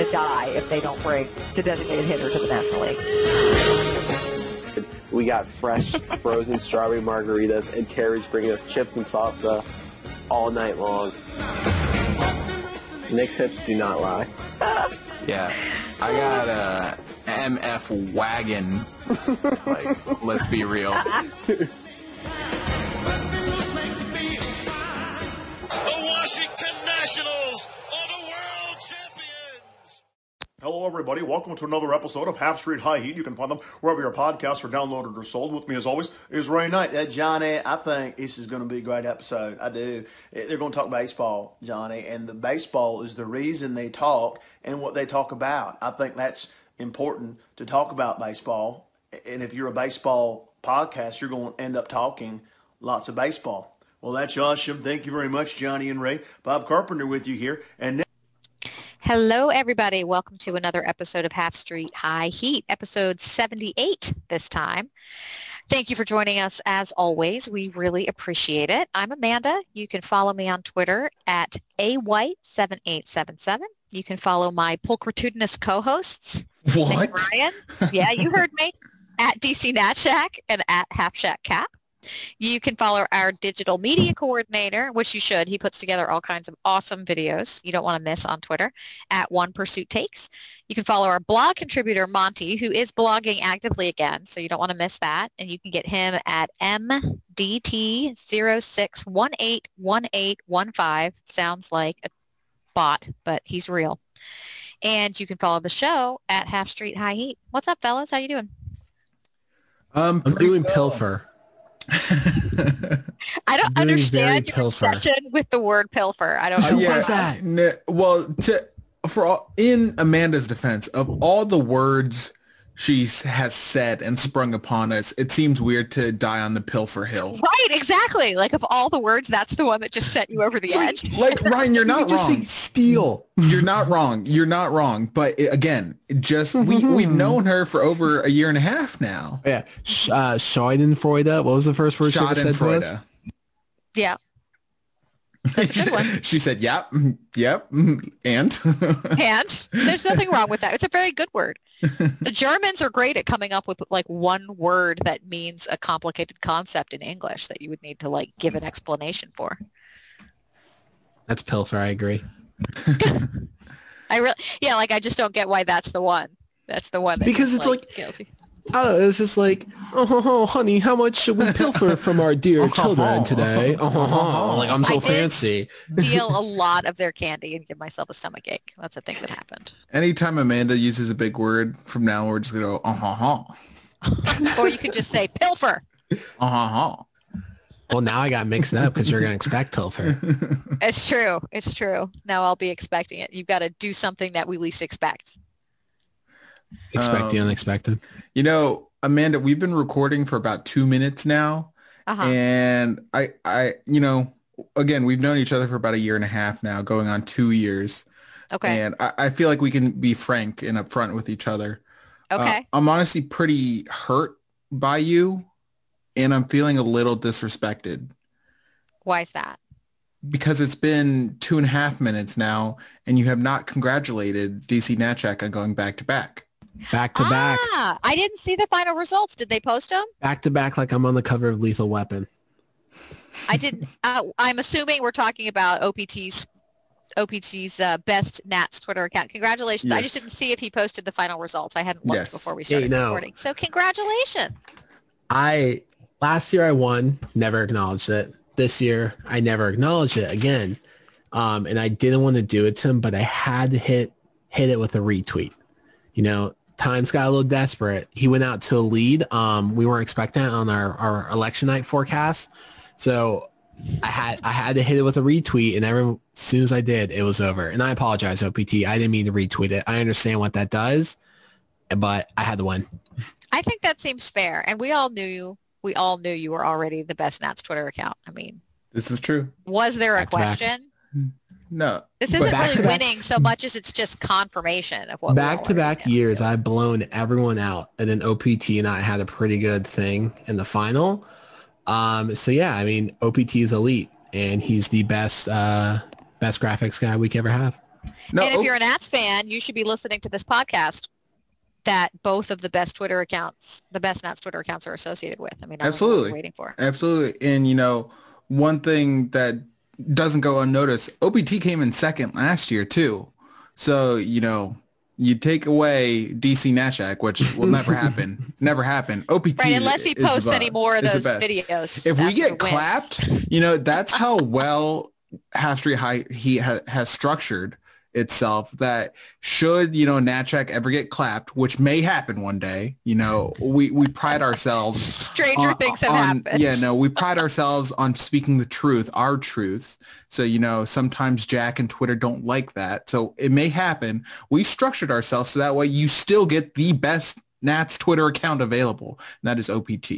Going to die if they don't bring the designated hitter to the National League. We got fresh frozen strawberry margaritas, and Terry's bringing us chips and salsa all night long. Nick's hips do not lie. Yeah, I got a MF wagon. like, let's be real. The Washington Nationals Hello, everybody. Welcome to another episode of Half Street High Heat. You can find them wherever your podcasts are downloaded or sold. With me, as always, is Ray Knight. Uh, Johnny, I think this is going to be a great episode. I do. They're going to talk baseball, Johnny, and the baseball is the reason they talk and what they talk about. I think that's important to talk about baseball. And if you're a baseball podcast, you're going to end up talking lots of baseball. Well, that's awesome. Thank you very much, Johnny and Ray. Bob Carpenter with you here. And now- Hello, everybody. Welcome to another episode of Half Street High Heat, episode 78 this time. Thank you for joining us as always. We really appreciate it. I'm Amanda. You can follow me on Twitter at awhite7877. You can follow my pulchritudinous co-hosts. Nick What? Ryan. Yeah, you heard me. At DC and at Half Shack Cap. You can follow our digital media coordinator, which you should. He puts together all kinds of awesome videos you don't want to miss on Twitter at One Pursuit Takes. You can follow our blog contributor, Monty, who is blogging actively again, so you don't want to miss that. And you can get him at MDT06181815. Sounds like a bot, but he's real. And you can follow the show at Half Street High Heat. What's up, fellas? How you doing? Um, I'm doing pilfer. I don't Doing understand your obsession with the word pilfer. I don't know. Uh, yeah, n- well, to for all, in Amanda's defense, of all the words she has said and sprung upon us, it seems weird to die on the pilfer hill. Right, exactly. Like of all the words, that's the one that just sent you over the edge. Like Ryan, you're not just say wrong. steal. You're not wrong. You're not wrong. But it- again, just we we've known her for over a year and a half now. Yeah. Sh- uh, Schadenfreude. What was the first word she said to us? Schadenfreude. Yeah. Good one. she said, "Yep, yep," and And there's nothing wrong with that. It's a very good word. The Germans are great at coming up with like one word that means a complicated concept in English that you would need to like give an explanation for. That's pilfer. I agree. I really, yeah, like I just don't get why that's the one. That's the one. That Because it's like- kills you. I don't know, it was just like, oh, ho, ho, honey, how much should we pilfer from our dear children today? Oh, ho, ho. like I'm I so did- fancy. steal a lot of their candy and give myself a stomach ache. That's a thing that happened. anytime Amanda uses a big word from now, we're just gonna go, uh huh, or you could just say pilfer. uh huh. Well, now I got mixed up because you're going to expect pilfer. It's true. It's true. Now I'll be expecting it. You've got to do something that we least expect. Expect the Um, unexpected. You know, Amanda, we've been recording for about two minutes now. Uh-huh. And I, I, you know, again, we've known each other for about a year and a half now, going on two years. Okay. And I, I feel like we can be frank and upfront with each other. Uh, Okay. I'm honestly pretty hurt by you and I'm feeling a little disrespected Why is that? because it's been two and a half minutes now and you have not congratulated DC Natchak on going back to back. Back to back. Ah, I didn't see the final results. Did they post them? Back to back like I'm on the cover of Lethal Weapon. I didn't. Uh, I'm assuming we're talking about OPT's OPT's uh, best Nats Twitter account. Congratulations! I just didn't see if he posted the final results. I hadn't looked Yes. before we started no. recording. So congratulations! I last year I won, never acknowledged it. This year I never acknowledged it again. Um, and I didn't want to do it to him, but I had to hit hit it with a retweet. You know, times got a little desperate. He went out to a lead. Um, we weren't expecting that on our, our election night forecast. So I had I had to hit it with a retweet and every, as soon as I did, it was over. And I apologize, OPT. I didn't mean to retweet it. I understand what that does, but I had to win. I think that seems fair, and we all knew we all knew you were already the best Nats Twitter account. I mean, This is true. was there a Back question? No. This isn't really to back- winning so much as it's just confirmation of what back to back years I've blown everyone out and then OPT and I had a pretty good thing in the final. Um so yeah, I mean OPT is elite and he's the best uh best graphics guy we could ever have. No, and if you're an Nats fan, you should be listening to this podcast that both of the best Twitter accounts, the best Nats Twitter accounts are associated with. I mean, I don't know what Absolutely. waiting for. Absolutely. And you know, one thing that doesn't go unnoticed, OPT came in second last year too. So, you know, you take away DC Natchak, which will never happen. never happen. OPT Right, unless he posts any more of those videos. If we get clapped, you know, that's how well Half Street High he ha- has structured itself that should, you know, Natchak ever get clapped, which may happen one day, you know, we, we pride ourselves stranger on- things have on- happened. Yeah, no, we pride ourselves on speaking the truth, our truth. So, you know, sometimes Jack and Twitter don't like that. So it may happen. We structured ourselves so that way you still get the best Nats Twitter account available. And that is OPT.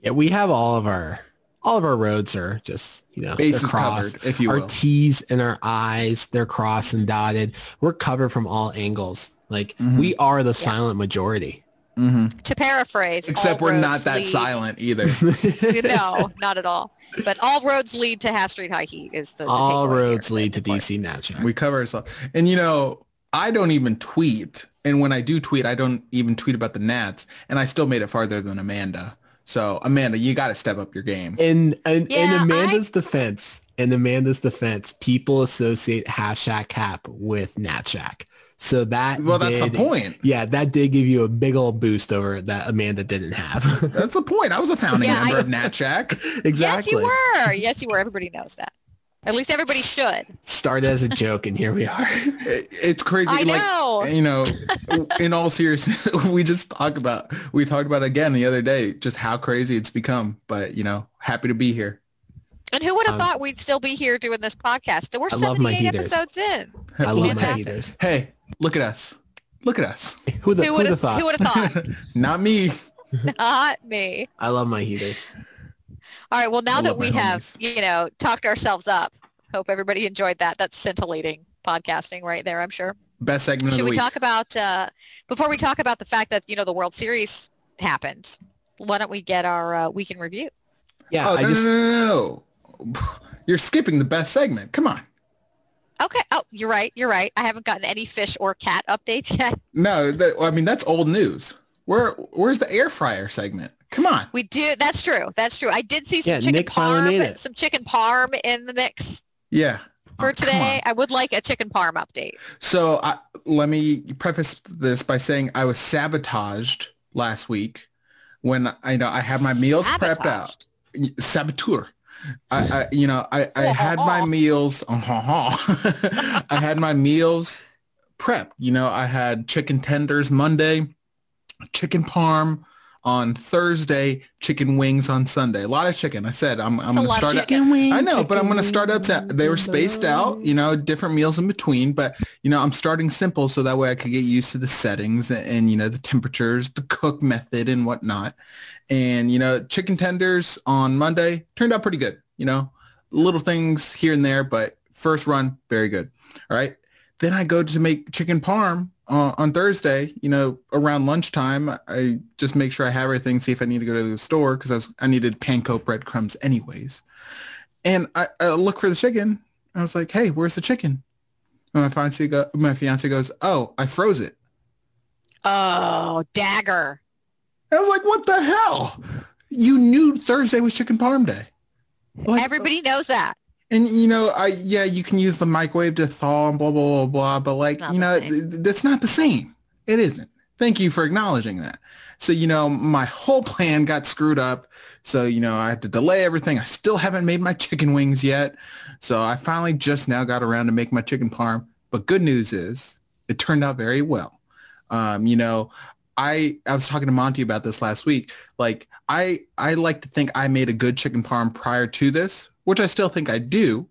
Yeah, we have all of our all of our roads are just, you know, Bases crossed. covered, if you our will. T's and our I's, they're crossed and dotted. We're covered from all angles. Like Mm-hmm. we are the silent majority. To paraphrase, Except we're not that lead- silent either. no, not at all. But all roads lead to Half Street High Heat is the, the all takeaway here. roads lead to DC Natchak. we cover ourselves. And, you know, I don't even tweet. And when I do tweet, I don't even tweet about the Nats. And I still made it farther than Amanda. So, Amanda, you got to step up your game. In in, Yeah, in Amanda's defense, in Amanda's defense, people associate Half Shack Cap with Nat Shack. So that Well, that's the point. Yeah, that did give you a big old boost over that Amanda didn't have. That's the point. I was a founding Yeah, member I- of Natchak. exactly. Yes, you were. Yes, you were. Everybody knows that. At least everybody should. Started as a joke, and here we are. It's crazy. I like, know. You know, in all seriousness, we just talk about, we talked about again the other day, just how crazy it's become. But, you know, happy to be here. And who would have Um, thought we'd still be here doing this podcast? So We're I love 78 episodes in. I love my fantastic. haters. Hey, look at us. Look at us. Who the Who who would have thought? who would have thought? Not me. Not me. I love my heaters. All right. Well, now I that love my we have, homies. you know, talked ourselves up, hope everybody enjoyed that. That's scintillating podcasting right there, I'm sure. Best segment of Should the we week. talk about, uh, before we talk about the fact that, you know, the World Series happened, why don't we get our uh, week in review? Yeah, oh, I no, just no, no, no. You're skipping the best segment. Come on. Okay. Oh, you're right. You're right. I haven't gotten any fish or cat updates yet. No, that, I mean, that's old news. Where, where's the air fryer segment? Come on. We do. That's true. That's true. I did see some Yeah, chicken Nick parm, some chicken parm in the mix Yeah. for Oh, today. I would like a chicken parm update. So I, let me preface this by saying I was sabotaged last week when I know I had my meals prepped out. Saboteur. I, I you know I, I had my meals. Uh, I had my meals prepped. You know I had chicken tenders Monday, chicken parm on Thursday, chicken wings on Sunday. A lot of chicken. I said I'm, I'm going to start out. Chicken I know, but I'm going to start up. To, they were spaced out, you know, different meals in between. But you know, I'm starting simple so that way I could get used to the settings and, and you know the temperatures, the cook method, and whatnot. And you know, chicken tenders on Monday turned out pretty good. You know, little things here and there, but first run very good. All right. Then I go to make chicken parm uh, on Thursday, you know, around lunchtime, I just make sure I have everything, see if I need to go to the store because I, was, I needed panko breadcrumbs anyways. And I, I look for the chicken. I was like, hey, where's the chicken? And my fiance, go, my fiance goes, oh, I froze it. Oh, dagger. I was like, what the hell? You knew Thursday was chicken parm day. Like, Everybody knows that. And you know, I yeah, you can use the microwave to thaw and blah blah blah blah, but like Not you know, th- that's not the same. It isn't. Thank you for acknowledging that. So you know, my whole plan got screwed up. So you know, I had to delay everything. I still haven't made my chicken wings yet. So I finally just now got around to make my chicken parm. But good news is, it turned out very well. Um, you know, I I was talking to Monty about this last week. Like I I like to think I made a good chicken parm prior to this, which I still think I do.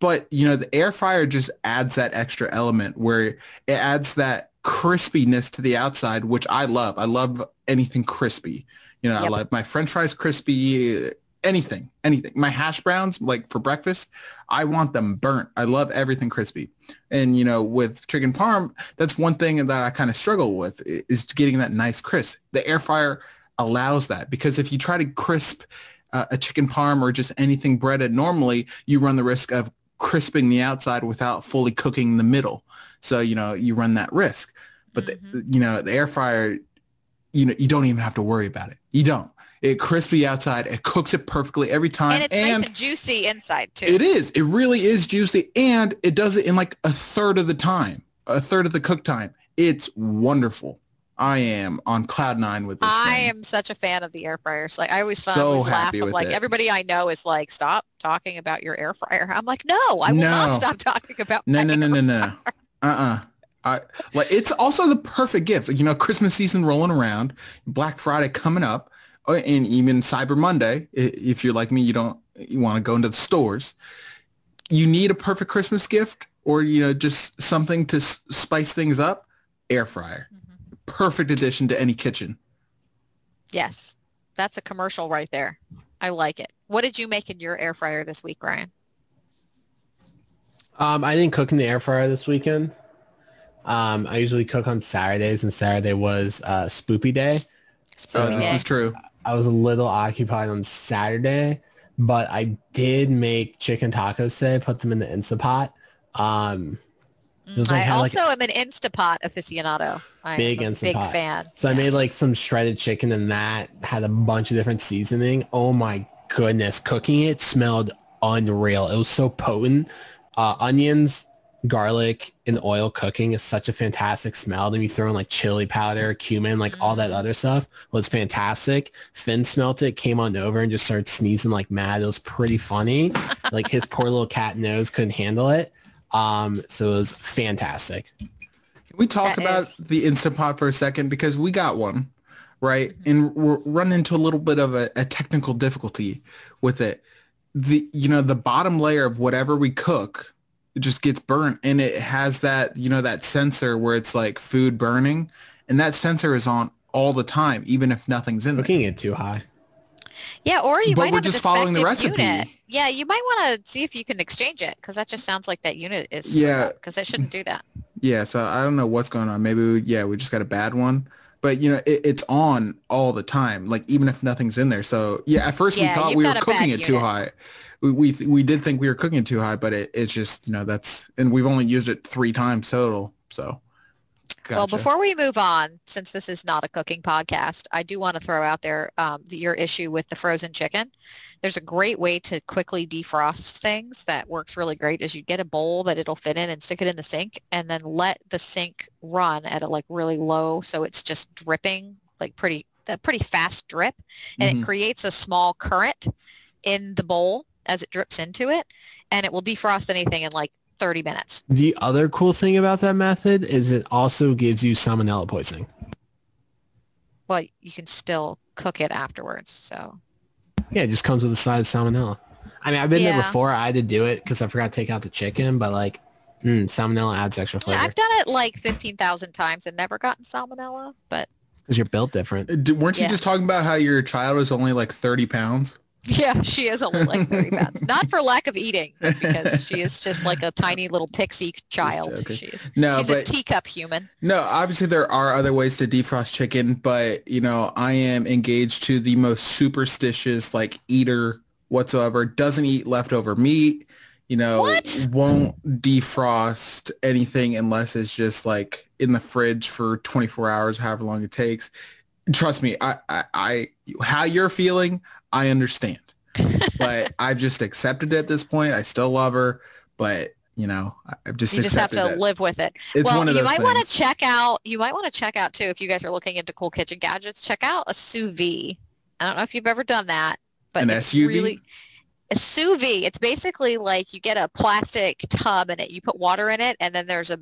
But you know, the air fryer just adds that extra element where it adds that crispiness to the outside, which I love. I love anything crispy. You know, I Yep. like my French fries crispy. Anything, anything. My hash browns, like for breakfast, I want them burnt. I love everything crispy. And you know, with chicken parm, that's one thing that I kind of struggle with is getting that nice crisp. The air fryer allows that because if you try to crisp uh, a chicken parm or just anything breaded normally, you run the risk of crisping the outside without fully cooking the middle. So you know, you run that risk. But the, you know, the air fryer, you know, you don't even have to worry about it. You don't. It crisps the outside. It cooks it perfectly every time. And it's nice and juicy inside too. It is. It really is juicy, and it does it in like a third of the time, a third of the cook time. It's wonderful. I am on cloud nine with this I thing. am such a fan of the air fryers. Like I always find, So always laugh. happy I'm with like it. everybody I know is like, stop talking about your air fryer. I'm like, no, I will No. not stop talking about. No, no, no, air no, no. Uh-uh. I, like it's also the perfect gift. You know, Christmas season rolling around, Black Friday coming up, uh, and even Cyber Monday. If you're like me, you don't you want to go into the stores. You need a perfect Christmas gift, or you know, just something to s- spice things up. Air fryer, perfect addition to any kitchen. Yes, that's a commercial right there. I like it. What did you make in your air fryer this week, Ryan? Um, I didn't cook in the air fryer this weekend. Um, I usually cook on Saturdays, and Saturday was uh, Spoopy Day. So Oh, this is true. I was a little occupied on Saturday, but I did make chicken tacos today. Put them in the Instapot. Um, it was like I had like also am an Instapot aficionado. I'm big a Instapot. big fan. So I made like some shredded chicken and that had a bunch of different seasoning. Oh my goodness, cooking it smelled unreal. It was so potent. Uh, onions, garlic, and oil cooking is such a fantastic smell. Then you throw in like chili powder, cumin, like all that other stuff was fantastic. Finn smelt it, came on over and just started sneezing like mad. It was pretty funny. like his poor little cat nose couldn't handle it. Um, so it was fantastic. Can we talk That about is- the Instant Pot for a second? Because we got one, right? And we're running into a little bit of a, a technical difficulty with it. The you know the bottom layer of whatever we cook it just gets burnt, and it has that you know that sensor where it's like food burning, and that sensor is on all the time, even if nothing's in there. Cooking it too high. Yeah, or you But might we're have just a following the recipe. Unit. Yeah, you might want to see if you can exchange it because that just sounds like that unit is Yeah. because it shouldn't do that. Yeah, so I don't know what's going on. Maybe we, yeah, we just got a bad one. But you know, it, it's on all the time, like even if nothing's in there. So yeah, at first Yeah, we thought we were cooking it too unit. high. We we, we did think we were cooking it too high, but it, it's just you know that's and we've only used it three times total. So Well, before we move on, since this is not a cooking podcast, I do want to throw out there um, your issue with the frozen chicken. There's a great way to quickly defrost things that works really great is you get a bowl that it'll fit in and stick it in the sink and then let the sink run at a like really low so it's just dripping like pretty a pretty fast drip and Mhm. it creates a small current in the bowl as it drips into it and it will defrost anything in like 30 minutes. The other cool thing about that method is it also gives you salmonella poisoning. Well, you can still cook it afterwards. So Yeah, it just comes with a side of salmonella. I mean, I've been there before. I had to do it because I forgot to take out the chicken, but like, mm, salmonella adds extra yeah, flavor I've done it like 15,000 times and never gotten salmonella, but because you're built different. Uh, d- Weren't you Yeah. just talking about how your child was only like 30 pounds? Yeah, she is only like 30 pounds. Not for lack of eating, because she is just like a tiny little pixie child. joking. She is, No, she's a but teacup human. no, obviously there are other ways to defrost chicken, but you know, I am engaged to the most superstitious like eater whatsoever. Doesn't eat leftover meat. You know, What? won't defrost anything unless it's just like in the fridge for 24 hours, however long it takes. Trust me, I, I, I how you're feeling, I understand. but I've just accepted it at this point. I still love her, but you know, I've just You just have to it. live with it. It's well, one of you might want to check out. You might want to check out too if you guys are looking into cool kitchen gadgets. Check out a sous vide. I don't know if you've ever done that, but An it's SUV? really a sous vide. It's basically like you get a plastic tub and it. You put water in it, and then there's a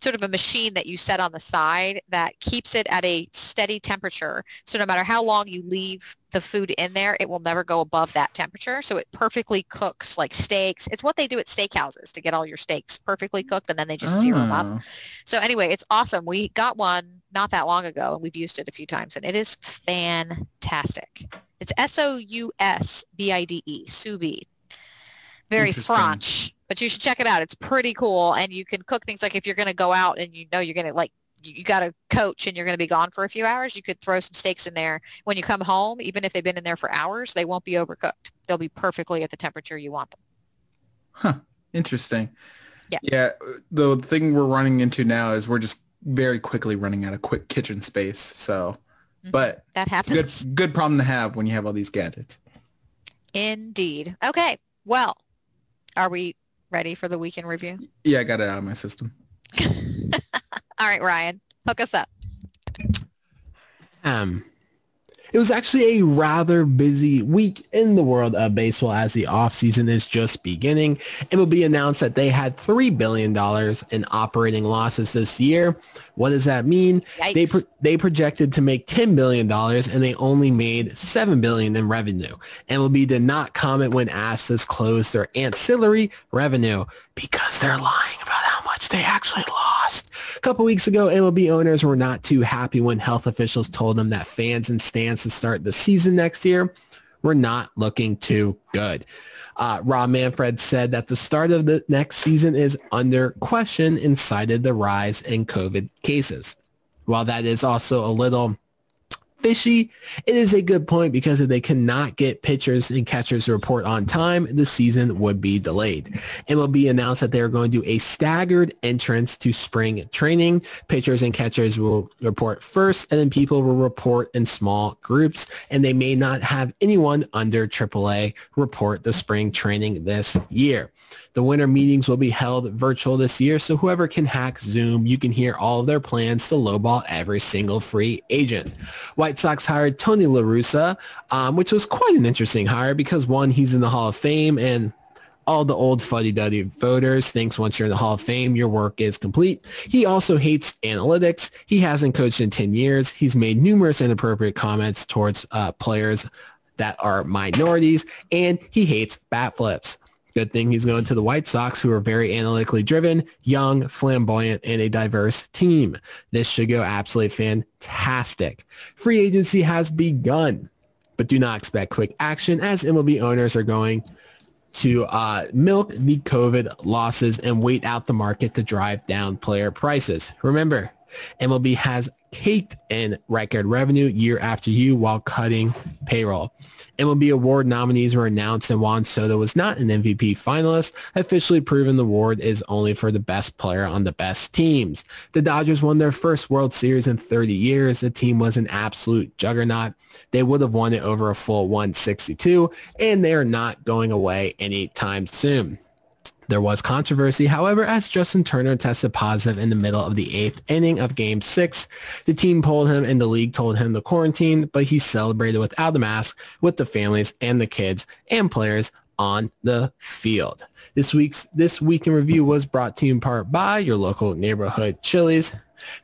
sort of a machine that you set on the side that keeps it at a steady temperature. So no matter how long you leave the food in there, it will never go above that temperature. So it perfectly cooks like steaks. It's what they do at steakhouses to get all your steaks perfectly cooked, and then they just sear them up. Oh. So anyway, it's awesome. We got one not that long ago, and we've used it a few times, and it is fantastic. It's S-O-U-S-V-I-D-E, sous. Very French, but you should check it out. It's pretty cool, and you can cook things like if you're going to go out and you know you're going to like you, you got a coach and you're going to be gone for a few hours, you could throw some steaks in there. When you come home, even if they've been in there for hours, they won't be overcooked. They'll be perfectly at the temperature you want them. Huh. Interesting. Yeah. Yeah. The thing we're running into now is we're just very quickly running out of quick kitchen space. So, Mhm. but That it's happens. good, good problem to have when you have all these gadgets. Indeed. Okay. Well, are we ready for the weekend review? Yeah, I got it out of my system. All right, Ryan, hook us up. Um, it was actually a rather busy week in the world of baseball as the offseason is just beginning. MLB announced that they had $3 billion in operating losses this year. What does that mean? They, pro- they projected to make $10 billion and they only made 7 billion in revenue. MLB did not comment when asked to disclose their ancillary revenue because they're lying about how much they actually lost. A couple weeks ago, MLB owners were not too happy when health officials told them that fans and stands to start the season next year were not looking too good. Uh, Rob Manfred said that the start of the next season is under question and cited the rise in COVID cases. While that is also a little fishy, it is a good point because if they cannot get pitchers and catchers to report on time, the season would be delayed. MLB announced that they are going to do a staggered entrance to spring training. Pitchers and catchers will report first, and then people will report in small groups, and they may not have anyone under AAA report the spring training this year. The winter meetings will be held virtual this year, so whoever can hack Zoom, you can hear all of their plans to lowball every single free agent. White Sox hired Tony La Russa, um, which was quite an interesting hire because one, he's in the Hall of Fame, and all the old fuddy-duddy voters thinks once you're in the Hall of Fame, your work is complete. He also hates analytics. He hasn't coached in 10 years. He's made numerous inappropriate comments towards uh, players that are minorities, and he hates bat flips. Good thing he's going to the White Sox, who are very analytically driven, young, flamboyant, and a diverse team. This should go absolutely fantastic. Free agency has begun, but do not expect quick action as MLB owners are going to uh, milk the COVID losses and wait out the market to drive down player prices. Remember, MLB has caked in record revenue year after year while cutting payroll. MLB award nominees were announced and Juan Soto was not an MVP finalist, officially proven the award is only for the best player on the best teams. The Dodgers won their first World Series in 30 years. The team was an absolute juggernaut. They would have won it over a full 162, and they are not going away anytime soon. There was controversy, however, as Justin Turner tested positive in the middle of the eighth inning of Game 6. The team pulled him and the league told him to quarantine, but he celebrated without a mask with the families and the kids and players on the field. This week's This Week in Review was brought to you in part by your local neighborhood Chili's.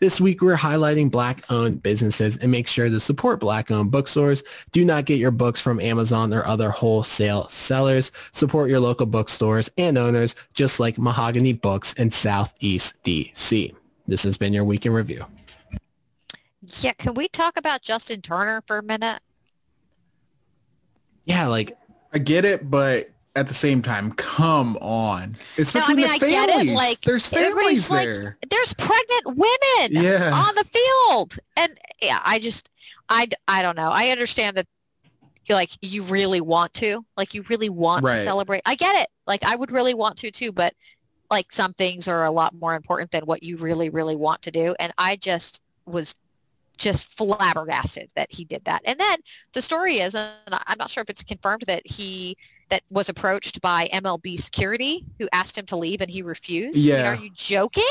This week, we're highlighting black-owned businesses and make sure to support black-owned bookstores. Do not get your books from Amazon or other wholesale sellers. Support your local bookstores and owners, just like Mahogany Books in Southeast DC. This has been your week in review. Yeah, can we talk about Justin Turner for a minute? Yeah, like I get it, but at the same time, come on. Especially no, I mean, the I families. get it. Like there's families like, there. there's pregnant women Yeah. on the field, and yeah, I just, I, I don't know. I understand that, you're like, you really want to, like, you really want to celebrate. I get it. Like, I would really want to too, but like, some things are a lot more important than what you really, really want to do, and I just was just flabbergasted that he did that. And then the story is, and I'm not sure if it's confirmed that he that was approached by MLB security who asked him to leave and he refused. I mean, Yeah. are you joking?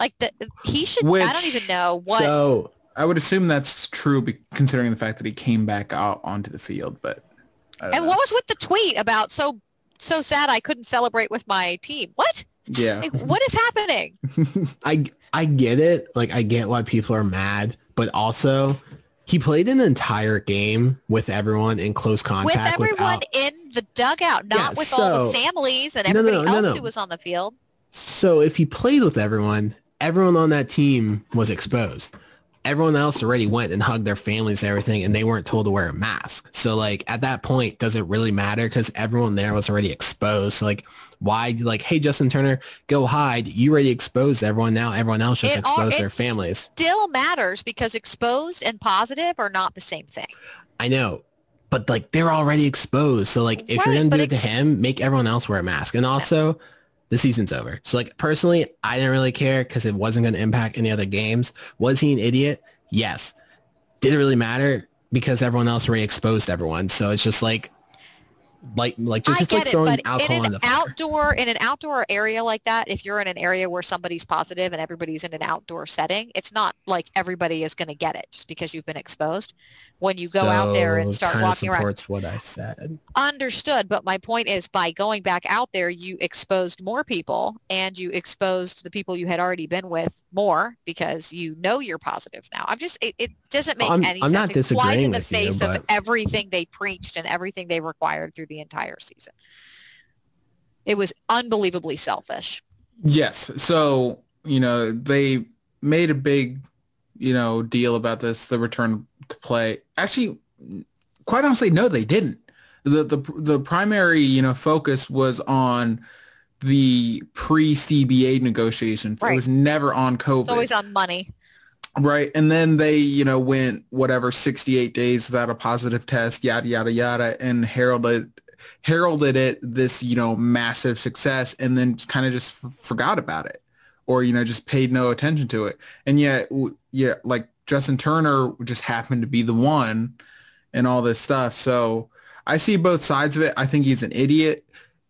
Like the he should. I don't even know what. so. I would assume that's true, considering the fact that he came back out onto the field. But and know. what was with the tweet about so so sad I couldn't celebrate with my team? What? yeah, Like, what is happening? I I get it. Like I get why people are mad, but also he played an entire game with everyone in close contact with everyone without. in the dugout, not Yeah, with all the families and No, no, everybody no, no, else who was on the field. So if he played with everyone, everyone on that team was exposed. Everyone else already went and hugged their families and everything, and they weren't told to wear a mask. So like at that point, does it really matter? Because everyone there was already exposed. So like why like, hey Justin Turner, go hide. You already exposed everyone now. Everyone else just It all- exposed their it's- families. Still matters because exposed and positive are not the same thing. I know. But like they're already exposed. So like if Right, you're gonna do it to him, make everyone else wear a mask. And also the season's over. So like personally, I didn't really care because it wasn't gonna impact any other games. Was he an idiot? Yes. Did it really matter? Because everyone else already exposed everyone. So it's just like like like just it's like it, throwing but alcohol in an outdoor in an outdoor area like that, if you're in an area where somebody's positive and everybody's in an outdoor setting, it's not like everybody is going to get it just because you've been exposed. When you go out there and start kinda walking around, supports what I said. understood. But my point is, by going back out there, you exposed more people, and you exposed the people you had already been with more because you know you're positive now. I'm just, it, it doesn't make I'm- any I'm sense. not It flies disagreeing in the with you, face but- of everything they preached and everything they required through the entire season. It was unbelievably selfish. Yes. So, you know, they made a big, you know, deal about this, the return to play. Actually, quite honestly, no, they didn't. The the the primary, you know, focus was on the pre-CBA negotiations. It was never on COVID. It's always on money. Right. And then they, you know, went whatever 68 days without a positive test, yada, yada, yada, and heralded heralded it this, you know, massive success and then kind of just f- forgot about it or, you know, just paid no attention to it. And yet, yeah, like Justin Turner just happened to be the one and all this stuff. So I see both sides of it. I think he's an idiot.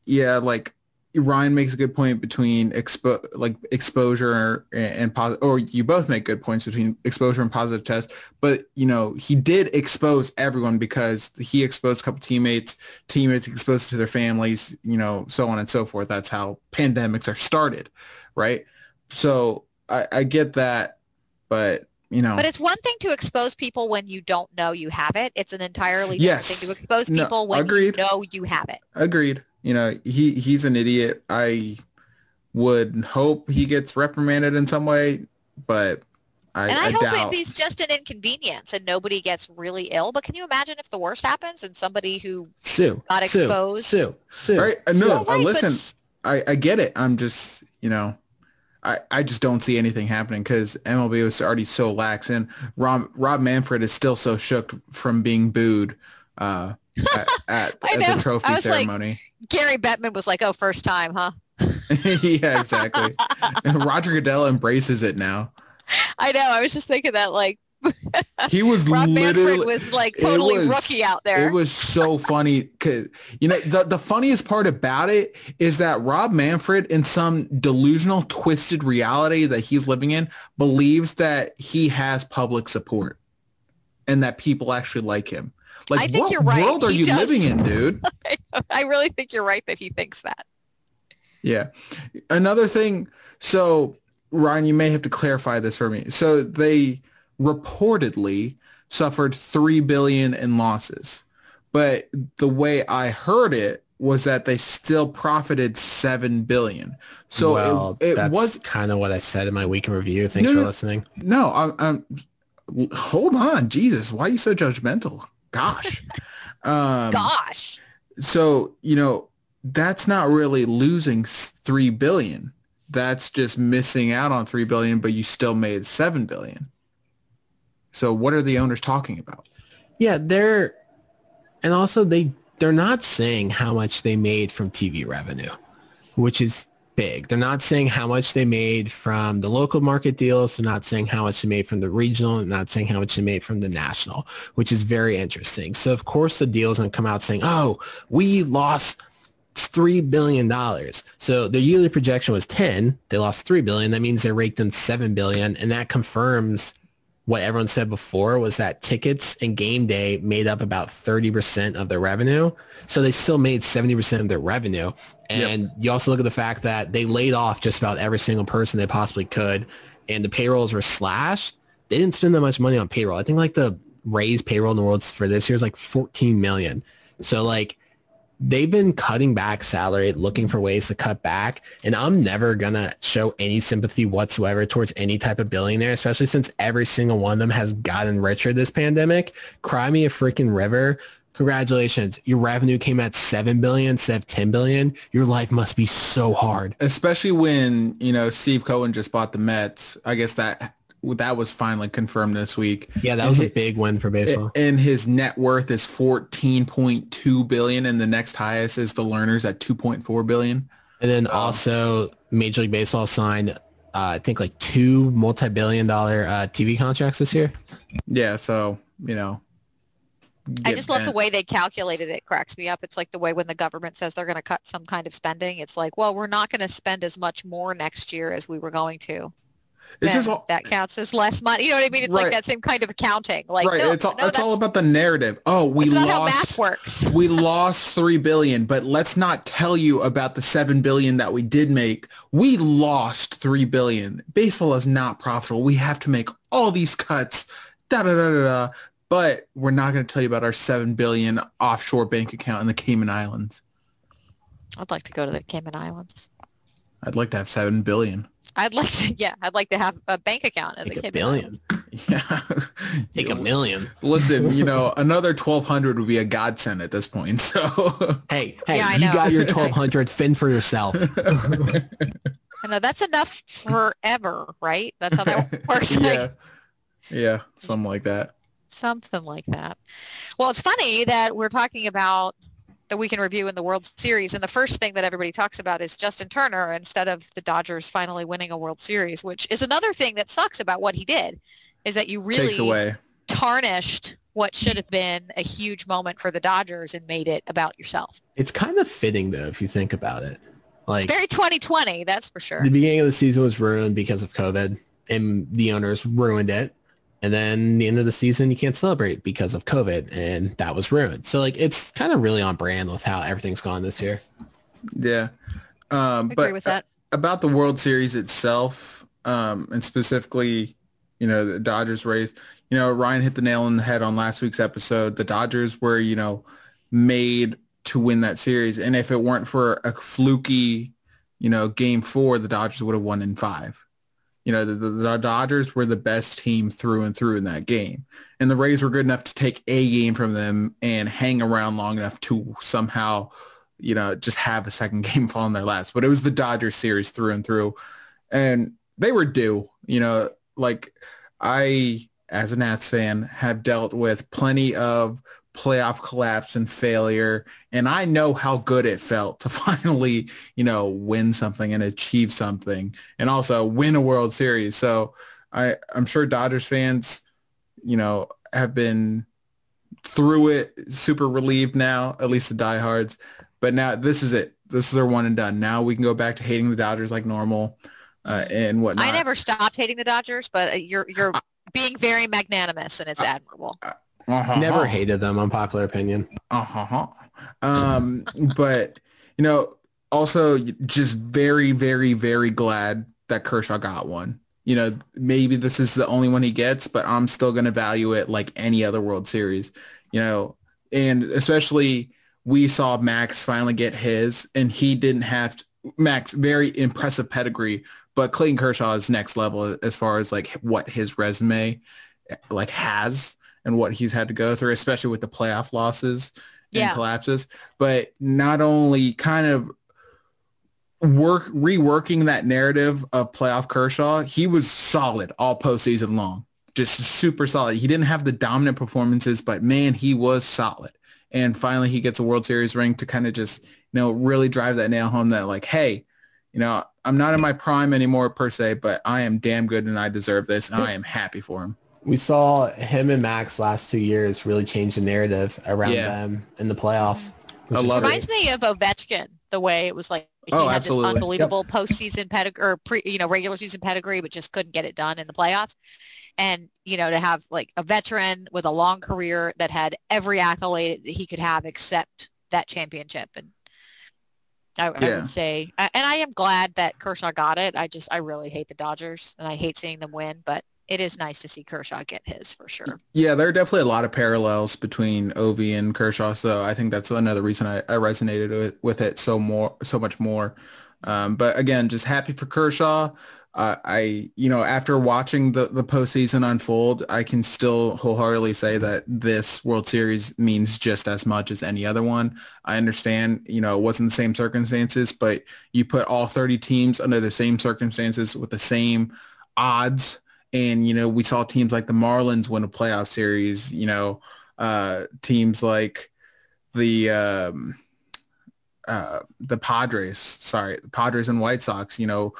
Yeah, like Ryan makes a good point between expo like exposure and, and positive, or you both make good points between exposure and positive tests. But you know, he did expose everyone because he exposed a couple teammates, teammates exposed to their families, you know, so on and so forth. That's how pandemics are started, right? So I, I get that, but you know, But it's one thing to expose people when you don't know you have it. It's an entirely different Yes. thing to expose No, people when agreed. you know you have it. Agreed. You know, he he's an idiot. I would hope he gets reprimanded in some way, but I, and I, I hope doubt. it be just an inconvenience and nobody gets really ill. But can you imagine if the worst happens and somebody who Sue. got Sue, exposed? Sue. Sue. Right? Uh, Sue. No, Right, uh, but listen, s- I, I get it. I'm just, you know, I, I just don't see anything happening because MLB was already so lax, and Rob Rob Manfred is still so shook from being booed uh, at, at, at the trophy was like- ceremony. Gary Bettman was like, "Oh, first time, huh?" yeah, exactly. And Roger Goodell embraces it now. I know. I was just thinking that, like, He was Rob literally Manfred was like totally was- rookie out there. It was so funny because you know the the funniest part about it is that Rob Manfred, in some delusional, twisted reality that he's living in, believes that he has public support and that people actually like him. Like, I think what you're right. world are He you does. living in, dude? I really think you're right that he thinks that. Yeah. Another thing, so Ryan, you may have to clarify this for me. So they reportedly suffered three billion in losses, but the way I heard it was that they still profited seven billion. So well, it, it was kind of what I said in my weekend review. Thanks No, for listening. no. I'm, I'm hold on, Jesus, why are you so judgmental? Gosh, um, Gosh. so you know that's not really losing three billion. That's just missing out on three billion, but you still made seven billion. So what are the owners talking about? Yeah, they're and also they they're not saying how much they made from TV revenue, which is big. They're not saying how much they made from the local market deals. They're not saying how much they made from the regional. and not saying how much they made from the national, which is very interesting. So of course the deal's gonna come out saying, "Oh, we lost." three billion dollars. So their yearly projection was ten. They lost three billion. That means they raked in seven billion, and that confirms what everyone said before was that tickets and game day made up about 30% of their revenue. So they still made 70% of their revenue. And you also look at the fact that they laid off just about every single person they possibly could and the payrolls were slashed. They didn't spend that much money on payroll. I think like the raised payroll in the world for this year is like 14 million. So like they've been cutting back salary, looking for ways to cut back. And I'm never going to show any sympathy whatsoever towards any type of billionaire, especially since every single one of them has gotten richer this pandemic. Cry me a freaking river. Congratulations. Your revenue came at 7 billion instead of 10 billion. Your life must be so hard. Especially when you know Steve Cohen just bought the Mets. I guess that that was finally confirmed this week. Yeah, that And was a hi- big win for baseball. And his net worth is 14.2 billion, and the next highest is the Lerners at 2.4 billion. And then also Major League Baseball signed, uh, I think like two multi-billion dollar uh, TV contracts this year. Yeah, so you know. I get just love the way they calculated it. Cracks me up. It's like the way when the government says they're going to cut some kind of spending. It's like, well, we're not going to spend as much more next year as we were going to. It's just all, that counts as less money. You know what I mean? It's Right. like that same kind of accounting. Like, right. no, it's all no, it's all about the narrative. Oh, we not how math lost works. we lost three billion, but let's not tell you about the seven billion that we did make. We lost three billion. Baseball is not profitable. We have to make all these cuts. Da da da da da. But we're not going to tell you about our seven billion offshore bank account in the Cayman Islands. I'd like to go to the Cayman Islands. I'd like to have seven billion. I'd like to, yeah, I'd like to have a bank account in the Take a Cayman Islands. billion. Yeah. Take a million. Listen, you know, another twelve hundred would be a godsend at this point. So Hey, hey, Yeah, you got your 1200 fend for yourself. I know that's enough forever, right? That's how that works. Like, yeah, yeah, something like that. Something like that. Well, it's funny that we're talking about the can review in the World Series, and the first thing that everybody talks about is Justin Turner instead of the Dodgers finally winning a World Series, which is another thing that sucks about what he did, is that you really tarnished what should have been a huge moment for the Dodgers and made it about yourself. it's kind of fitting though, if you think about it. Like It's very 2020, that's for sure. the beginning of the season was ruined because of COVID and the owners ruined it. And then the end of the season, you can't celebrate because of COVID and that was ruined. So like, it's kind of really on brand with how everything's gone this year. Yeah. Um, I but agree with that. about the World Series itself, um, and specifically, you know, the Dodgers race, you know, Ryan hit the nail on the head on last week's episode. The Dodgers were, you know, made to win that series. And if it weren't for a fluky, you know, game four, the Dodgers would have won in five. You know, the, the, Dodgers were the best team through and through in that game. And the Rays were good enough to take a game from them and hang around long enough to somehow, you know, just have a second game fall in their laps. But it was the Dodgers series through and through. And they were due, you know, like I, as a Nats fan, have dealt with plenty of playoff collapse and failure. And I know how good it felt to finally, you know, win something and achieve something and also win a World Series. So I, I'm sure Dodgers fans, you know, have been through it, super relieved now, at least the diehards. But now this is it. This is our one and done. Now we can go back to hating the Dodgers like normal uh, and whatnot. I never stopped hating the Dodgers, but you're you're being very magnanimous and it's admirable. Uh-huh. Never hated them, unpopular opinion. Uh-huh. Um, but you know, also just very, very, very glad that Kershaw got one. You know, maybe this is the only one he gets, but I'm still going to value it like any other World Series. You know, and especially we saw Max finally get his, and he didn't have to, Max very impressive pedigree, but Clayton Kershaw is next level as far as like what his resume like has and what he's had to go through, especially with the playoff losses and Yeah. collapses. But not only kind of work reworking that narrative of playoff Kershaw, he was solid all postseason long. Just super solid. He didn't have the dominant performances, but man, he was solid. And finally he gets a World Series ring to kind of just, you know, really drive that nail home that like, hey, you know, I'm not in my prime anymore per se, but I am damn good and I deserve this and I am happy for him. We saw him and Max last two years really change the narrative around Yeah. them in the playoffs. I love Reminds me of Ovechkin, the way it was like he Oh, had absolutely. this unbelievable postseason pedigree or pre, you know, regular season pedigree, but just couldn't get it done in the playoffs. And you know, to have like a veteran with a long career that had every accolade that he could have except that championship, and I, I would say, and I am glad that Kershaw got it. I just, I really hate the Dodgers, and I hate seeing them win, but it is nice to see Kershaw get his for sure. Yeah, there are definitely a lot of parallels between Ovi and Kershaw, so I think that's another reason I, I resonated with, with it so more, so much more. Um, but again, just happy for Kershaw. Uh, I, you know, after watching the the postseason unfold, I can still wholeheartedly say that this World Series means just as much as any other one. I understand, you know, it wasn't the same circumstances, but you put all 30 teams under the same circumstances with the same odds and you know we saw teams like the Marlins win a playoff series. You know, uh, teams like the um, uh, the Padres. Sorry, the Padres and White Sox. You know,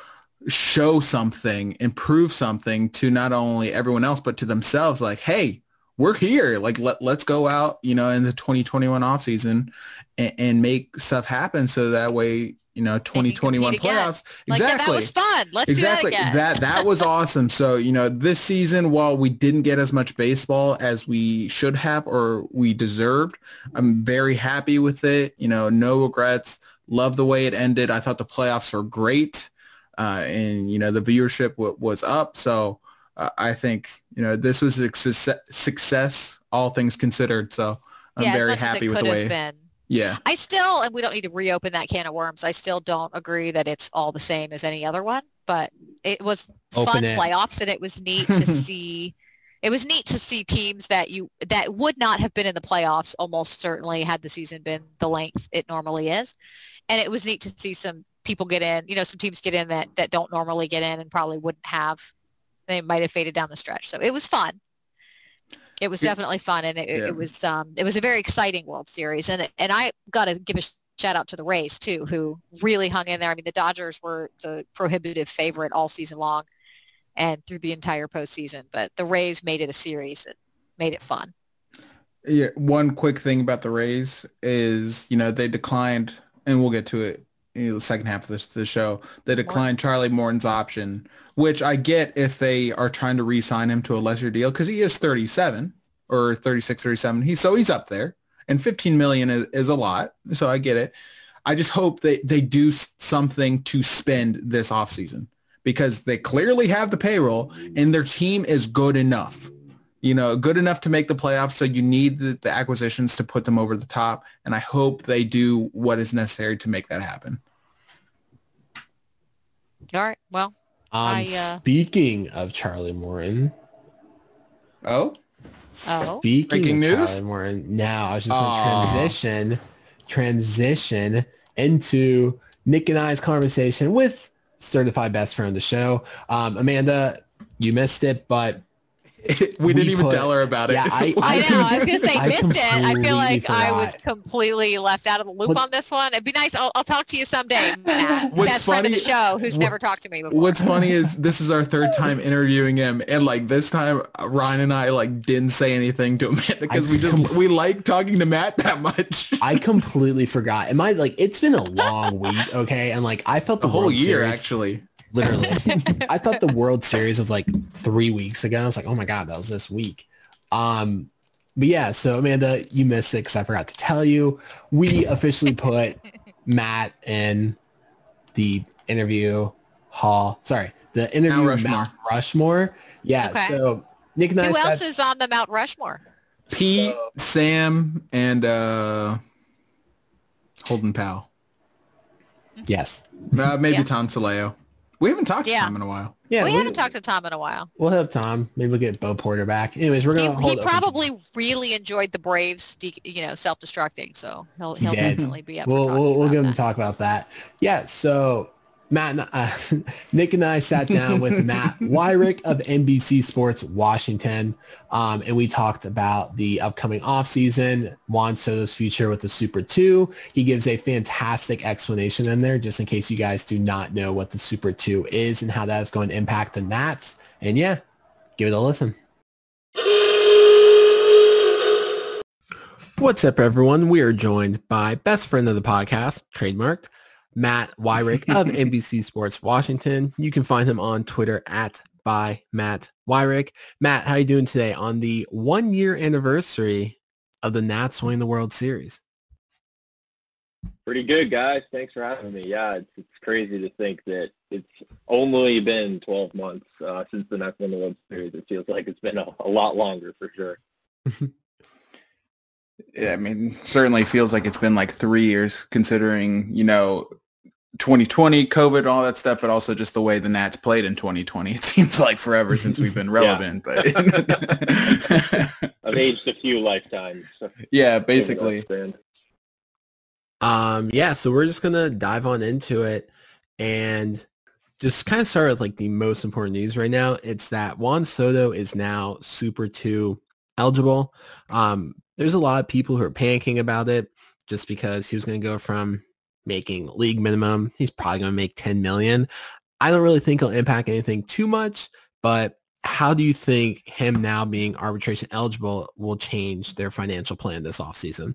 show something, improve something to not only everyone else but to themselves. Like, hey, we're here. Like, let let's go out. You know, in the 2021 offseason and, and make stuff happen. So that way. You know, 2021 again. playoffs. Like, exactly. that was fun. Let's exactly. do that again. That that was awesome. So, you know, this season, while we didn't get as much baseball as we should have or we deserved, I'm very happy with it. You know, no regrets. Love the way it ended. I thought the playoffs were great. Uh, and, you know, the viewership w- was up. So uh, I think, you know, this was a success, success, all things considered. So I'm yeah, very happy with the way. been. Yeah. I still, and we don't need to reopen that can of worms. I still don't agree that it's all the same as any other one, but it was Open fun it. playoffs and it was neat to see. It was neat to see teams that you that would not have been in the playoffs almost certainly had the season been the length it normally is, and it was neat to see some people get in. You know, some teams get in that that don't normally get in and probably wouldn't have. They might have faded down the stretch. So it was fun. It was definitely fun, and it, Yeah. it was um, it was a very exciting World Series, and and I got to give a shout out to the Rays too, who really hung in there. I mean, the Dodgers were the prohibitive favorite all season long, and through the entire postseason, but the Rays made it a series and made it fun. Yeah, one quick thing about the Rays is, you know, they declined, and we'll get to it in the second half of this the show. They declined Charlie Morton's option, which I get if they are trying to re-sign him to a lesser deal because he is 37 or 36, 37. He's so he's up there, and 15 million is, is a lot. So I get it. I just hope that they do something to spend this offseason because they clearly have the payroll and their team is good enough you know, good enough to make the playoffs. So you need the, the acquisitions to put them over the top. And I hope they do what is necessary to make that happen. All right, well, Um, I, uh, Speaking of Charlie Morton, Oh, oh, speaking Breaking of news? Charlie Morton, now I was just Aw. going to transition, transition into Nick and I's conversation with certified best friend of the show. Um, Amanda, you missed it, but we didn't even put- tell her about it. Yeah, I, I know. I was gonna say I missed it. I feel like completely I was completely left out of the loop What- on this one. It'd be nice. I'll, I'll talk to you someday, Matt. What's best friend of the funny- show, who's what- never talked to me before. What's funny is this is our third time interviewing him, and like this time, uh, Ryan and I like didn't say anything to him because we just we like talking to Matt that much. I completely forgot. Am I like it's been a long week, okay? And like I felt the, The whole World year, Series, actually. Literally. I thought the World Series was like three weeks ago. I was like, oh my god, that was this week. Um, but yeah, so Amanda, you missed it because I forgot to tell you. We officially put Matt in the interview Hall. Sorry, the interview Mount Rushmore. Rushmore. Mount Rushmore. Yeah. Okay. So Nick and I Who sat- else is on the Mount Rushmore? Pete, Sam, and uh, Holden Powell. Yes. Uh, maybe Yeah. Tom Saleo. We haven't talked Yeah. to Tom in a while. Yeah. we we- haven't talked to Tom in a while. We'll have Tom. Maybe we'll get Bo Porter back. Anyways, we're gonna he hold. open- probably really enjoyed the Braves, de- you know, self-destructing. So he'll He he'll did. definitely be up. We'll for we'll, we'll about get him that. to talk about that. Yeah. So Matt, uh, Nick and I sat down with Matt Weyrich of NBC Sports Washington, um, and we talked about the upcoming offseason, Juan Soto's future with the Super Two. He gives a fantastic explanation in there, just in case you guys do not know what the Super Two is and how that is going to impact the Nats. And yeah, give it a listen. What's up, everyone? We are joined by best friend of the podcast, trademarked, Matt Weyrich of NBC Sports Washington. You can find him on Twitter at by Matt Weyrich. Matt, how are you doing today on the one year anniversary of the Nats winning the World Series? Pretty good, guys. Thanks for having me. Yeah, it's, it's crazy to think that it's only been 12 months uh, since the Nats won the World Series. It feels like it's been a, a lot longer for sure. Yeah, I mean, certainly feels like it's been like three years considering, you know, 2020, COVID, all that stuff, but also just the way the Nats played in 2020. It seems like forever since we've been relevant, but I've aged a few lifetimes. so yeah, basically. Um, yeah, so we're just gonna dive on into it and just kind of start with like the most important news right now. It's that Juan Soto is now Super Two eligible. Um, there's a lot of people who are panicking about it just because he was gonna go from making league minimum. He's probably gonna make 10 million. I don't really think it'll impact anything too much, but how do you think him now being arbitration eligible will change their financial plan this offseason?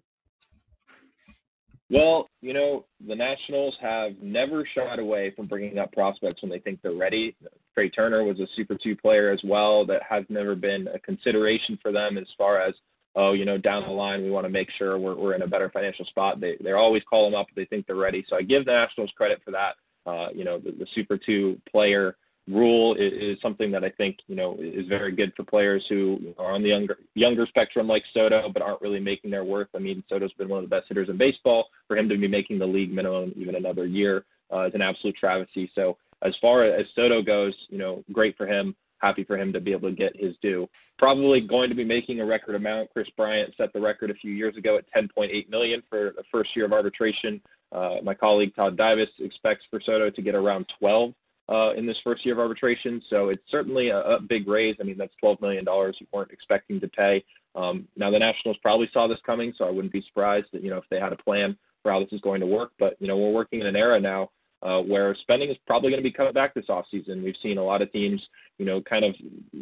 Well, you know, the Nationals have never shied away from bringing up prospects when they think they're ready. Trea Turner was a Super 2 player as well that has never been a consideration for them as far as, oh, you know, down the line we want to make sure we're, we're in a better financial spot. They, they're always call them up they think they're ready. So I give the Nationals credit for that. Uh, you know, the, the Super 2 player rule is, is something that I think, you know, is very good for players who are on the younger younger spectrum like Soto, but aren't really making their worth. I mean, Soto's been one of the best hitters in baseball. For him to be making the league minimum even another year uh, is an absolute travesty. So as far as Soto goes, you know, great for him. Happy for him to be able to get his due. Probably going to be making a record amount. Kris Bryant set the record a few years ago at 10.8 million for the first year of arbitration. Uh, my colleague Todd Dybas expects for Soto to get around 12 uh, in this first year of arbitration. So it's certainly a, a big raise. I mean, that's $12 million you weren't expecting to pay. Um, now, the Nationals probably saw this coming, so I wouldn't be surprised that, you know, if they had a plan for how this is going to work. But, you know, we're working in an era now uh, where spending is probably going to be coming back this offseason. We've seen a lot of teams, you know, kind of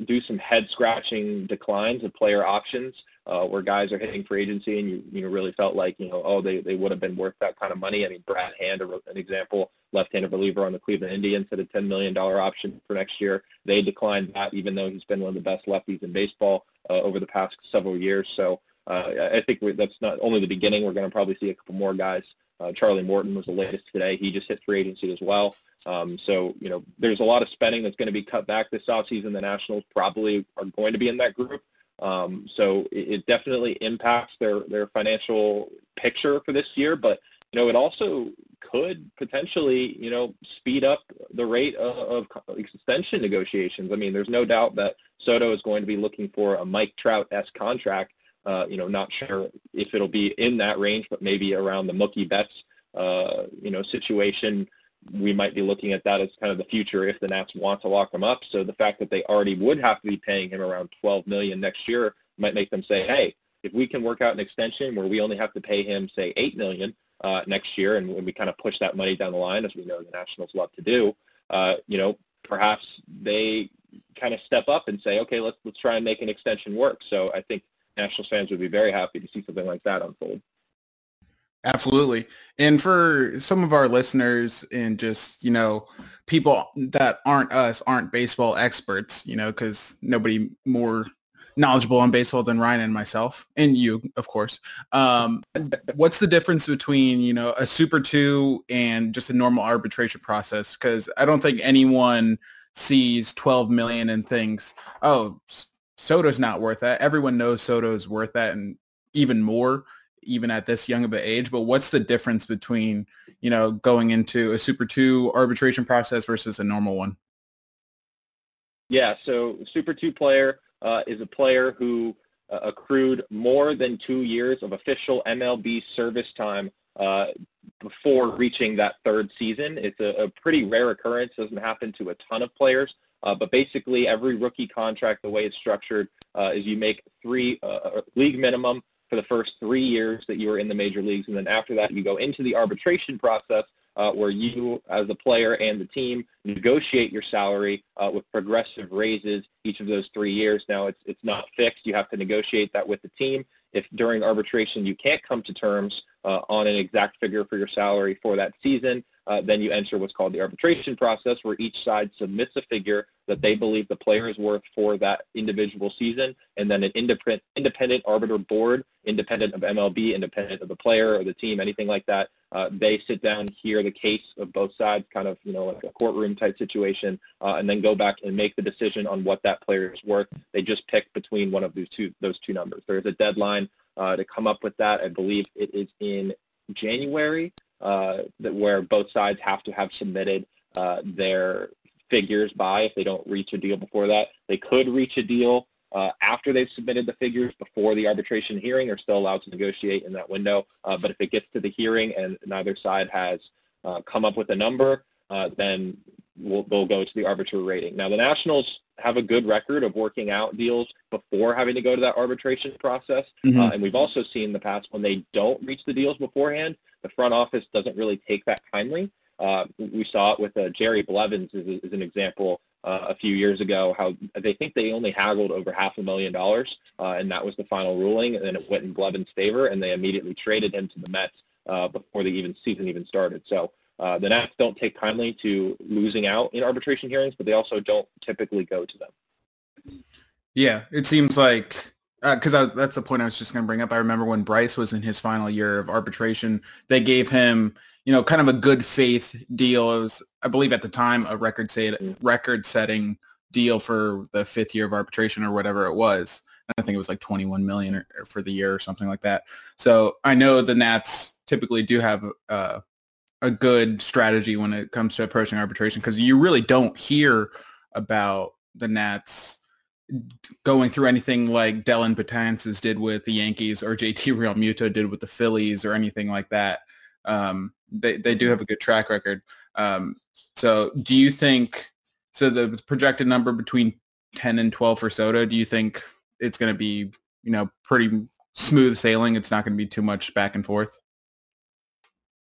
do some head-scratching declines of player options uh, where guys are hitting free agency and you, you know, really felt like, you know, oh, they, they would have been worth that kind of money. I mean, Brad Hand, an example, left-handed reliever on the Cleveland Indians, had a $10 million option for next year. They declined that, even though he's been one of the best lefties in baseball uh, over the past several years. So uh, I think that's not only the beginning. We're going to probably see a couple more guys. Uh, Charlie Morton was the latest today. He just hit free agency as well. Um, so, you know, there's a lot of spending that's going to be cut back this offseason. The Nationals probably are going to be in that group. Um, so it, it definitely impacts their, their financial picture for this year. But, you know, it also could potentially, you know, speed up the rate of, of extension negotiations. I mean, there's no doubt that Soto is going to be looking for a Mike Trout-esque contract. Uh, you know, not sure if it'll be in that range, but maybe around the Mookie Betts, uh, you know, situation. We might be looking at that as kind of the future if the Nats want to lock him up. So the fact that they already would have to be paying him around 12 million next year might make them say, hey, if we can work out an extension where we only have to pay him, say, 8 million uh, next year, and when we kind of push that money down the line, as we know the Nationals love to do, uh, you know, perhaps they kind of step up and say, okay, let's let's try and make an extension work. So I think Nationals fans would be very happy to see something like that unfold. Absolutely. And for some of our listeners and just, you know, people that aren't us, aren't baseball experts, you know, because nobody more knowledgeable on baseball than Ryan and myself, and you, of course. Um, what's the difference between you know a Super Two and just a normal arbitration process? Because I don't think anyone sees 12 million and thinks, oh, Soto's not worth that. Everyone knows Soto's worth that, and even more, even at this young of an age. But what's the difference between you know going into a Super Two arbitration process versus a normal one? Yeah, so Super 2 player uh, is a player who uh, accrued more than two years of official MLB service time uh, before reaching that third season. It's a, a, pretty rare occurrence. doesn't happen to a ton of players. Uh, but basically, every rookie contract, the way it's structured, uh, is you make three uh, league minimum for the first three years that you are in the major leagues, and then after that, you go into the arbitration process uh, where you, as a player and the team, negotiate your salary uh, with progressive raises each of those three years. Now, it's it's not fixed. You have to negotiate that with the team. If during arbitration you can't come to terms uh, on an exact figure for your salary for that season, uh, then you enter what's called the arbitration process, where each side submits a figure that they believe the player is worth for that individual season, and then an independent, independent arbiter board, independent of MLB, independent of the player or the team, anything like that, uh, they sit down, hear the case of both sides, kind of, you know, like a courtroom type situation, uh, and then go back and make the decision on what that player is worth. They just pick between one of those two, those two numbers. There's a deadline uh, to come up with that. I believe it is in January, that where both sides have to have submitted uh, their figures by if they don't reach a deal before that. They could reach a deal uh, after they've submitted the figures before the arbitration hearing They're still allowed to negotiate in that window. Uh, but if it gets to the hearing and neither side has uh, come up with a number, uh, then we'll, they'll go to the arbiter rating. Now, the Nationals have a good record of working out deals before having to go to that arbitration process. Mm-hmm. Uh, and we've also seen in the past when they don't reach the deals beforehand, the front office doesn't really take that kindly. Uh, we saw it with uh, Jerry Blevins as, an example uh, a few years ago, how they think they only haggled over half a million dollars, uh, and that was the final ruling, and then it went in Blevins' favor, and they immediately traded him to the Mets uh, before the even season even started. So uh, the Nats don't take kindly to losing out in arbitration hearings, but they also don't typically go to them. Yeah, it seems like because uh, that's the point I was just going to bring up. I remember when Bryce was in his final year of arbitration, they gave him you know, kind of a good faith deal. It was, I believe at the time, a record say record setting deal for the fifth year of arbitration or whatever it was. I think it was like 21 million or, or for the year or something like that. So I know the Nats typically do have uh, a good strategy when it comes to approaching arbitration because you really don't hear about the Nats going through anything like Dellin Betances did with the Yankees or JT Realmuto did with the Phillies or anything like that. Um, they, they do have a good track record. Um, so do you think, so the projected number between 10 and 12 for Soto, do you think it's going to be, you know, pretty smooth sailing? It's not going to be too much back and forth?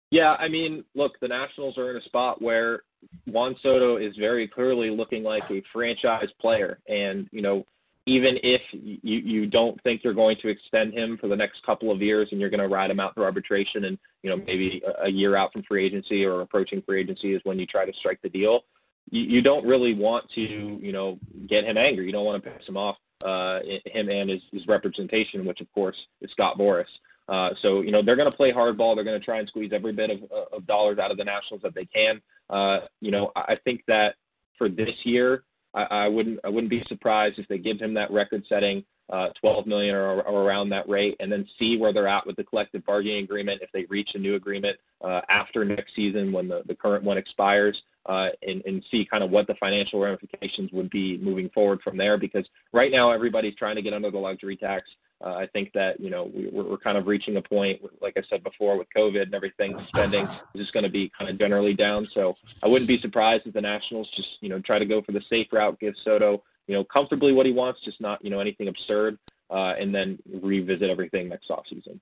Yeah, I mean, look, the Nationals are in a spot where Juan Soto is very clearly looking like a franchise player. And, you know, even if you, you don't think you're going to extend him for the next couple of years and you're going to ride him out through arbitration and, you know, maybe a, year out from free agency or approaching free agency is when you try to strike the deal, you, you don't really want to, you know, get him angry. You don't want to piss him off, uh, him and his, his representation, which, of course, is Scott Boras. Uh, so, you know, they're going to play hardball. They're going to try and squeeze every bit of, of dollars out of the Nationals that they can. Uh, you know, I think that for this year, I, I wouldn't I wouldn't be surprised if they give him that record-setting uh, 12 million or, or, around that rate, and then see where they're at with the collective bargaining agreement if they reach a new agreement uh, after next season when the, the current one expires, uh, and, and see kind of what the financial ramifications would be moving forward from there. Because right now everybody's trying to get under the luxury tax. Uh, I think that you know we, we're, kind of reaching a point, like I said before, with COVID and everything, spending is just going to be kind of generally down. So I wouldn't be surprised if the Nationals just you know try to go for the safe route, give Soto you know comfortably what he wants, just not you know anything absurd, uh, and then revisit everything next offseason.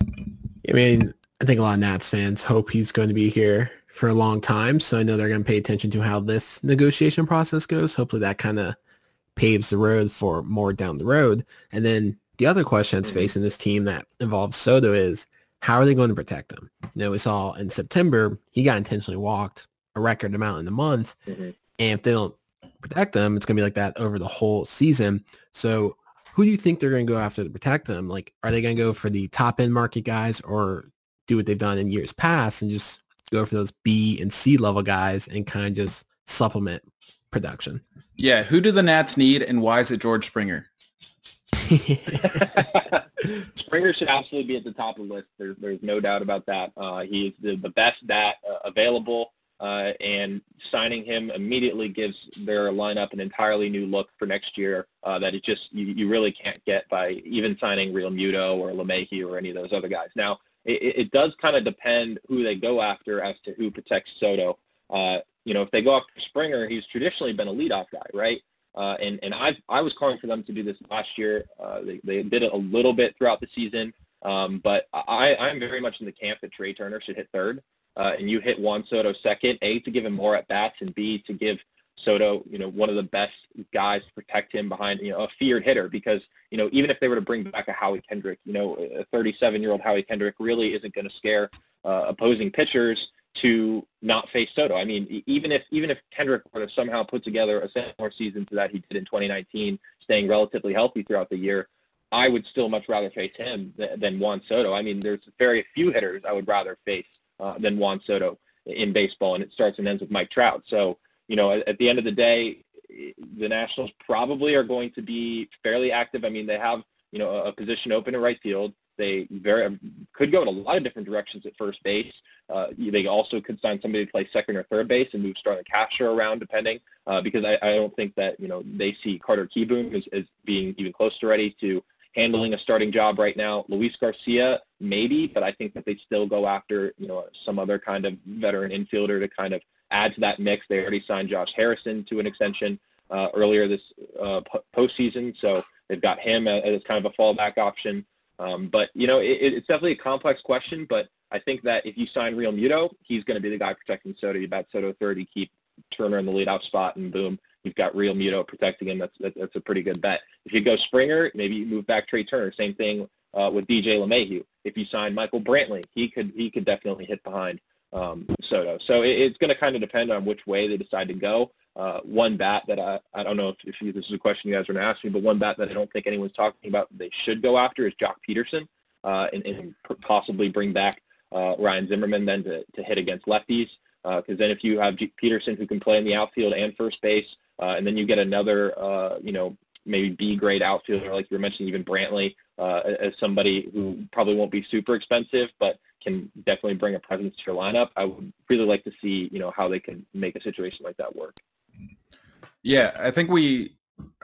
I mean, I think a lot of Nats fans hope he's going to be here for a long time, so I know they're going to pay attention to how this negotiation process goes. Hopefully, that kind of paves the road for more down the road, and then the other question that's mm-hmm. facing this team that involves Soto is how are they going to protect him? You know, we saw in September he got intentionally walked a record amount in the month, mm-hmm. and if they don't protect them, it's going to be like that over the whole season. So who do you think they're going to go after to protect them? Like, are they going to go for the top end market guys or do what they've done in years past and just go for those B and C level guys and kind of just supplement production? Yeah. Who do the Nats need and why is it George Springer? Springer should absolutely be at the top of the list. There's, there's no doubt about that. Uh, he's the, the best bat uh, available, uh, and signing him immediately gives their lineup an entirely new look for next year uh, that it just you, you really can't get by even signing Realmuto or LeMahieu or any of those other guys. Now, it, it does kind of depend who they go after as to who protects Soto. Uh, you know, if they go after Springer, he's traditionally been a leadoff guy, right? Uh, and and I I was calling for them to do this last year. Uh, they, they did it a little bit throughout the season, um, but I I'm very much in the camp that Trea Turner should hit third, uh, and you hit Juan Soto second. A to give him more at bats, and B to give Soto you know one of the best guys to protect him behind you know a feared hitter because you know even if they were to bring back a Howie Kendrick, you know a 37 year old Howie Kendrick really isn't going to scare uh, opposing pitchers to not face Soto. I mean, even if even if Kendrick were to somehow put together a similar season to that he did in 2019, staying relatively healthy throughout the year, I would still much rather face him than, than Juan Soto. I mean, there's very few hitters I would rather face uh, than Juan Soto in baseball, and it starts and ends with Mike Trout. So, you know, at, at the end of the day, the Nationals probably are going to be fairly active. I mean, they have you know a, a position open in right field. They very could go in a lot of different directions at first base. Uh, they also could sign somebody to play second or third base and move Starlin Castro around, depending. Uh, because I, I don't think that you know they see Carter Kieboom as, as being even close to ready to handling a starting job right now. Luis Garcia, maybe, but I think that they still go after you know some other kind of veteran infielder to kind of add to that mix. They already signed Josh Harrison to an extension uh, earlier this uh, postseason, so they've got him as kind of a fallback option. Um, but you know, it, it's definitely a complex question. But I think that if you sign Realmuto, he's going to be the guy protecting Soto. You bat Soto third, you keep Turner in the leadoff spot, and boom, you've got Realmuto protecting him. That's that's a pretty good bet. If you go Springer, maybe you move back Trea Turner. Same thing uh, with DJ LeMahieu. If you sign Michael Brantley, he could he could definitely hit behind um, Soto. So it, it's going to kind of depend on which way they decide to go. Uh, one bat that I, I don't know if, if you, this is a question you guys are going to ask me, but one bat that I don't think anyone's talking about they should go after is Joc Pederson uh, and, and, possibly bring back uh, Ryan Zimmerman then to, to hit against lefties. Because uh, then if you have G- Pederson who can play in the outfield and first base, uh, and then you get another, uh, you know, maybe B-grade outfielder like you were mentioning, even Brantley, as somebody who probably won't be super expensive, but can definitely bring a presence to your lineup. I would really like to see, you know, how they can make a situation like that work. Yeah, I think we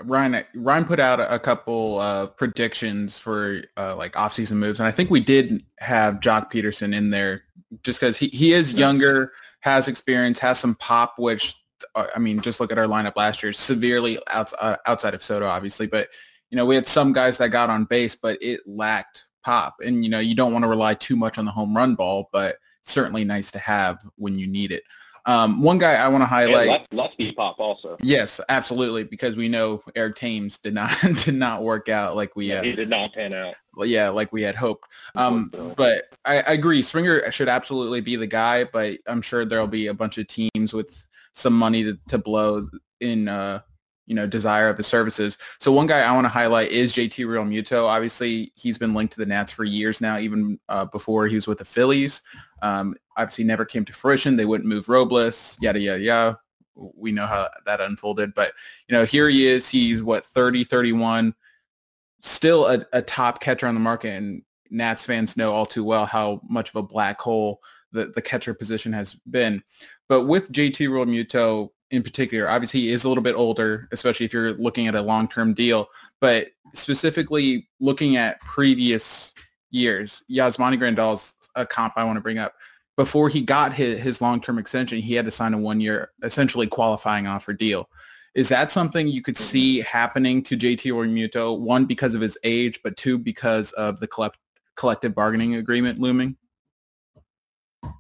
Ryan Ryan put out a couple of predictions for uh, like offseason moves, and I think we did have Joc Pederson in there just because he, he is younger, has experience, has some pop, which uh, I mean, just look at our lineup last year, severely outside, uh, outside of Soto, obviously, but you know we had some guys that got on base, but it lacked pop, and you know you don't want to rely too much on the home run ball, but certainly nice to have when you need it. Um, one guy I want to highlight. left, lefty pop also. Yes, absolutely, because we know Eric Thames did not did not work out like we. Yeah, uh, he did not pan out. Well, yeah, like we had hoped. Um, but I, I agree, Springer should absolutely be the guy, but I'm sure there'll be a bunch of teams with some money to, to blow in uh, you know, desire of his services. So one guy I want to highlight is JT Realmuto. Obviously, he's been linked to the Nats for years now, even uh, before he was with the Phillies. Um, obviously, never came to fruition. They wouldn't move Robles, yada, yada, yada. We know how that unfolded. But, you know, here he is. He's, what, 30, 31, still a, a top catcher on the market. And Nats fans know all too well how much of a black hole the, the catcher position has been. But with JT Realmuto, in particular, obviously he is a little bit older, especially if you're looking at a long-term deal, but specifically looking at previous years, Yasmani Grandal's a comp I want to bring up. Before he got his, his long-term extension, he had to sign a one-year, essentially qualifying offer deal. Is that something you could mm-hmm. see happening to JT Realmuto? One, because of his age, but two, because of the collect- collective bargaining agreement looming?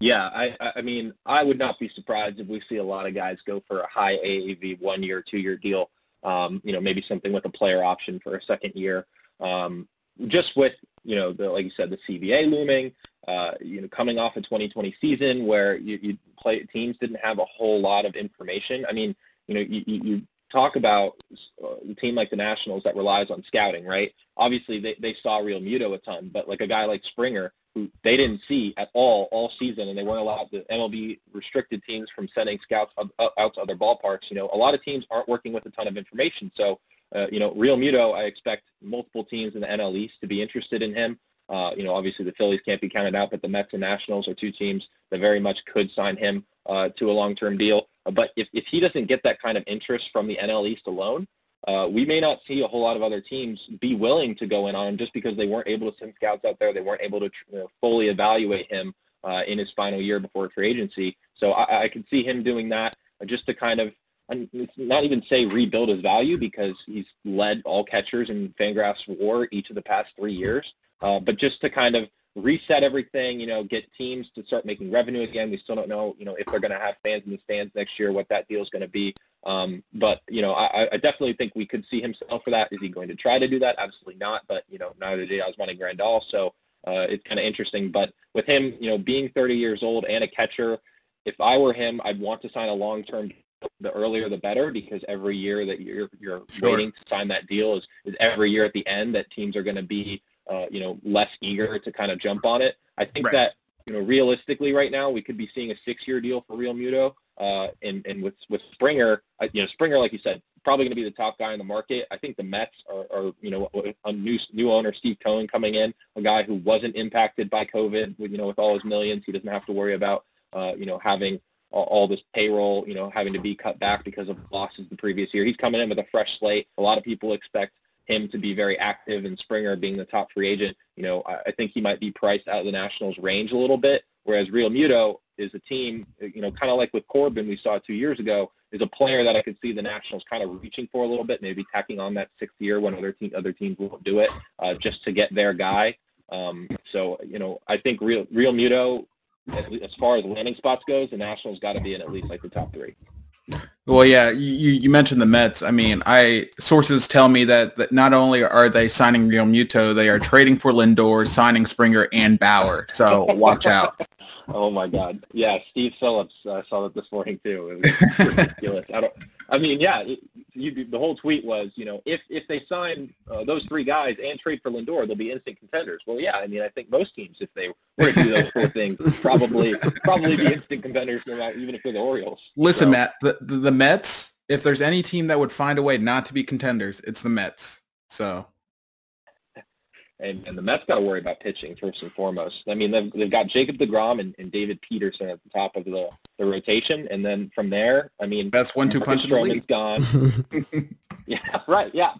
Yeah, I, I mean, I would not be surprised if we see a lot of guys go for a high AAV one year, two year deal. Um, you know, maybe something with a player option for a second year. Um, just with you know, the, like you said, the CBA looming. Uh, you know, coming off a 2020 season where you, you play teams didn't have a whole lot of information. I mean, you know, you, you talk about a team like the Nationals that relies on scouting, right? Obviously, they, they saw Realmuto a ton, but like a guy like Springer, who they didn't see at all all season, and they weren't allowed. The MLB restricted teams from sending scouts out to other ballparks. You know, a lot of teams aren't working with a ton of information. So, uh, you know, Realmuto, I expect multiple teams in the NL East to be interested in him. Uh, you know, obviously the Phillies can't be counted out, but the Mets and Nationals are two teams that very much could sign him uh, to a long-term deal. Uh, but if, if he doesn't get that kind of interest from the NL East alone, uh, we may not see a whole lot of other teams be willing to go in on him just because they weren't able to send scouts out there. They weren't able to you know, fully evaluate him uh, in his final year before free agency. So I, I can see him doing that just to kind of not even say rebuild his value because he's led all catchers in Fangraphs WAR each of the past three years. Uh, but just to kind of reset everything, you know, get teams to start making revenue again. We still don't know, you know, if they're going to have fans in the stands next year, what that deal is going to be. Um, but, you know, I, I definitely think we could see himself for that. Is he going to try to do that? Absolutely not. But, you know, neither did Yasmani Grandal. So uh, it's kind of interesting. But with him, you know, being 30 years old and a catcher, if I were him, I'd want to sign a long-term the earlier the better because every year that you're you're sure. waiting to sign that deal is, is every year at the end that teams are going to be uh, you know, less eager to kind of jump on it. I think right. that, you know, realistically right now, we could be seeing a six-year deal for Realmuto. Uh, and, with, with Springer, uh, you know, Springer, like you said, probably going to be the top guy in the market. I think the Mets are, are, you know, a new new owner, Steve Cohen, coming in, a guy who wasn't impacted by COVID. You know, with all his millions, he doesn't have to worry about, uh, you know, having all, this payroll, you know, having to be cut back because of losses the previous year. He's coming in with a fresh slate. A lot of people expect him to be very active and Springer being the top free agent, you know, I, think he might be priced out of the Nationals range a little bit, whereas Realmuto is a team, you know, kind of like with Corbin we saw two years ago, is a player that I could see the Nationals kind of reaching for a little bit, maybe tacking on that sixth year when other, team, other teams won't do it, uh, just to get their guy. Um, so, you know, I think Real, Realmuto, as far as landing spots goes, the Nationals got to be in at least like the top three. Well, yeah, you, you mentioned the Mets. I mean, I sources tell me that, that not only are they signing Realmuto, they are trading for Lindor, signing Springer and Bauer. So watch out. oh my God! Yeah, Steve Phillips. I saw that this morning too. It was ridiculous. I don't. I mean, yeah, you, the whole tweet was, you know, if if they sign uh, those three guys and trade for Lindor, they'll be instant contenders. Well, yeah, I mean, I think most teams, if they were to do those four things, probably probably be instant contenders, no matter, even if they're the Orioles. Listen, so. Matt, the, the the Mets. If there's any team that would find a way not to be contenders, it's the Mets. So and, and the Mets got to worry about pitching first and foremost. I mean, they've, they've got Jacob DeGrom and, and David Peterson at the top of the, the rotation, and then from there, I mean, best one-two punch in the league. gone. yeah, right. Yeah,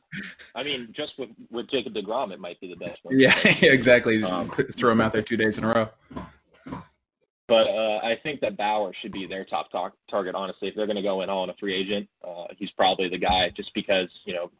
I mean, just with with Jacob DeGrom, it might be the best one. Yeah, exactly. Um, Throw him out there two days in a row. But uh, I think that Bauer should be their top talk, target. Honestly, if they're going to go in all on a free agent, uh, he's probably the guy. Just because you know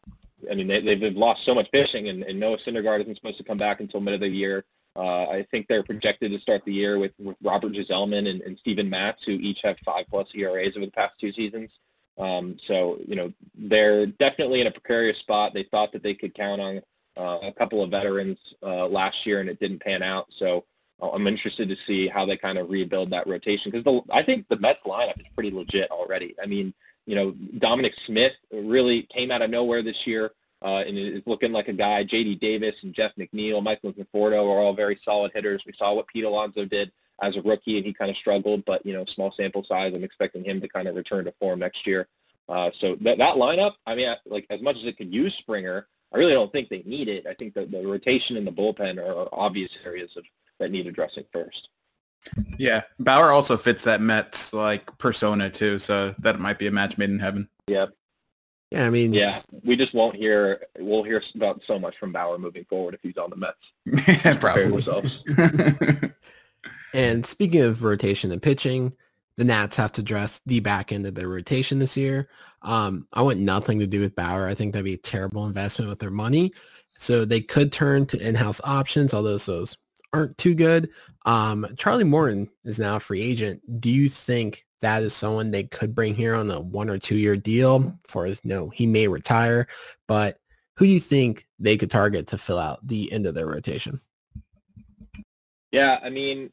I mean, they, they've lost so much pitching, and, and Noah Syndergaard isn't supposed to come back until mid of the year. Uh, I think they're projected to start the year with, with Robert Gsellman and, and Steven Matz, who each have five-plus ERAs over the past two seasons. Um, so, you know, they're definitely in a precarious spot. They thought that they could count on uh, a couple of veterans uh, last year, and it didn't pan out. So I'm interested to see how they kind of rebuild that rotation because I think the Mets lineup is pretty legit already. I mean, you know, Dominic Smith really came out of nowhere this year uh, and is looking like a guy. J.D. Davis and Jeff McNeil, Michael Conforto are all very solid hitters. We saw what Pete Alonso did as a rookie, and he kind of struggled, but, you know, small sample size. I'm expecting him to kind of return to form next year. Uh, so that, that lineup, I mean, like as much as it could use Springer, I really don't think they need it. I think that the rotation and the bullpen are, are obvious areas of, that need addressing first. Yeah, Bauer also fits that Mets like persona too, so that might be a match made in heaven. Yep. Yeah, I mean, yeah, we just won't hear. We'll hear about so much from Bauer moving forward if he's on the Mets. Probably. and speaking of rotation and pitching, the Nats have to address the back end of their rotation this year. Um, I want nothing to do with Bauer. I think that'd be a terrible investment with their money. So they could turn to in-house options, although those aren't too good. Um, Charlie Morton is now a free agent. Do you think that is someone they could bring here on a one or two year deal for his no, he may retire, but who do you think they could target to fill out the end of their rotation? Yeah, I mean,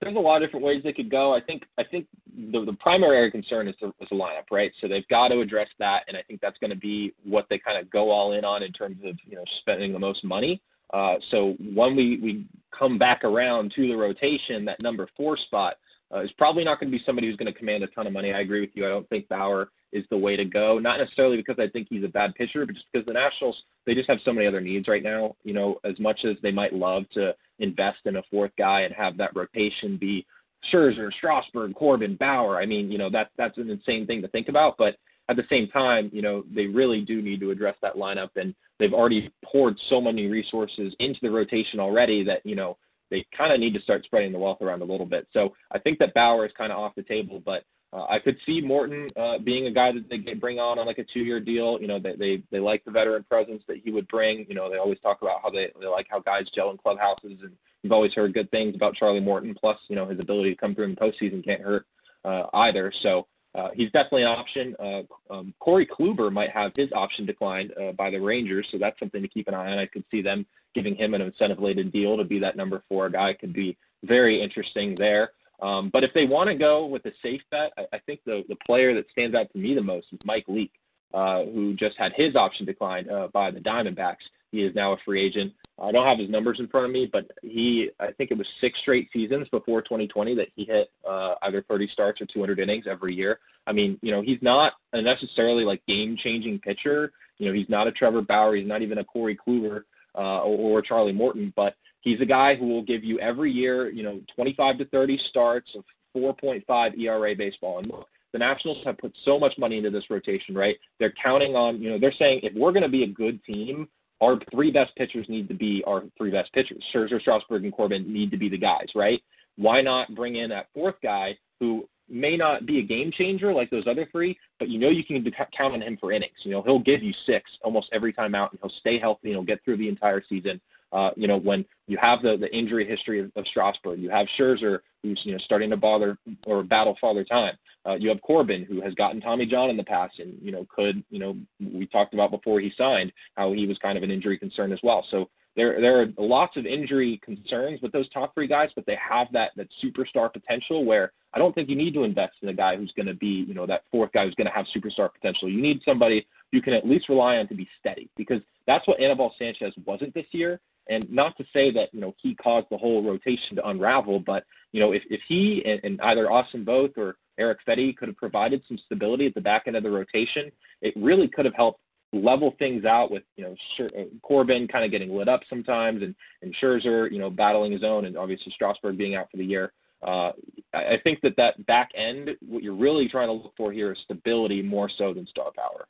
there's a lot of different ways they could go. I think I think the, the primary concern is the, is the lineup, right? So they've got to address that, and I think that's going to be what they kind of go all in on in terms of you know spending the most money. Uh, so when we, we come back around to the rotation, that number four spot uh, is probably not going to be somebody who's going to command a ton of money. I agree with you. I don't think Bauer is the way to go. Not necessarily because I think he's a bad pitcher, but just because the Nationals they just have so many other needs right now. You know, as much as they might love to invest in a fourth guy and have that rotation be Scherzer, Strasburg, Corbin, Bauer. I mean, you know, that that's an insane thing to think about. But at the same time, you know, they really do need to address that lineup, and they've already poured so many resources into the rotation already that you know they kind of need to start spreading the wealth around a little bit. So I think that Bauer is kind of off the table, but uh, I could see Morton uh, being a guy that they bring on on like a two-year deal. You know, they, they they like the veteran presence that he would bring. You know, they always talk about how they, they like how guys gel in clubhouses, and you've always heard good things about Charlie Morton. Plus, you know, his ability to come through in the postseason can't hurt uh, either. So uh, he's definitely an option. Uh, um, Corey Kluber might have his option declined uh, by the Rangers, so that's something to keep an eye on. I could see them giving him an incentive-laden deal to be that number four guy. Could be very interesting there. Um, but if they want to go with a safe bet, I, I, think the, the player that stands out to me the most is Mike Leake, uh, who just had his option declined uh, by the Diamondbacks. He is now a free agent. I don't have his numbers in front of me, but he, I think it was six straight seasons before 2020 that he hit uh, either 30 starts or 200 innings every year. I mean, you know, he's not a necessarily like game-changing pitcher. You know, he's not a Trevor Bauer. He's not even a Corey Kluber uh, or, or Charlie Morton, but He's a guy who will give you every year, you know, 25 to 30 starts of 4.5 ERA baseball. And look, the Nationals have put so much money into this rotation, right? They're counting on, you know, they're saying if we're going to be a good team, our three best pitchers need to be our three best pitchers. Scherzer, Strasburg, and Corbin need to be the guys, right? Why not bring in that fourth guy who may not be a game changer like those other three, but you know you can count on him for innings. You know, he'll give you six almost every time out, and he'll stay healthy and he'll get through the entire season. Uh, you know, when you have the, the injury history of, of Strasburg, you have Scherzer, who's you know starting to bother or battle father time. Uh, you have Corbin, who has gotten Tommy John in the past, and you know could you know we talked about before he signed how he was kind of an injury concern as well. So there there are lots of injury concerns with those top three guys, but they have that that superstar potential where I don't think you need to invest in a guy who's going to be you know that fourth guy who's going to have superstar potential. You need somebody you can at least rely on to be steady because that's what Anibal Sanchez wasn't this year. And not to say that, you know, he caused the whole rotation to unravel, but, you know, if, if he and, and either Austin Both or Erick Fedde could have provided some stability at the back end of the rotation, it really could have helped level things out with, you know, uh, Corbin kind of getting lit up sometimes and, and Scherzer, you know, battling his own and obviously Strasburg being out for the year. Uh, I think that that back end, what you're really trying to look for here is stability more so than star power.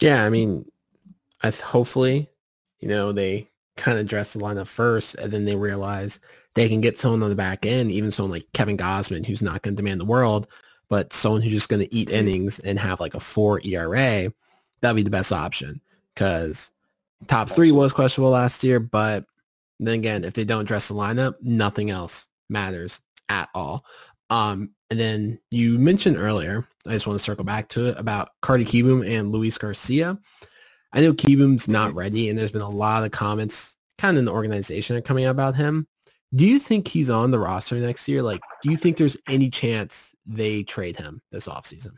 Yeah, I mean, I th- hopefully you know, they kind of dress the lineup first and then they realize they can get someone on the back end, even someone like Kevin Gausman, who's not going to demand the world, but someone who's just going to eat innings and have like a four ERA, that'd be the best option because top three was questionable last year, but then again, if they don't dress the lineup, nothing else matters at all. Um, and then you mentioned earlier, I just want to circle back to it about Carter Kieboom and Luis Garcia. I know Kieboom's not ready, and there's been a lot of comments kind of in the organization coming out about him. Do you think he's on the roster next year? Like, do you think there's any chance they trade him this offseason?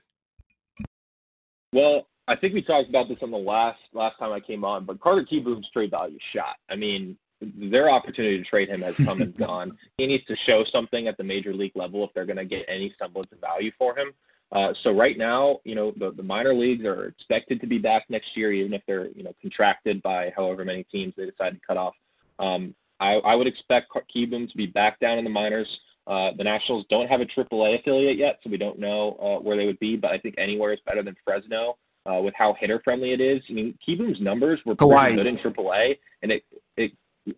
Well, I think we talked about this on the last last time I came on, but Carter Kieboom's trade value shot. I mean, their opportunity to trade him has come and gone. He needs to show something at the major league level if they're going to get any semblance of value for him. Uh, so right now, you know, the, the minor leagues are expected to be back next year, even if they're, you know, contracted by however many teams they decide to cut off. Um, I, I would expect Kieboom to be back down in the minors. Uh, the Nationals don't have a AAA affiliate yet, so we don't know uh, where they would be, but I think anywhere is better than Fresno uh, with how hitter-friendly it is. I mean, Kieboom's numbers were pretty Hawaii. good in AAA, and it, it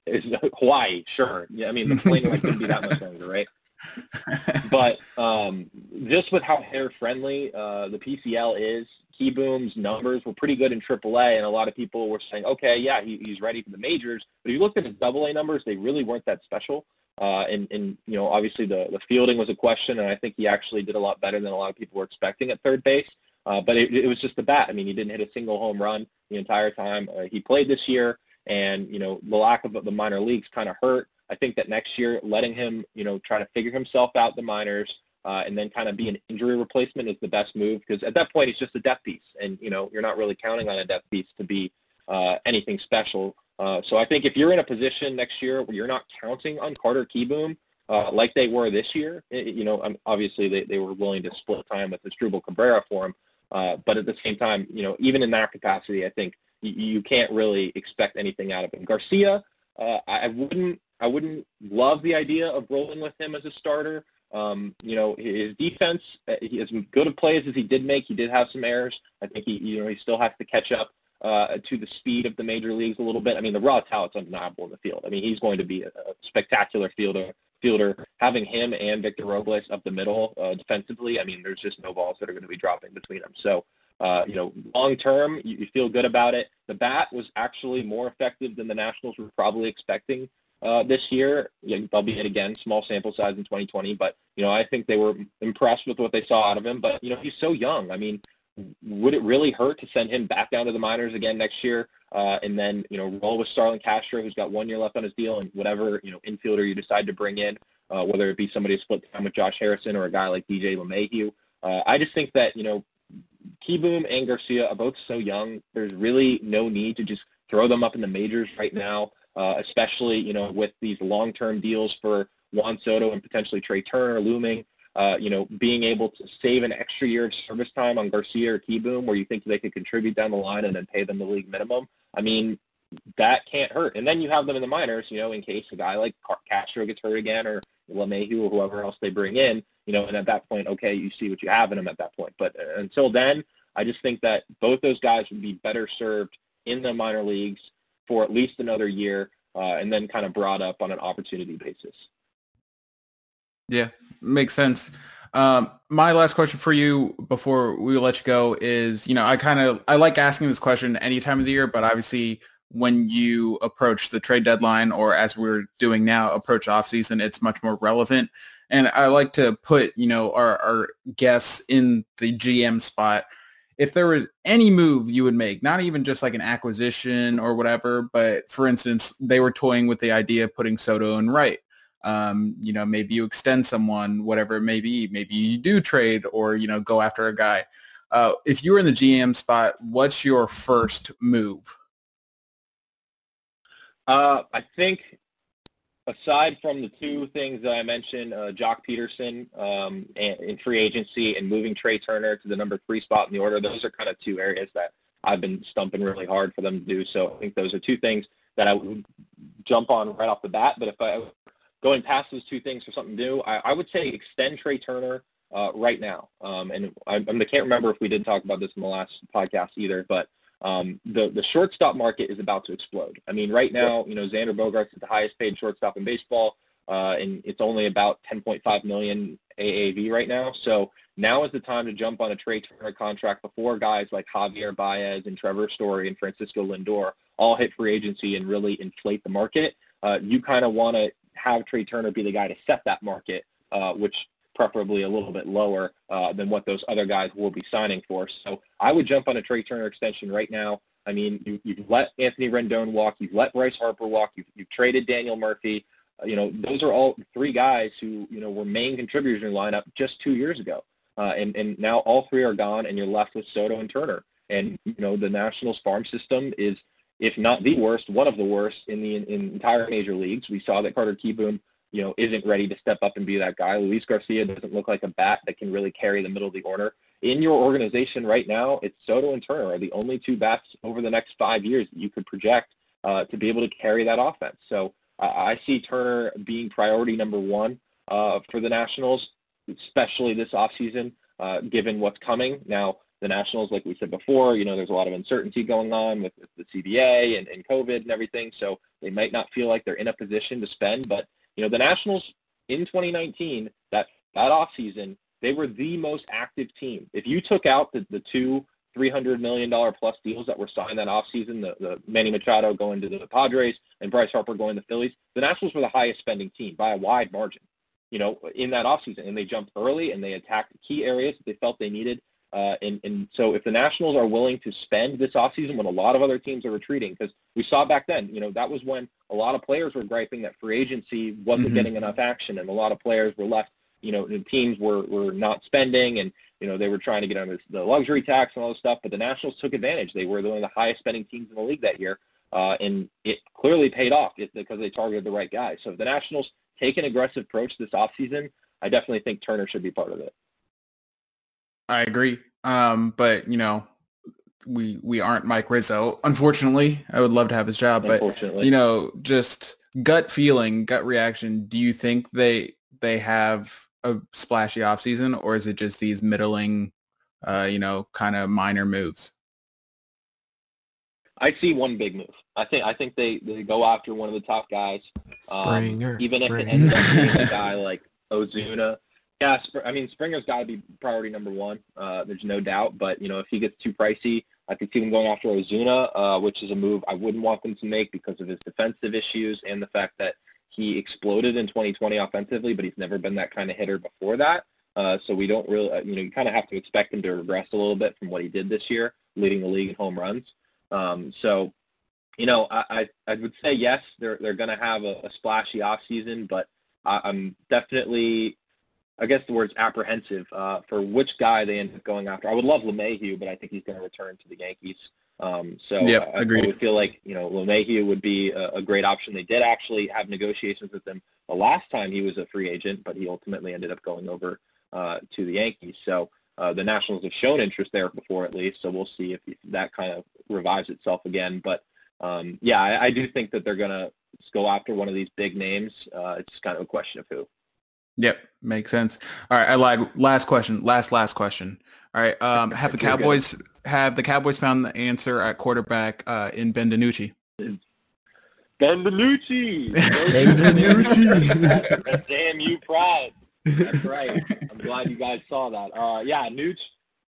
is Hawaii, sure. Yeah, I mean, the plane couldn't be that much longer, right? but um, just with how hitter friendly uh, the PCL is, Kieboom's numbers were pretty good in AAA, and a lot of people were saying, okay, yeah, he, he's ready for the majors. But if you looked at his AA numbers, they really weren't that special. Uh, and, and, you know, obviously the, the fielding was a question, and I think he actually did a lot better than a lot of people were expecting at third base. Uh, but it, it was just the bat. I mean, he didn't hit a single home run the entire time uh, he played this year, and, you know, the lack of the minor leagues kind of hurt I think that next year, letting him, you know, try to figure himself out the minors, uh, and then kind of be an injury replacement is the best move because at that point it's just a depth piece, and you know you're not really counting on a depth piece to be uh, anything special. Uh, so I think if you're in a position next year where you're not counting on Carter Kieboom uh, like they were this year, it, you know, um, obviously they, they were willing to split time with Asdrubal Cabrera for him, uh, but at the same time, you know, even in that capacity, I think you, you can't really expect anything out of him. Garcia, uh, I wouldn't I wouldn't love the idea of rolling with him as a starter. Um, you know, his defense, uh, as good of plays as he did make, he did have some errors. I think he, you know, he still has to catch up uh, to the speed of the major leagues a little bit. I mean, the raw talent's undeniable in the field. I mean, he's going to be a, a spectacular fielder. Fielder having him and Victor Robles up the middle uh, defensively. I mean, there's just no balls that are going to be dropping between them. So, uh, you know, long term, you, you feel good about it. The bat was actually more effective than the Nationals were probably expecting uh, this year, albeit again small sample size in 2020. But you know, I think they were impressed with what they saw out of him. But you know, he's so young. I mean, would it really hurt to send him back down to the minors again next year, uh, and then you know roll with Starlin Castro, who's got one year left on his deal, and whatever you know infielder you decide to bring in, uh, whether it be somebody split time with Josh Harrison or a guy like DJ LeMahieu. Uh, I just think that you know Kieboom and Garcia are both so young. There's really no need to just throw them up in the majors right now uh, especially you know with these long-term deals for Juan Soto and potentially Trea Turner looming. Uh, you know, being able to save an extra year of service time on Garcia or Kieboom, where you think they could contribute down the line and then pay them the league minimum. I mean, that can't hurt. And then you have them in the minors, you know, in case a guy like Castro gets hurt again or LeMahieu or whoever else they bring in, you know, and at that point, okay, you see what you have in them at that point. But uh, until then, I just think that both those guys would be better served in the minor leagues for at least another year, uh, and then kind of brought up on an opportunity basis. Yeah, makes sense. Um, my last question for you before we let you go is, you know, I kind of I like asking this question any time of the year, but obviously when you approach the trade deadline or as we're doing now, approach off season, it's much more relevant. And I like to put, you know, our, our guests in the GM spot if there was any move you would make, not even just like an acquisition or whatever, but for instance, they were toying with the idea of putting Soto and right. Um, you know, maybe you extend someone, whatever it may be. Maybe you do trade or, you know, go after a guy. Uh, if you were in the GM spot, what's your first move? Uh, I think aside from the two things that I mentioned, uh, Joc Pederson um, and, in free agency and moving Trea Turner to the number three spot in the order, those are kind of two areas that I've been stumping really hard for them to do. So I think those are two things that I would jump on right off the bat. But if I going past those two things for something new, I, I would say extend Trea Turner uh, right now. Um, and I, I can't remember if we did talk about this in the last podcast either, but um, the the shortstop market is about to explode. I mean, right now, you know, Xander Bogaerts is the highest paid shortstop in baseball, uh, and it's only about 10.5 million AAV right now. So now is the time to jump on a Trea Turner contract before guys like Javier Baez and Trevor Story and Francisco Lindor all hit free agency and really inflate the market. Uh, you kind of want to have Trea Turner be the guy to set that market, uh, which preferably a little bit lower uh, than what those other guys will be signing for. So I would jump on a Trea Turner extension right now. I mean, you, you've let Anthony Rendon walk, you've let Bryce Harper walk, you've, you've traded Daniel Murphy. Uh, you know, those are all three guys who, you know, were main contributors in your lineup just two years ago. Uh, and, and now all three are gone and you're left with Soto and Turner. And, you know, the Nationals farm system is, if not the worst, one of the worst in the in, in entire major leagues. We saw that Carter Kieboom you know, isn't ready to step up and be that guy. Luis Garcia doesn't look like a bat that can really carry the middle of the order. In your organization right now, it's Soto and Turner are the only two bats over the next five years that you could project uh, to be able to carry that offense. So uh, I see Turner being priority number one uh, for the Nationals, especially this offseason, uh, given what's coming. Now, the Nationals, like we said before, you know, there's a lot of uncertainty going on with, with the CBA and, and COVID and everything, so they might not feel like they're in a position to spend, but you know, the Nationals in 2019, that, that offseason, they were the most active team. If you took out the, the two $300 million plus deals that were signed that offseason, the, the Manny Machado going to the Padres and Bryce Harper going to the Phillies, the Nationals were the highest spending team by a wide margin, you know, in that offseason. And they jumped early and they attacked key areas that they felt they needed. Uh, and, and so if the Nationals are willing to spend this offseason when a lot of other teams are retreating, because we saw back then, you know, that was when a lot of players were griping that free agency wasn't Mhm. getting enough action and a lot of players were left, you know, the teams were, were not spending and, you know, they were trying to get on the luxury tax and all this stuff, but the Nationals took advantage. They were one of the highest spending teams in the league that year, uh, and it clearly paid off because they targeted the right guy. So if the Nationals take an aggressive approach this offseason, I definitely think Turner should be part of it. I agree. Um, but you know, we we aren't Mike Rizzo. Unfortunately, I would love to have his job, but you know, just gut feeling, gut reaction. Do you think they they have a splashy offseason or is it just these middling, uh, you know, kind of minor moves? I see one big move. I think I think they, they go after one of the top guys. Um, Springer, even if it ends up being a guy like Ozuna. Yeah, I mean Springer's got to be priority number one. Uh, there's no doubt. But you know, if he gets too pricey, I could see them going after Ozuna, uh, which is a move I wouldn't want them to make because of his defensive issues and the fact that he exploded in 2020 offensively, but he's never been that kind of hitter before that. Uh, so we don't really, uh, you know, you kind of have to expect him to regress a little bit from what he did this year, leading the league in home runs. Um, so, you know, I, I, I would say yes, they're they're going to have a, a splashy offseason, but I, I'm definitely, I guess the word's apprehensive uh, for which guy they end up going after. I would love LeMahieu, but I think he's going to return to the Yankees. Um, so Yep, I, I would feel like you know LeMahieu would be a, a great option. They did actually have negotiations with him the last time he was a free agent, but he ultimately ended up going over uh, to the Yankees. So uh, the Nationals have shown interest there before, at least. So we'll see if, if that kind of revives itself again. But um, yeah, I, I do think that they're going to go after one of these big names. Uh, it's just kind of a question of who. Yep, makes sense. All right, I lied. Last question. Last last question. All right. Um, have the Cowboys have the Cowboys found the answer at quarterback uh, in Ben DiNucci? Ben DiNucci. DiNucci. Damn you pride. That's right. I'm glad you guys saw that. Uh, yeah, Nooch.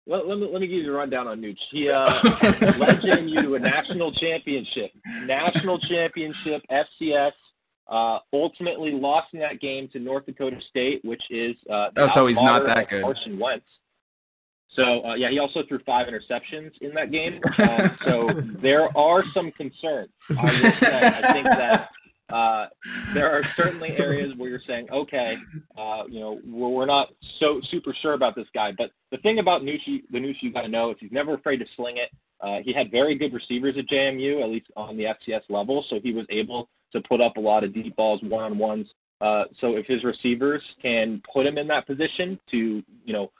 Let, let, me, let me give you a rundown on Nooch. He uh, led JMU to a national championship. National championship, FCS. Uh, ultimately lost in that game to North Dakota State, which is uh, Oh, so he's not that good. Carson Wentz. So uh, yeah, he also threw five interceptions in that game. Um, so there are some concerns. I will say. I think that uh, there are certainly areas where you're saying, okay, uh, you know, we're, we're not so super sure about this guy. But the thing about Nucci, the Nucci you got to know is he's never afraid to sling it. Uh, he had very good receivers at JMU, at least on the FCS level, so he was able to put up a lot of deep balls, one-on-ones. Uh, so if his receivers can put him in that position to, you know,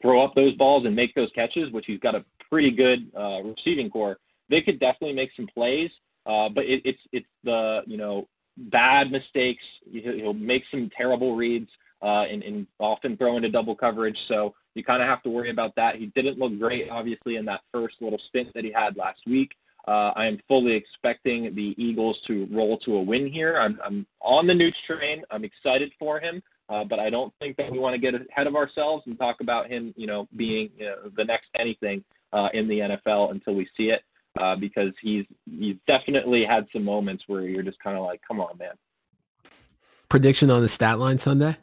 throw up those balls and make those catches, which he's got a pretty good uh, receiving corps, they could definitely make some plays. Uh, but it, it's it's the you know bad mistakes. He'll, make some terrible reads uh, and, and often throw into double coverage. So you kind of have to worry about that. He didn't look great, obviously, in that first little stint that he had last week. Uh, I am fully expecting the Eagles to roll to a win here. I'm, I'm on the Nooch train. I'm excited for him, uh, but I don't think that we want to get ahead of ourselves and talk about him, you know, being you know, the next anything uh, in the NFL until we see it, uh, because he's he's definitely had some moments where you're just kind of like, come on, man. Prediction on the stat line Sunday?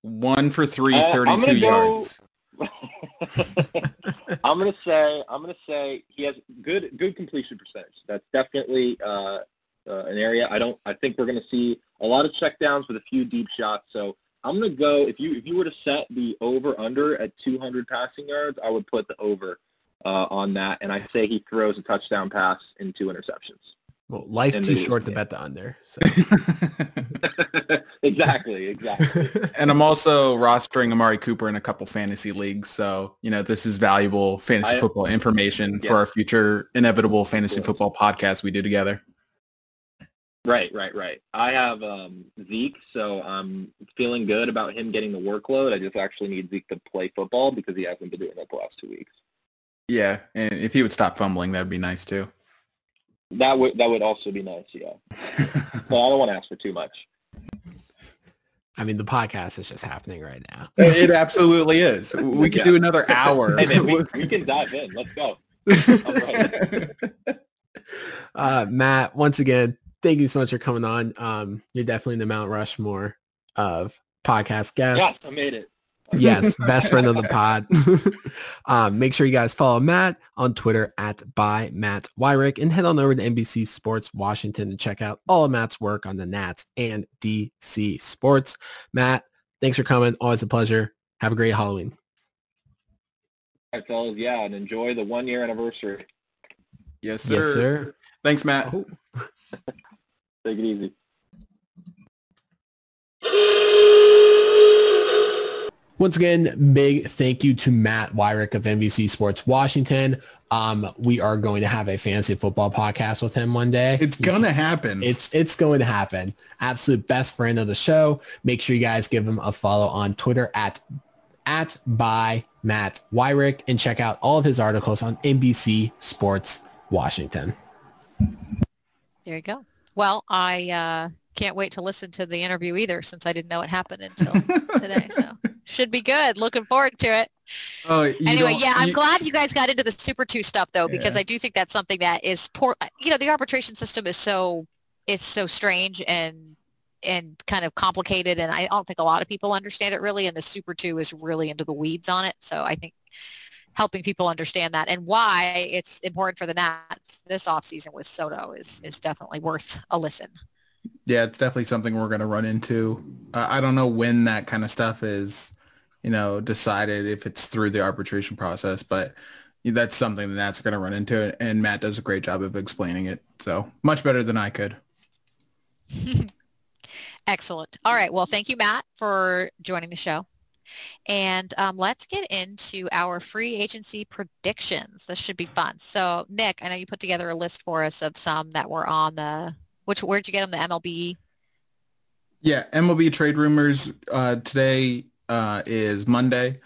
One for three, Uh, I'm 32 go- yards. I'm gonna say I'm gonna say he has good good completion percentage. That's definitely uh, uh, an area I don't. I think we're gonna see a lot of checkdowns with a few deep shots. So I'm gonna go if you if you were to set the over under at 200 passing yards, I would put the over uh, on that, and I say he throws a touchdown pass and two interceptions. Well, life's And too short lose to bet the under. So. exactly, exactly. and I'm also rostering Amari Cooper in a couple fantasy leagues. So, you know, this is valuable fantasy I- football information Yeah. for our future inevitable fantasy football podcast we do together. Right, right, right. I have um, Zeke, so I'm feeling good about him getting the workload. I just actually need Zeke to play football because he hasn't been doing that the last two weeks. Yeah. And if he would stop fumbling, that'd be nice too. That would that would also be nice, yeah. But I don't want to ask for too much. I mean, the podcast is just happening right now. it absolutely is. We could Yeah. do another hour. Hey man, we, we can dive in. Let's go. I'm. Uh, Matt, once again, thank you so much for coming on. Um, you're definitely in the Mount Rushmore of podcast guests. Yes, I made it. Yes, best friend of the pod. um, make sure you guys follow Matt on Twitter at by Matt Weyrich and head on over to NBC Sports Washington to check out all of Matt's work on the Nats and DC Sports. Matt, thanks for coming. Always a pleasure. Have a great Halloween. All right, fellas. Yeah, and enjoy the one year anniversary. Yes, sir. Yes, sir. Thanks, Matt. Oh. Take it easy. Once again, big thank you to Matt Weyrich of NBC Sports Washington. Um, we are going to have a fantasy football podcast with him one day. It's gonna happen. It's it's going to happen. Absolute best friend of the show. Make sure you guys give him a follow on Twitter at at by Matt Weyrich and check out all of his articles on NBC Sports Washington. There you go. Well, I uh, can't wait to listen to the interview either since I didn't know it happened until today. So should be good. Looking forward to it. Oh, you anyway, don't- yeah, I'm you- glad you guys got into the Super Two stuff though, because Yeah. I do think that's something that is poor. You know, the arbitration system is so it's so strange and and kind of complicated, and I don't think a lot of people understand it really. And the Super Two is really into the weeds on it, so I think helping people understand that and why it's important for the Nats this offseason with Soto is is definitely worth a listen. Yeah, it's definitely something we're going to run into. Uh, I don't know when that kind of stuff is, you know, decided if it's through the arbitration process, but that's something Nats are going to run into, and Matt does a great job of explaining it. So much better than I could. Excellent. All right. Well, thank you, Matt, for joining the show. And um, let's get into our free agency predictions. This should be fun. So, Nick, I know you put together a list for us of some that were on the which where'd you get them? The MLB. Yeah, MLB trade rumors uh, today uh, is Monday.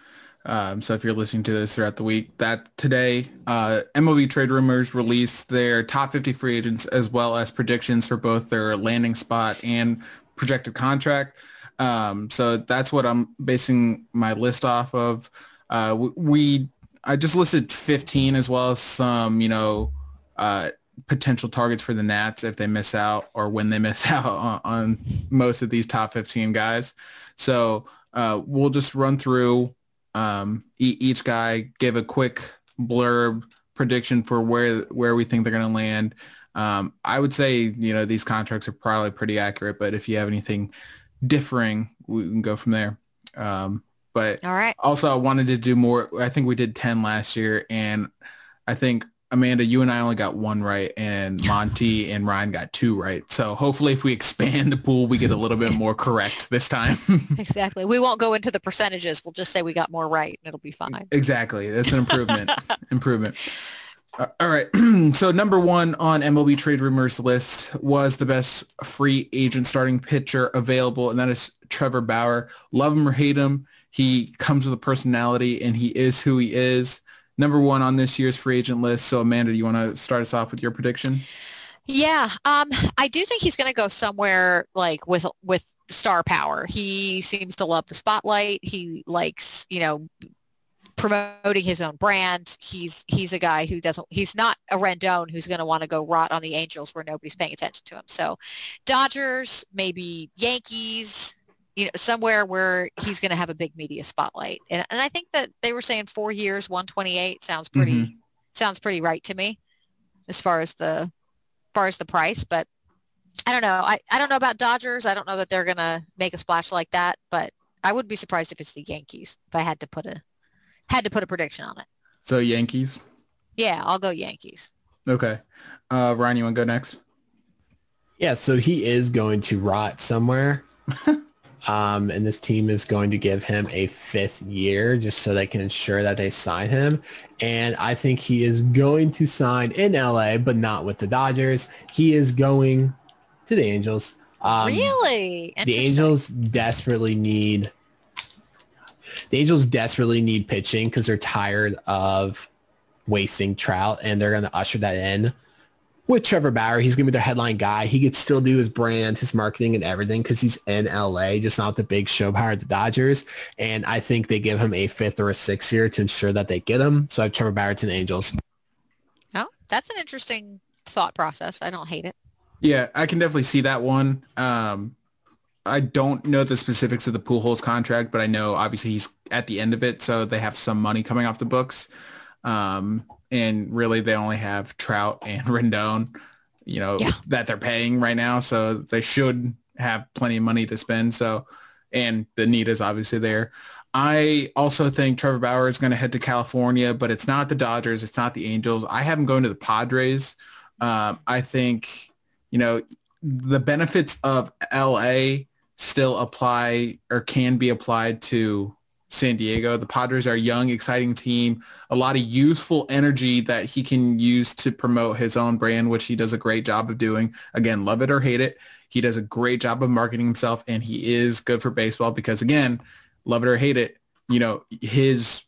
Um, so if you're listening to this throughout the week, that today uh, MLB trade rumors released their top 50 free agents as well as predictions for both their landing spot and projected contract. Um, so that's what I'm basing my list off of. Uh, we, I just listed 15 as well as some, you know, uh, potential targets for the Nats if they miss out or when they miss out on, on most of these top 15 guys. So uh, we'll just run through um, e- each guy, give a quick blurb prediction for where where we think they're going to land. Um, I would say you know these contracts are probably pretty accurate, but if you have anything differing, we can go from there. Um, but All right. also, I wanted to do more. I think we did 10 last year, and I think Amanda, you and I only got one right, and Monty and Ryan got two right. So hopefully, if we expand the pool, we get a little bit more correct this time. Exactly. We won't go into the percentages. We'll just say we got more right and it'll be fine. exactly, that's an improvement. improvement. Uh, all right. so number one on MLB trade rumors list was the best free agent starting pitcher available, and that is Trevor Bauer. Love him or hate him, he comes with a personality, and he is who he is. Number one on this year's free agent list. So Amanda, do you want to start us off with your prediction? Yeah, um, I do think he's going to go somewhere like with with star power. He seems to love the spotlight. He likes, you know, promoting his own brand. He's he's a guy who doesn't. He's not a Rendon who's going to want to go rot on the Angels where nobody's paying attention to him. So, Dodgers, maybe Yankees. You know, somewhere where he's going to have a big media spotlight. And and I think that they were saying four years, 128 sounds pretty Mhm. sounds pretty right to me as far as the as far as the price, but I don't know. I, I don't know about Dodgers. I don't know that they're gonna make a splash like that, but I would be surprised if it's the Yankees if I had to put a had to put a prediction on it. So Yankees. Yeah, I'll go Yankees. Okay. Uh, Ryan, you want to go next? Yeah, so he is going to rot somewhere. um, and this team is going to give him a fifth year just so they can ensure that they sign him. And I think he is going to sign in LA, but not with the Dodgers. He is going to the Angels. Um, really? the Angels desperately need the Angels desperately need pitching because they're tired of wasting Trout, and they're going to usher that in with Trevor Bauer. He's going to be their headline guy. He could still do his brand, his marketing, and everything because he's in LA, just not the big show power at the Dodgers. And I think they give him a fifth or a sixth year to ensure that they get him. So I have Trevor Bauer to the Angels. Oh, that's an interesting thought process. I don't hate it. Yeah, I can definitely see that one. Um, I don't know the specifics of the Pujols contract, but I know obviously he's at the end of it, so they have some money coming off the books. Um, and really, they only have Trout and Rendon, you know, Yeah. that they're paying right now, so they should have plenty of money to spend. So, and the need is obviously there. I also think Trevor Bauer is going to head to California, but it's not the Dodgers, it's not the Angels. I have him going to the Padres. Um, I think, you know, the benefits of LA still apply or can be applied to San Diego. The Padres are a young, exciting team, a lot of youthful energy that he can use to promote his own brand, which he does a great job of doing. Again, love it or hate it. He does a great job of marketing himself and he is good for baseball because again, love it or hate it, you know, his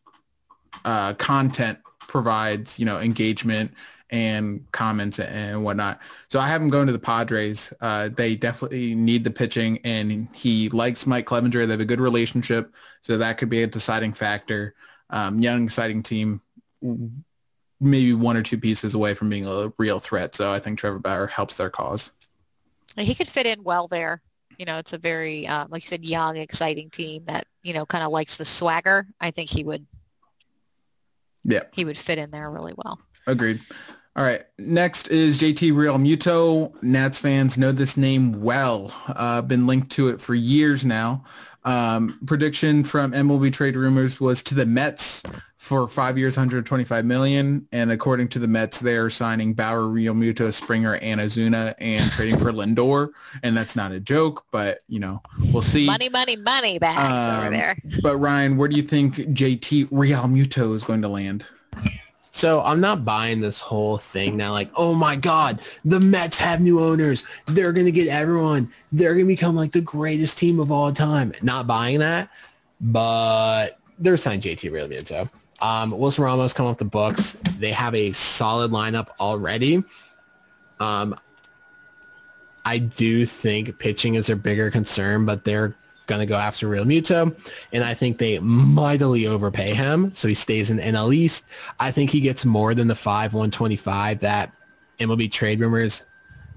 uh, content provides, you know, engagement and comments and whatnot. So I have him going to the Padres. Uh, they definitely need the pitching, and he likes Mike Clevinger. They have a good relationship, so that could be a deciding factor. Um, young, exciting team, maybe one or two pieces away from being a real threat. So I think Trevor Bauer helps their cause. He could fit in well there. You know, it's a very, um, like you said, young, exciting team that you know kind of likes the swagger. I think he would Yeah, he would fit in there really well. agreed. All right. Next is JT Realmuto. Nats fans know this name well. Uh, been linked to it for years now. Um, prediction from MLB Trade Rumors was to the Mets for five years, 125 million. And according to the Mets, they're signing Bauer, Realmuto, Springer, and Ozuna and trading for Lindor. And that's not a joke, but you know, we'll see. Money, money, money bags over Um, there. But Ryan, where do you think JT Realmuto is going to land? So I'm not buying this whole thing now. Like, oh my God, the Mets have new owners. They're gonna get everyone. They're gonna become like the greatest team of all time. Not buying that, but they're signed JT Realmuto. Um, Wilson Ramos come off the books. They have a solid lineup already. Um, I do think pitching is their bigger concern, but they're going to go after Realmuto. And I think they mightily overpay him. So he stays in NL East. I think he gets more than the 5 125 that MLB trade rumors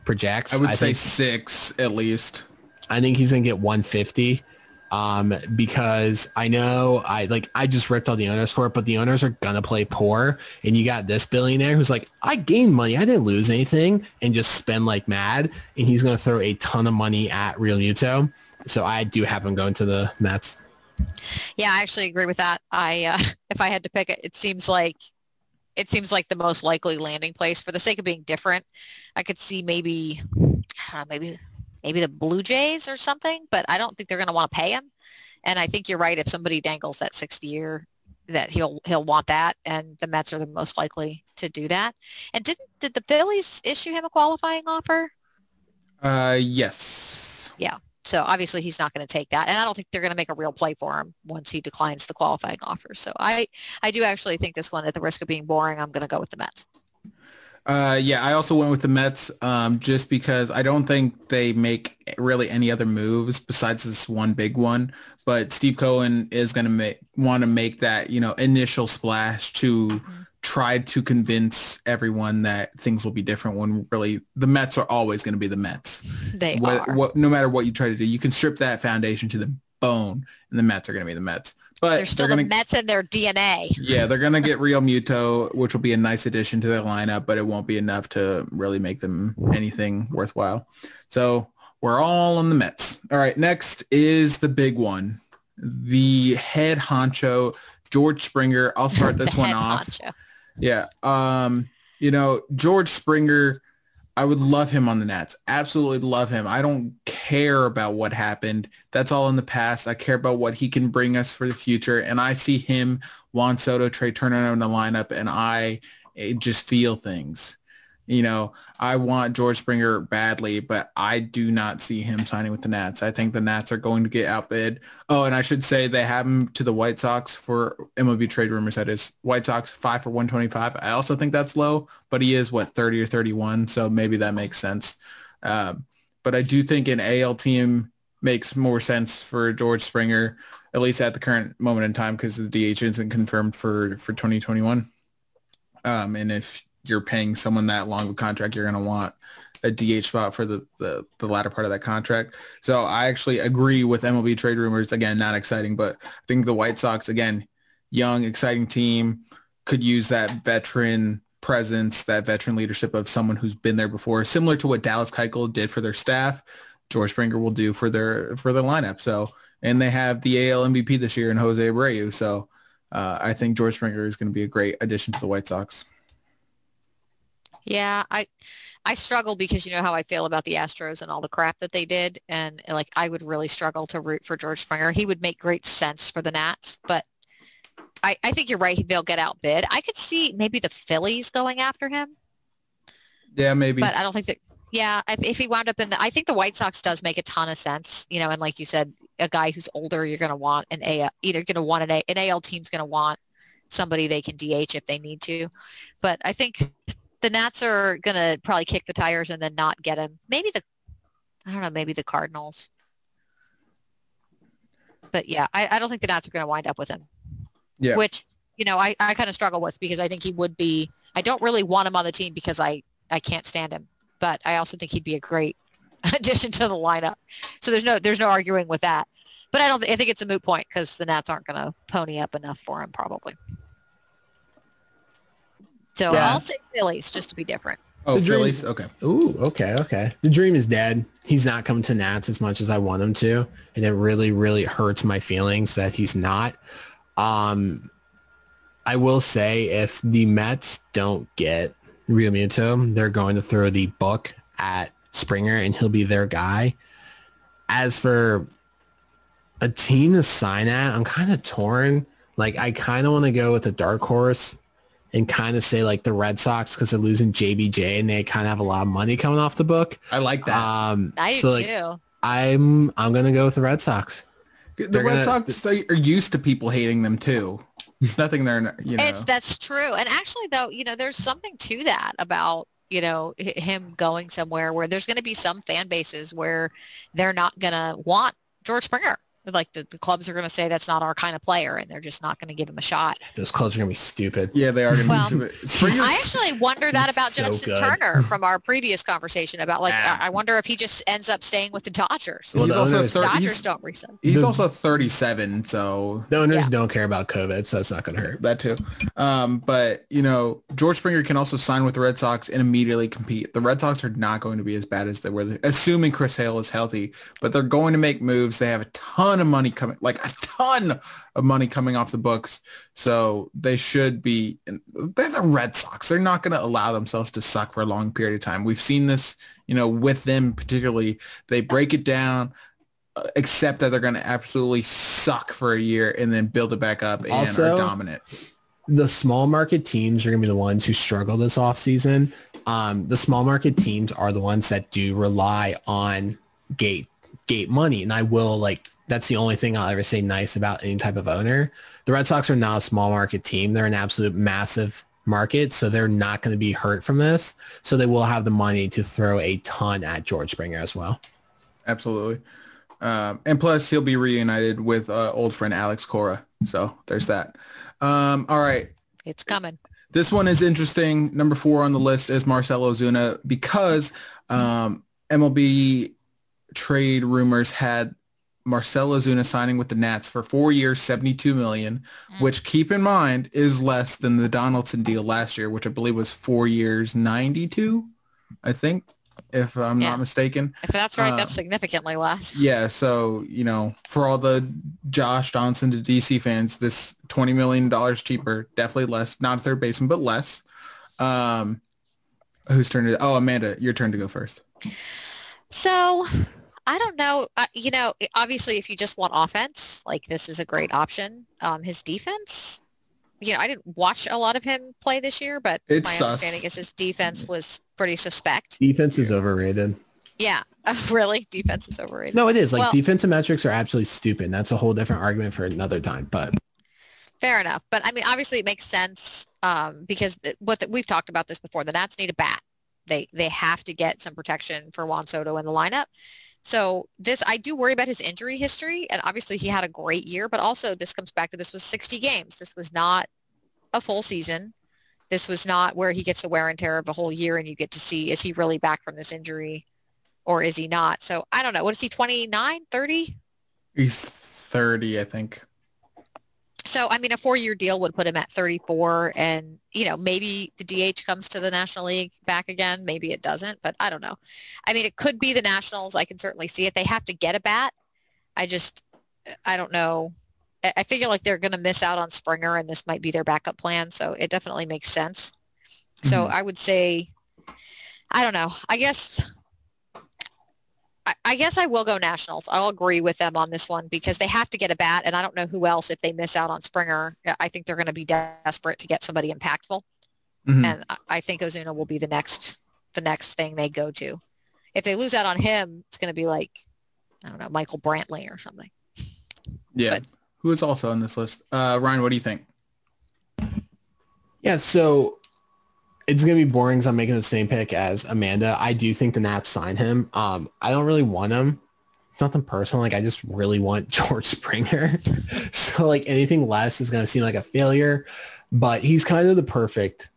projects. I would say think, six at least. I think he's going to get 150 um, because I know I like I just ripped all the owners for it, but the owners are gonna play poor, and you got this billionaire who's like, I gained money, I didn't lose anything, and just spend like mad, and he's gonna throw a ton of money at Realmuto. So I do have him going to the Mets. Yeah, I actually agree with that. I uh, if I had to pick it, it seems like it seems like the most likely landing place for the sake of being different. I could see maybe uh, maybe maybe the Blue Jays or something, but I don't think they're going to want to pay him. And I think you're right. If somebody dangles that sixth year, that he'll he'll want that, and the Mets are the most likely to do that. And didn't did the Phillies issue him a qualifying offer? Uh, yes. Yeah. So obviously he's not going to take that, and I don't think they're going to make a real play for him once he declines the qualifying offer. So I, I do actually think this one, at the risk of being boring, I'm going to go with the Mets. Uh, yeah, I also went with the Mets um, just because I don't think they make really any other moves besides this one big one. But Steve Cohen is going to make want to make that you know initial splash to try to convince everyone that things will be different. When really the Mets are always going to be the Mets. They what, are. what, no matter what you try to do, you can strip that foundation to the bone, and the Mets are going to be the Mets. But They're still gonna, the Mets in their DNA. yeah, they're gonna get Realmuto, which will be a nice addition to their lineup, but it won't be enough to really make them anything worthwhile. So we're all on the Mets. All right, next is the big one, the head honcho, George Springer. I'll start this one off. honcho. Yeah. Um, you know, George Springer, I would love him on the Nats. Absolutely love him. I don't care about what happened. That's all in the past. I care about what he can bring us for the future. And I see him, Juan Soto, Trea Turner in the lineup, and I eh, just feel things. You know, I want George Springer badly, but I do not see him signing with the Nats. I think the Nats are going to get outbid. Oh, and I should say they have him to the White Sox for MLB trade rumors. That is White Sox five for 125. I also think that's low, but he is what 30 or 31. So maybe that makes sense. Um, but I do think an AL team makes more sense for George Springer, at least at the current moment in time, because the DH isn't confirmed for, for 2021. Um, and if you're paying someone that long of a contract, you're going to want a DH spot for the, the, the latter part of that contract. So I actually agree with MLB trade rumors. Again, not exciting, but I think the White Sox, again, young, exciting team, could use that veteran presence, that veteran leadership of someone who's been there before, similar to what Dallas Keuchel did for their staff. George Springer will do for their for their lineup. So, and they have the AL MVP this year in Jose Abreu. So, uh, I think George Springer is going to be a great addition to the White Sox. Yeah, I I struggle because you know how I feel about the Astros and all the crap that they did, and like I would really struggle to root for George Springer. He would make great sense for the Nats, but I, I think you're right. They'll get outbid. I could see maybe the Phillies going after him. Yeah, maybe. But I don't think that. Yeah, if, if he wound up in the, I think the White Sox does make a ton of sense. You know, and like you said, a guy who's older, you're going to want an AL, either going to want an, A, an AL team's going to want somebody they can DH if they need to. But I think the Nats are going to probably kick the tires and then not get him. Maybe the, I don't know, maybe the Cardinals. But yeah, I, I don't think the Nats are going to wind up with him. Yeah. Which, you know, I, I kind of struggle with because I think he would be, I don't really want him on the team because I, I can't stand him. But I also think he'd be a great addition to the lineup. So there's no, there's no arguing with that. But I don't, I think it's a moot point because the Nats aren't going to pony up enough for him probably. So Yeah. I'll say Phillies just to be different. Oh, The dream- Phillies. Okay. Ooh, okay, okay. The dream is dead. He's not coming to Nats as much as I want him to, and it really, really hurts my feelings that he's not. Um, I will say if the Mets don't get Realmuto, they're going to throw the book at Springer, and he'll be their guy. As for a team to sign at, I'm kind of torn. Like I kind of want to go with a dark horse and kind of say like the Red Sox because they're losing JBJ and they kind of have a lot of money coming off the book. I like that. Um, I do like too. I'm I'm gonna go with the Red Sox. the they're Red gonna- Sox they are used to people hating them too. It's nothing they're, you know. It's that's true. And actually though, you know, there's something to that about, you know, him going somewhere where there's going to be some fan bases where they're not going to want George Springer. Like the, the clubs are going to say that's not our kind of player and they're just not going to give him a shot. Those clubs are gonna be stupid. yeah, they are going to Well, be stupid. Springer's- I actually wonder that about so Justin good. Turner from our previous conversation about like, Ah. I I wonder if he just ends up staying with the Dodgers. Well, he's the also owners- thir- Dodgers he's, don't resign. he's The- also 37, so The owners Yeah. don't care about COVID, so it's not gonna hurt. that too. Um, but you know, George Springer can also sign with the Red Sox and immediately compete. The Red Sox are not going to be as bad as they were, assuming Chris Sale is healthy. But they're going to make moves. They have a ton of money coming, like a ton of money coming off the books. So they should be. They're the Red Sox. They're not going to allow themselves to suck for a long period of time. We've seen this, you know, with them particularly. They break it down. uh, Accept that they're going to absolutely suck for a year and then build it back up and Also- are dominant. the small market teams are going to be the ones who struggle this offseason. Um, the small market teams are the ones that do rely on gate gate money. And I will like, that's the only thing I'll ever say nice about any type of owner. The Red Sox are not a small market team. They're an absolute massive market. So they're not going to be hurt from this. So they will have the money to throw a ton at George Springer as well. Absolutely. Um, and plus, he'll be reunited with uh, old friend Alex Cora. So there's that. Um, all right. It's coming. This one is interesting. Number four on the list is Marcell Ozuna because um, MLB trade rumors had Marcell Ozuna signing with the Nats for four years, 72 million, which keep in mind is less than the Donaldson deal last year, which I believe was four years, 92, I think, if I'm Yeah. not mistaken. If that's right, Uh, that's significantly less. Yeah, so you know, for all the Josh Donaldson to DC fans, this twenty million dollars cheaper, definitely less. Not a third baseman, but less. Um, whose turn is? Oh, Amanda, your turn to go first. So I don't know. Uh, you know, obviously, if you just want offense, like this is a great option. Um, his defense, you know, I didn't watch a lot of him play this year, but It's my sus. understanding is his defense was pretty suspect. Defense is overrated. Yeah, really, defense is overrated. No, it is. Like Well- defensive metrics are absolutely stupid. That's a whole different argument for another time. But Fair enough, but I mean, obviously, it makes sense um, because th- what the, we've talked about this before. The Nats need a bat. They they have to get some protection for Juan Soto in the lineup. So this, I do worry about his injury history, and obviously he had a great year, but also this comes back to this was 60 games. This was not a full season. This was not where he gets the wear and tear of a whole year and you get to see, is he really back from this injury or is he not? So I don't know. What is he, 29, 30? He's 30, I think. So, I mean, a four-year deal would put him at 34 and, you know, maybe the DH comes to the National League back again. Maybe it doesn't, but I don't know. I mean, it could be the Nationals. I can certainly see it. They have to get a bat. I just, I don't know. I- feel like they're going to miss out on Springer and this might be their backup plan. So it definitely makes sense. So Mhm. I would say, I don't know. I guess I, I guess I will go Nationals. I'll agree with them on this one because they have to get a bat, and I don't know who else if they miss out on Springer. I think they're going to be desperate to get somebody impactful, Mhm. and I- I think Ozuna will be the next the next thing they go to. If they lose out on him, it's going to be like I don't know Michael Brantley or something. Yeah. Who is also on this list? Uh, Ryan, what do you think? Yeah, so it's gonna be boring because I'm making the same pick as Amanda. I do think the Nats sign him. Um, I don't really want him. It's nothing personal. Like I just really want George Springer. so like anything less is gonna seem like a failure. But he's kind of the perfect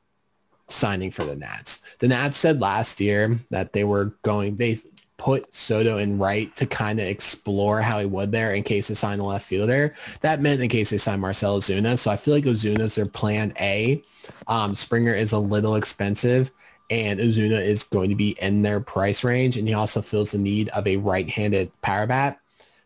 signing for the Nats. The Nats said last year that they were going. They put Soto in right to kind of explore how he would there in case they sign a left fielder. That meant in case they sign Marcell Ozuna. So I feel like Ozuna's their plan A. Um, Springer is a little expensive and Ozuna is going to be in their price range. And he also feels the need of a right-handed power bat.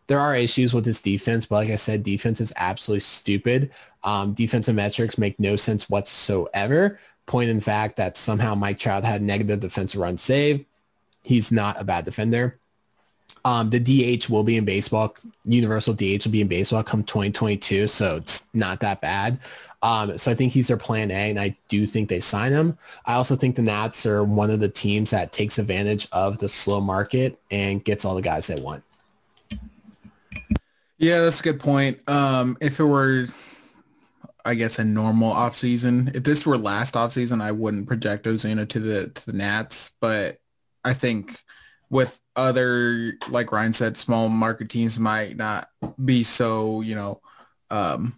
There are issues with his defense, but like I said, defense is absolutely stupid. Um, defensive metrics make no sense whatsoever. Point in fact that somehow Mike Trout had negative defensive run save. He's not a bad defender. Um, the DH will be in baseball. Universal DH will be in baseball come 2022, so it's not that bad. Um, so I think he's their plan A, and I do think they sign him. I also think the Nats are one of the teams that takes advantage of the slow market and gets all the guys they want. Yeah, that's a good point. Um, if it were, I guess, a normal offseason, if this were last offseason, I wouldn't project Ozuna to the to the Nats. But I think with other, like Ryan said, small market teams might not be so, you know, um,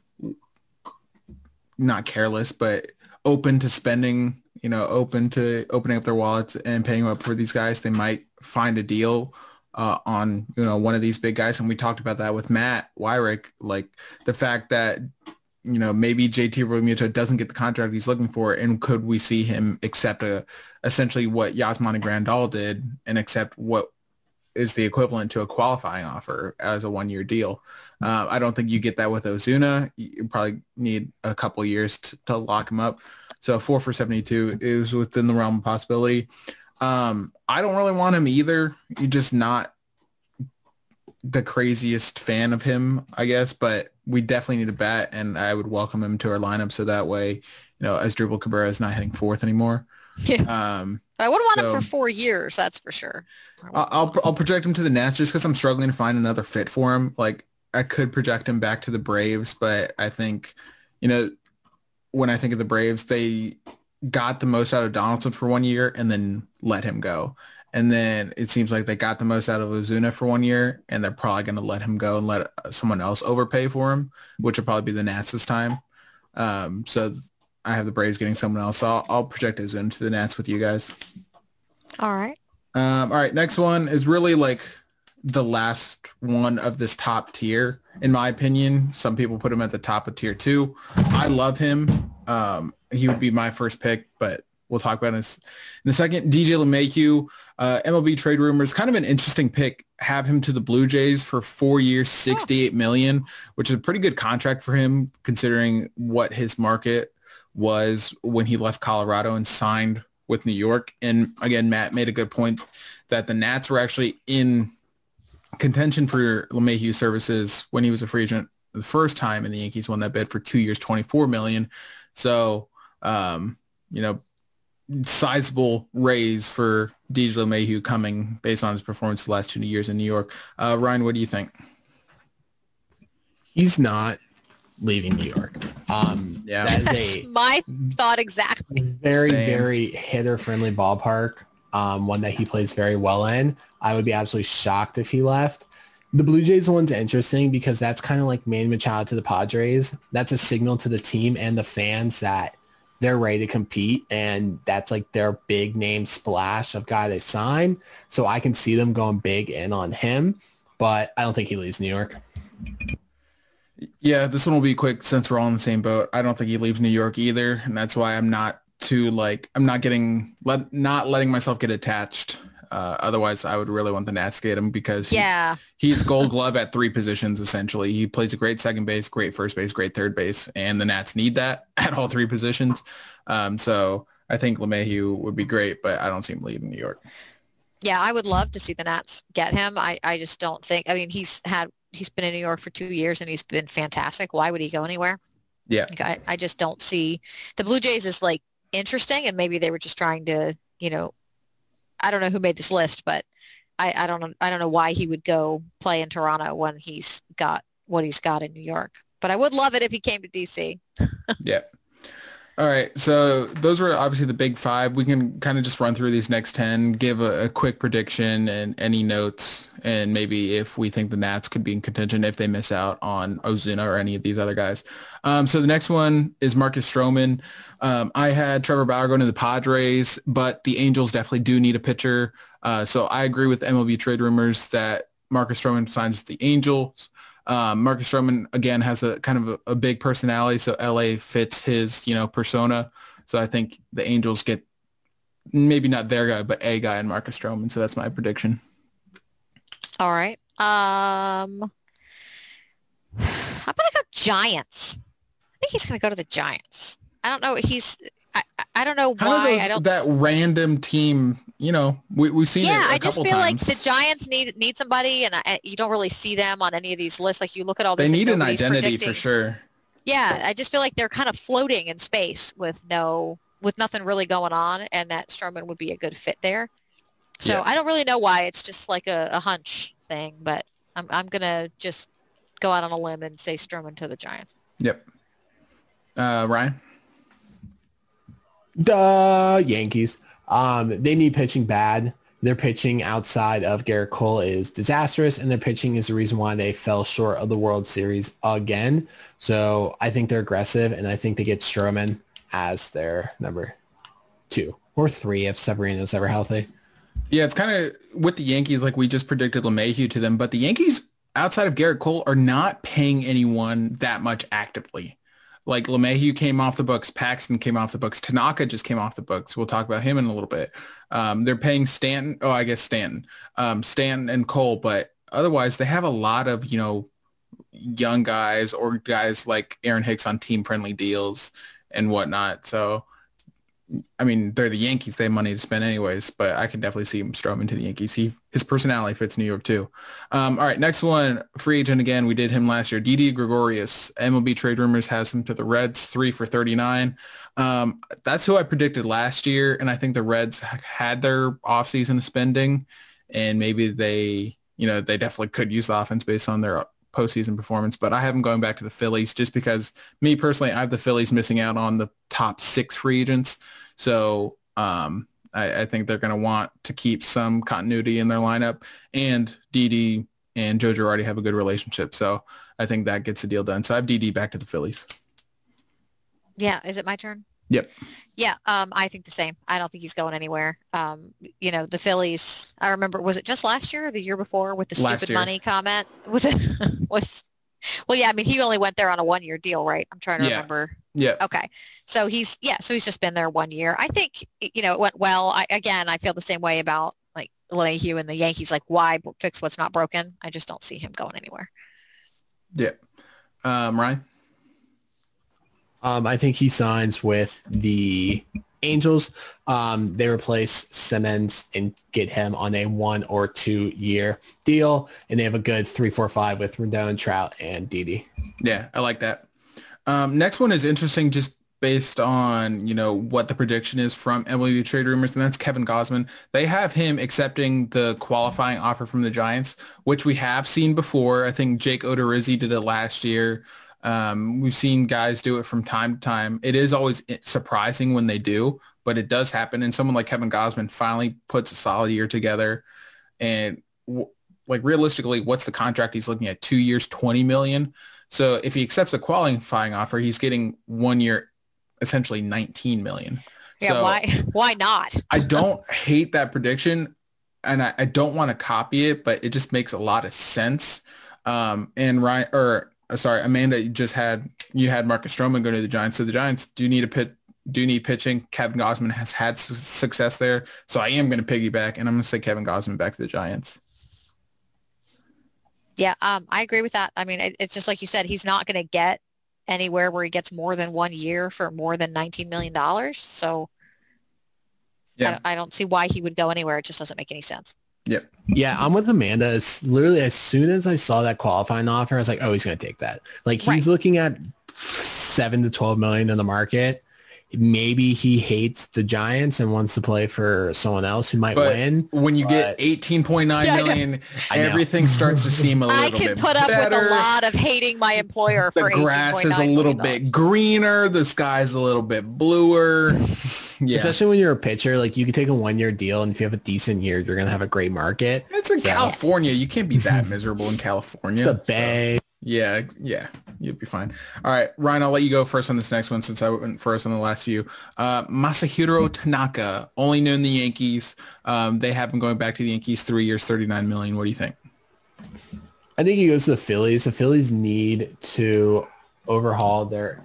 not careless, but open to spending, you know, open to opening up their wallets and paying up for these guys. They might find a deal uh, on, you know, one of these big guys. And we talked about that with Matt Weyrich, like the fact that, you know, maybe JT Realmuto doesn't get the contract he's looking for. And could we see him accept a, essentially what Yasmani Grandal did and accept what is the equivalent to a qualifying offer as a one-year deal. Uh, I don't think you get that with Ozuna. You probably need a couple years to, to lock him up. So four for 72 is within the realm of possibility. Um, I don't really want him either. You're just not the craziest fan of him, I guess, but we definitely need a bat and I would welcome him to our lineup. So that way, you know, Asdrubal Cabrera is not hitting fourth anymore. Um, But I wouldn't want So- him for four years, that's for sure. I'll I'll, I'll project him to the Nats just because I'm struggling to find another fit for him. Like I could project him back to the Braves, but I think, you know, when I think of the Braves, they got the most out of Donaldson for one year and then let him go. And then it seems like they got the most out of Ozuna for one year, and they're probably going to let him go and let someone else overpay for him, which will probably be the Nats this time. Um, so I have the Braves getting someone else. So I'll, I'll project Ozuna to the Nats with you guys. All right. Um, all right, next one is really like the last one of this top tier, in my opinion. Some people put him at the top of tier two. I love him. Um, he would be my first pick, but we'll talk about this in a second. DJ LeMahieu, uh, MLB trade rumors, kind of an interesting pick. Have him to the Blue Jays for four years, 68 million, which is a pretty good contract for him considering what his market was when he left Colorado and signed with New York. And again, Matt made a good point that the Nats were actually in contention for LeMahieu services when he was a free agent the first time and the Yankees won that bid for two years, 24 million. So, um, you know, sizable raise for DJ LeMahieu coming based on his performance the last two years in New York. Uh, Ryan, what do you think? He's not leaving New York. Um, Yeah. that is That's a my thought exactly. very, Same. very hitter-friendly ballpark. Um, one that he plays very well in. I would be absolutely shocked if he left. The Blue Jays one's interesting because that's kind of like Manny Machado to the Padres. That's a signal to the team and the fans that they're ready to compete and that's like their big name splash of guy they sign. So I can see them going big in on him, but I don't think he leaves New York. Yeah, this one will be quick since we're all in the same boat. I don't think he leaves New York either, and that's why I'm not too like I'm not getting let not letting myself get attached. Uh, otherwise, I would really want the Nats to get him because he, Yeah. he's Gold Glove at three positions essentially. He plays a great second base, great first base, great third base, and the Nats need that at all three positions. Um, so I think LeMahieu would be great, but I don't see him leaving New York. Yeah, I would love to see the Nats get him. I, I just don't think. I mean, he's had he's been in New York for two years and he's been fantastic. Why would he go anywhere? Yeah. Like, I, I just don't see the Blue Jays is like interesting and maybe they were just trying to, you know, I don't know who made this list, but I, I don't know I don't know why he would go play in Toronto when he's got what he's got in New York. But I would love it if he came to DC. Yeah. All right. So those were obviously the big five. We can kind of just run through these next 10, give a, a quick prediction and any notes, and maybe if we think the Nats could be in contention if they miss out on Ozuna or any of these other guys. Um, so the next one is Marcus Stroman. Um, I had Trevor Bauer going to the Padres, but the Angels definitely do need a pitcher. Uh, so I agree with MLB trade rumors that Marcus Stroman signs with the Angels. Um, Marcus Stroman again has a kind of a, a big personality, so LA fits his you know persona. So I think the Angels get maybe not their guy, but a guy in Marcus Stroman. So that's my prediction. All right. Um I'm gonna go Giants. I think he's gonna go to the Giants. I don't know. He's I, I- don't know Kind of why. those- I don't that random team. You know, we we've seen yeah, it a I just couple feel like the Giants need need somebody, and I, you don't really see them on any of these lists. Like you look at all these. they need an identity predicting. for sure. Yeah, I just feel like they're kind of floating in space with no with nothing really going on, and that Stroman would be a good fit there. So Yeah. I don't really know why. It's just like a, a hunch thing, but I'm I'm gonna just go out on a limb and say Stroman to the Giants. Yep. Uh, Ryan. The Yankees. Um, they need pitching bad. Their pitching outside of Gerrit Cole is disastrous, and their pitching is the reason why they fell short of the World Series again. So I think they're aggressive, and I think they get Stroman as their number two or three if Severino's ever healthy. Yeah, it's kind of with the Yankees, like we just predicted LeMahieu to them, but the Yankees outside of Gerrit Cole are not paying anyone that much actively. Like LeMahieu came off the books, Paxton came off the books, Tanaka just came off the books. We'll talk about him in a little bit. Um, they're paying Stanton. Oh, I guess Stanton, um, Stanton and Cole, but otherwise they have a lot of you know young guys or guys like Aaron Hicks on team friendly deals and whatnot. So I mean, they're the Yankees. They have money to spend anyways, but I can definitely see him Stroman to the Yankees. He, his personality fits New York too. Um, all right, next one, free agent again. We did him last year. Didi Gregorius. MLB Trade Rumors has him to the Reds, three for 39. Um, that's who I predicted last year, and I think the Reds had their offseason spending, and maybe they, you know, they definitely could use the offense based on their postseason performance, but I have them going back to the Phillies just because me personally, I have the Phillies missing out on the top six free agents. So um, I, I think they're going to want to keep some continuity in their lineup. And Didi and Joe Girardi have a good relationship. So I think that gets the deal done. So I have Didi back to the Phillies. Yeah, is it my turn? Yep. Yeah, um, I think the same. I don't think he's going anywhere. Um, you know, the Phillies. I remember, was it just last year or the year before with the Last stupid year. money comment? Was it? was well, yeah. I mean, he only went there on a one-year deal, right? I'm trying to Yeah. remember. Yeah. Okay, so he's yeah, so he's just been there one year. I think you know it went well. I again, I feel the same way about like LeMahieu and the Yankees. Like, why fix what's not broken? I just don't see him going anywhere. Yeah. Um, Ryan? Um, I think he signs with the Angels. Um, they replace Simmons and get him on a one or two year deal, and they have a good three, four, five with Rendon, Trout, and Didi. Yeah, I like that. Um, next one is interesting just based on, you know, what the prediction is from MLB trade rumors, and that's Kevin Gausman. They have him accepting the qualifying offer from the Giants, which we have seen before. I think Jake Odorizzi did it last year. Um, we've seen guys do it from time to time. It is always surprising when they do, but it does happen. And someone like Kevin Gausman finally puts a solid year together. And w- like realistically, what's the contract he's looking at? Two years, 20 million. So if he accepts a qualifying offer, he's getting one year, essentially 19 million. Yeah, So- why why not? I don't hate that prediction and I, I don't want to copy it, but it just makes a lot of sense. Um, and Ryan or sorry, Amanda, you just had you had Marcus Stroman go to the Giants. So the Giants do need a pit do need pitching. Kevin Gausman has had su- success there. So I am going to piggyback and I'm going to say Kevin Gausman back to the Giants. Yeah, um, I agree with that. I mean, it, it's just like you said, he's not going to get anywhere where he gets more than one year for more than $19 million. So I, Yeah. don't, I don't see why he would go anywhere. It just doesn't make any sense. Yep. Yeah, I'm with Amanda. It's literally as soon as I saw that qualifying offer, I was like, oh, he's going to take that. Like he's Right. looking at seven to 12 million in the market. Maybe he hates the Giants and wants to play for someone else who might But win. when you get but- 18.9 Yeah, million, everything starts to seem a little bit. I bit can put up with a lot of hating my employer the for grass is a little bit greener. The sky's a little bit bluer. Yeah. Especially when you're a pitcher, like you can take a one year deal and if you have a decent year, you're going to have a great market. It's in So- California. You can't be that miserable in California. It's the So, Bay. yeah, yeah, you'd be fine. All right, Ryan, I'll let you go first on this next one since I went first on the last few. Uh, Masahiro Tanaka, only known the Yankees. Um, they have him going back to the Yankees three years, 39 million. What do you think? I think he goes to the Phillies. The Phillies need to overhaul their.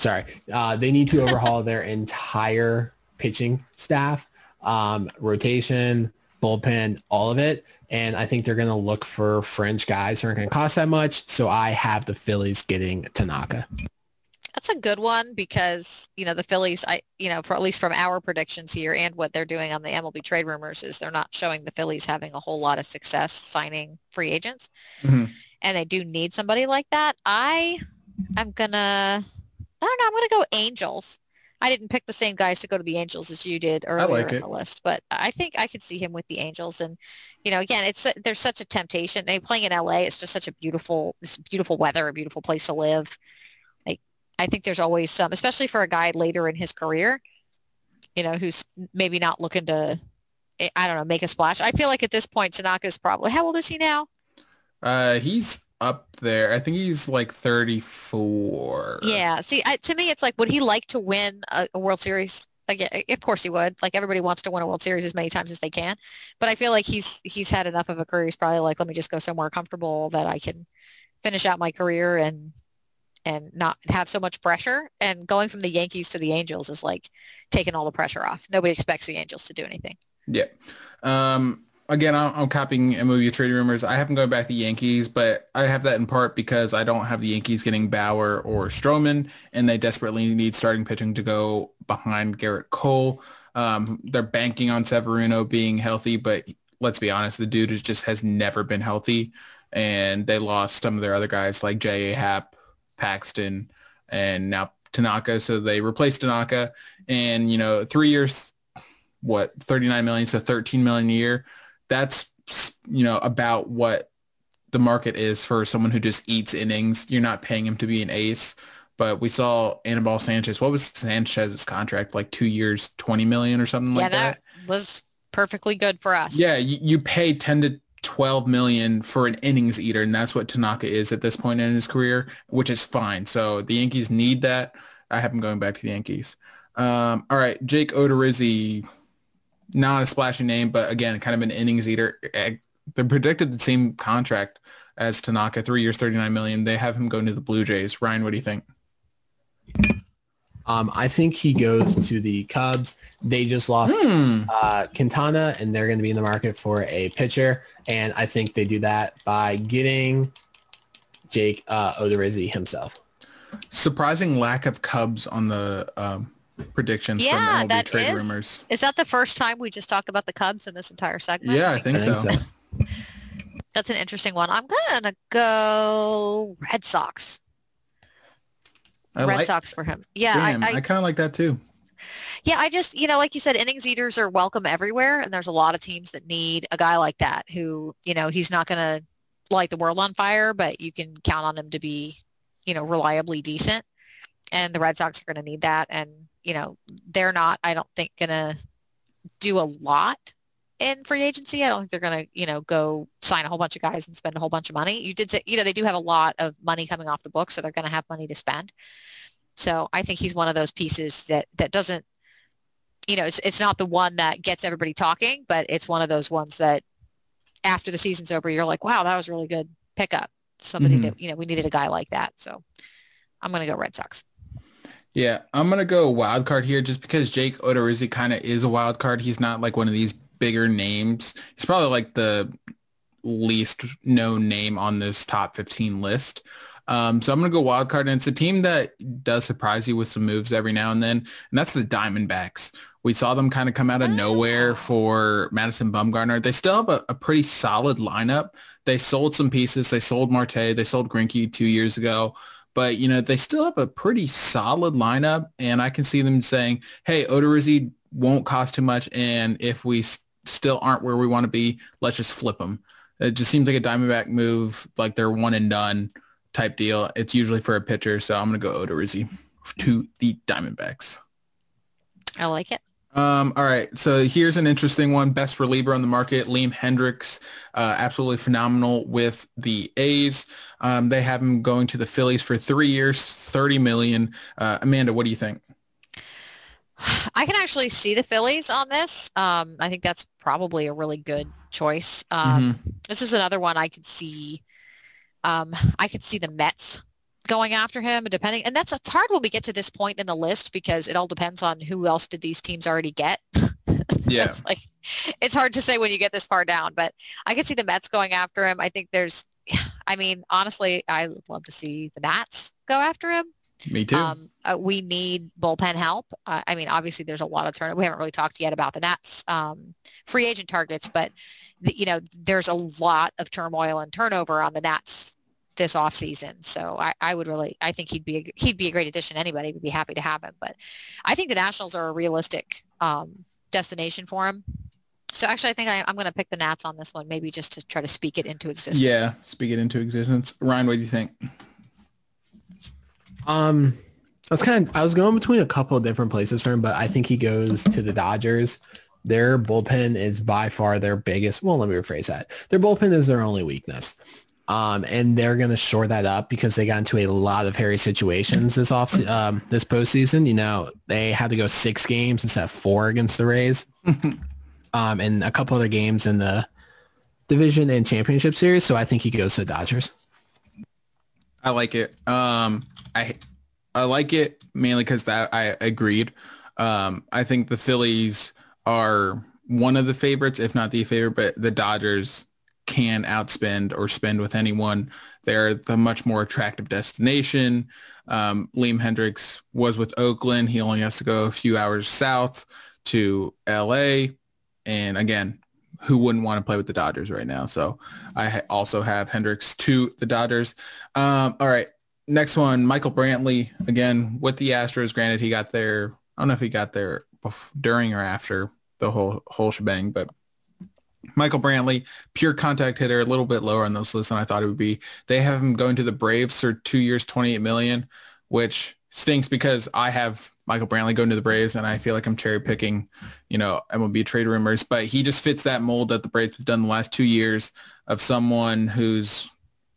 Sorry, uh, they need to overhaul their entire pitching staff, um, rotation, bullpen, all of it. And I think they're going to look for French guys who aren't going to cost that much. So I have the Phillies getting Tanaka. That's a good one because, you know, the Phillies, I, you know, for at least from our predictions here and what they're doing on the MLB trade rumors is they're not showing the Phillies having a whole lot of success signing free agents. Mhm. And they do need somebody like that. I am going to, I don't know, I'm going to go Angels. I didn't pick the same guys to go to the Angels as you did earlier like in the list, but I think I could see him with the Angels. And, you know, again, it's there's such a temptation. They playing in LA. It's just such a beautiful, it's beautiful weather, a beautiful place to live. Like, I think there's always some, especially for a guy later in his career, you know, who's maybe not looking to, I don't know, make a splash. I feel like at this point, Tanaka's probably, how old is he now? Uh, he's up there. I think he's like 34. Yeah. See, I, to me, it's like, would he like to win a, a World Series? Like, eh, of course he would. Like everybody wants to win a World Series as many times as they can. But I feel like he's he's had enough of a career. He's probably like, let me just go somewhere comfortable that I can finish out my career and and not have so much pressure. And going from the Yankees to the Angels is like taking all the pressure off. Nobody expects the Angels to do anything. Yeah. Um, again, I'm, I'm copying MLB trade rumors. I haven't gone back to Yankees, but I have that in part because I don't have the Yankees getting Bauer or Stroman, and they desperately need starting pitching to go behind Gerrit Cole. Um, they're banking on Severino being healthy, but let's be honest, the dude is just has never been healthy, and they lost some of their other guys like J.A. Happ, Paxton, and now Tanaka. So they replaced Tanaka, and you know, three years what 39 million so 13 million a year that's you know about what the market is for someone who just eats innings. You're not paying him to be an ace. But we saw Anibal Sanchez what was Sanchez's contract like two years 20 million or something yeah, like that, that? was perfectly good for us. yeah you, you pay 10 to 12 million for an innings eater and that's what Tanaka is at this point in his career which is fine. So the Yankees need that. I have him going back to the Yankees. Um, all right Jake Odorizzi not a splashy name, but again, kind of an innings eater. Eh, They predicted the same contract as Tanaka, three years, 39 million. They have him going to the Blue Jays. Ryan, what do you think? Um, I think he goes to the Cubs. They just lost Hmm. uh, Quintana, and they're going to be in the market for a pitcher. And I think they do that by getting Jake uh, Odorizzi himself. Surprising lack of Cubs on the um, predictions Yeah, from MLB that trade is. rumors. Is that the first time we just talked about the Cubs in this entire segment? Yeah, I think, I think so. so. That's an interesting one. I'm gonna go Red Sox. I Red like, Sox for him. Yeah, Damn, I, I, I kind of like that too. yeah, I just you know, like you said, innings eaters are welcome everywhere, and there's a lot of teams that need a guy like that who you know he's not gonna light the world on fire, but you can count on him to be you know reliably decent, and the Red Sox are gonna need that, and you know they're not, I don't think, gonna do a lot in free agency. I don't think they're going to, you know, go sign a whole bunch of guys and spend a whole bunch of money. You did say, you know, they do have a lot of money coming off the books, so they're going to have money to spend. So I think he's one of those pieces that that doesn't, you know, it's it's not the one that gets everybody talking, but it's one of those ones that after the season's over, you're like, wow, that was really good pickup. Somebody Mhm. that you know we needed a guy like that. So I'm gonna go Red Sox. Yeah, I'm gonna go wild card here just because Jake Odorizzi kind of is a wild card. He's not like one of these bigger names. He's probably like the least known name on this top 15 list. Um, so I'm gonna go wild card, and it's a team that does surprise you with some moves every now and then, and that's the Diamondbacks. We saw them kind of come out of nowhere for Madison Bumgarner. They still have a, a pretty solid lineup. They sold some pieces. They sold Marte. They sold Greinke two years ago. But, you know, they still have a pretty solid lineup. And I can see them saying, hey, Odorizzi won't cost too much. And if we s- still aren't where we want to be, let's just flip them. It just seems like a Diamondback move, like they're one and done type deal. It's usually for a pitcher. So I'm to go Odorizzi to the Diamondbacks. I like it. Um, all right, so here's an interesting one. Best reliever on the market, Liam Hendriks, uh, absolutely phenomenal with the A's. Um, they have him going to the Phillies for three years, 30 million. Uh, Amanda, what do you think? I can actually see the Phillies on this. Um, I think that's probably a really good choice. Um, This is another one I could see. Um, I could see the Mets going after him, depending. And that's it's hard when we get to this point in the list because it all depends on who else did these teams already get. Yeah. like it's hard to say when you get this far down, but I could see the Mets going after him. I think there's, I mean, honestly, I would love to see the Nats go after him. Me too. Um, uh, we need bullpen help. Uh, I mean, obviously, there's a lot of turn. We haven't really talked yet about the Nats um, free agent targets, but you know, there's a lot of turmoil and turnover on the Nats this off season. So I, I would really, I think he'd be a, he'd be a great addition. Anybody would be happy to have him. But I think the Nationals are a realistic um, destination for him. So actually, I think I, I'm going to pick the Nats on this one, maybe just to try to speak it into existence. yeah, speak it into existence. Ryan, what do you think? Um, I was kind of I was going between a couple of different places for him, but I think he goes to the Dodgers. Their bullpen is by far their biggest. Well, let me rephrase that. Their bullpen is their only weakness. Um, and they're going to shore that up because they got into a lot of hairy situations this off um, this postseason. You know, they had to go six games instead of four against the Rays, um, and a couple other games in the division and championship series. So I think he goes to the Dodgers. I like it. Um, I I like it mainly because that I agreed. Um, I think the Phillies are one of the favorites, if not the favorite, but the Dodgers can outspend or spend with anyone. They're the much more attractive destination. Um, Liam Hendriks was with Oakland. He only has to go a few hours south to LA. And again, who wouldn't want to play with the Dodgers right now? So I also have Hendriks to the Dodgers. Um, all right. Next one, Michael Brantley, again, with the Astros. Granted, he got there. I don't know if he got there during or after the whole whole shebang, but Michael Brantley, pure contact hitter, a little bit lower on those lists than I thought it would be. They have him going to the Braves for two years, 28 million, which stinks because I have Michael Brantley going to the Braves and I feel like I'm cherry picking, you know, MLB trade rumors, but he just fits that mold that the Braves have done the last two years of someone who's,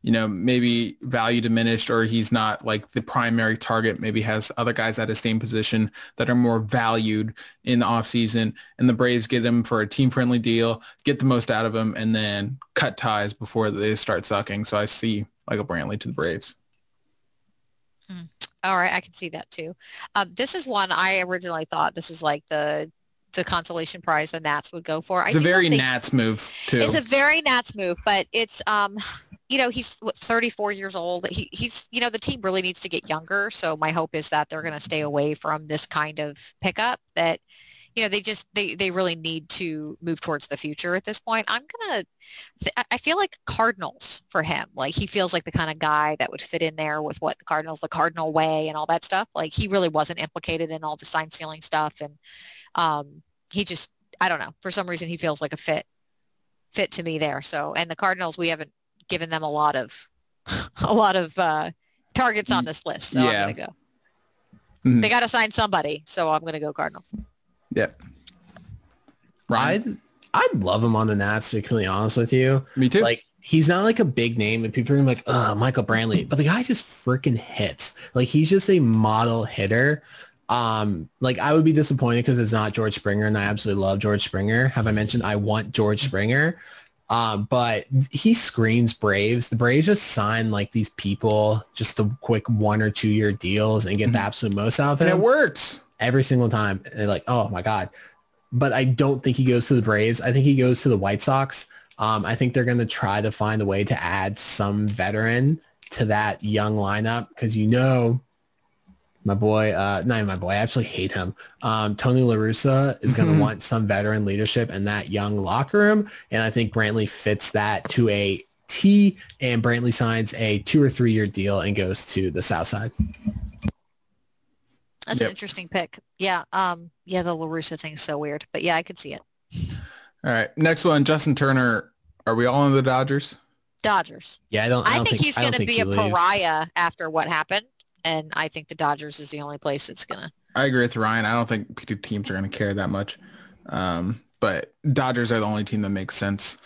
you know, maybe value diminished or he's not like the primary target, maybe has other guys at his same position that are more valued in the offseason. And the Braves get him for a team-friendly deal, get the most out of him, and then cut ties before they start sucking. So I see Michael Brantley to the Braves. All right, I can see that too. Um, this is one I originally thought this is like the the consolation prize the Nats would go for. It's I a very Nats move too. It's a very Nats move, but it's um, you know, he's what, 34 years old. He, he's you know the team really needs to get younger. So my hope is that they're going to stay away from this kind of pickup. That you know they just they they really need to move towards the future at this point. I'm gonna I- I feel like Cardinals for him. Like he feels like the kind of guy that would fit in there with what the Cardinals, the Cardinal way, and all that stuff. Like he really wasn't implicated in all the sign stealing stuff, and um, he just I don't know for some reason he feels like a fit fit to me there. So and the Cardinals we haven't given them a lot of a lot of uh, targets on this list. So Yeah. I'm gonna go. Mhm. They got to sign somebody, so I'm gonna go Cardinals. Yep. Ryan? I'd love him on the Nats, to be completely honest with you. Me too. Like he's not like a big name and people are gonna be like, oh, Michael Brantley. But the guy just freaking hits. Like he's just a model hitter. Um, like I would be disappointed because it's not George Springer and I absolutely love George Springer. Have I mentioned I want George Springer? Um, but he screams Braves. The Braves just sign like these people, just the quick one or two year deals and get the absolute most out of and it works. every single time. And they're like, oh my God. But I don't think he goes to the Braves. I think he goes to the White Sox. Um, I think they're going to try to find a way to add some veteran to that young lineup because you know my boy, uh, not even my boy, I actually hate him. Um, Tony La Russa is going to want some veteran leadership in that young locker room. And I think Brantley fits that to a T and Brantley signs a two or three year deal and goes to the South Side. That's Yep. an interesting pick. Yeah. Um. Yeah, the La Russa thing's so weird, but yeah, I could see it. All right. Next one, Justin Turner. Are we all in the Dodgers? Dodgers. Yeah, I don't. I, I, don't think, he's going to be a leaves. pariah after what happened, and I think the Dodgers is the only place that's to. I agree with Ryan. I don't think P2 teams are to care that much. Um, but Dodgers are the only team that makes sense.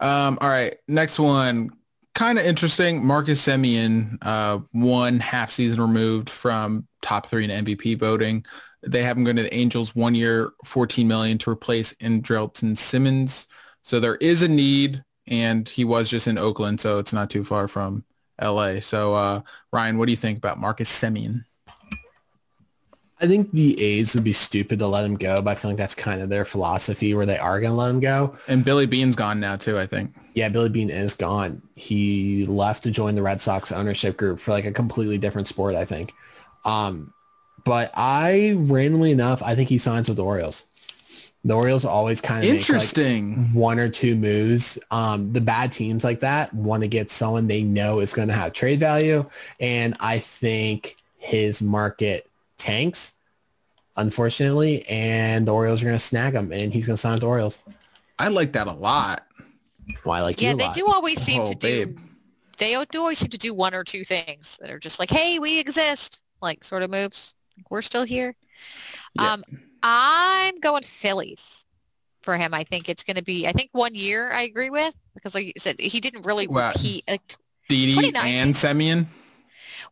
Um, all right. Next one. Kind of interesting. Marcus Semien, uh, one half season removed from top three in MVP voting. They have him going to the Angels one year, 14 million to replace Andrelton Simmons. So there is a need and he was just in Oakland. So it's not too far from LA. So, uh, Ryan, what do you think about Marcus Semien? I think the A's would be stupid to let him go, but I feel like that's kind of their philosophy where they are going to let him go. And Billy Beane's gone now too, I think. Yeah, Billy Beane is gone. He left to join the Red Sox ownership group for like a completely different sport, I think. Um, but I randomly enough, I think he signs with the Orioles. The Orioles always kind of Interesting. Make like one or two moves. Um, the bad teams like that want to get someone they know is going to have trade value, and I think his market tanks, unfortunately, and the Orioles are going to snag him, and he's going to sign with the Orioles. I like that a lot. Why, like Yeah, you a they lot. do always seem Oh, to do. babe. They do always seem to do one or two things that are just like, "Hey, we exist," like sort of moves. We're still here. Yeah. Um, I'm going Phillies for him. I think it's going to be. I think one year. I agree with because, like you said, he didn't really Wow. repeat. Like, Didi 2019. and Semien.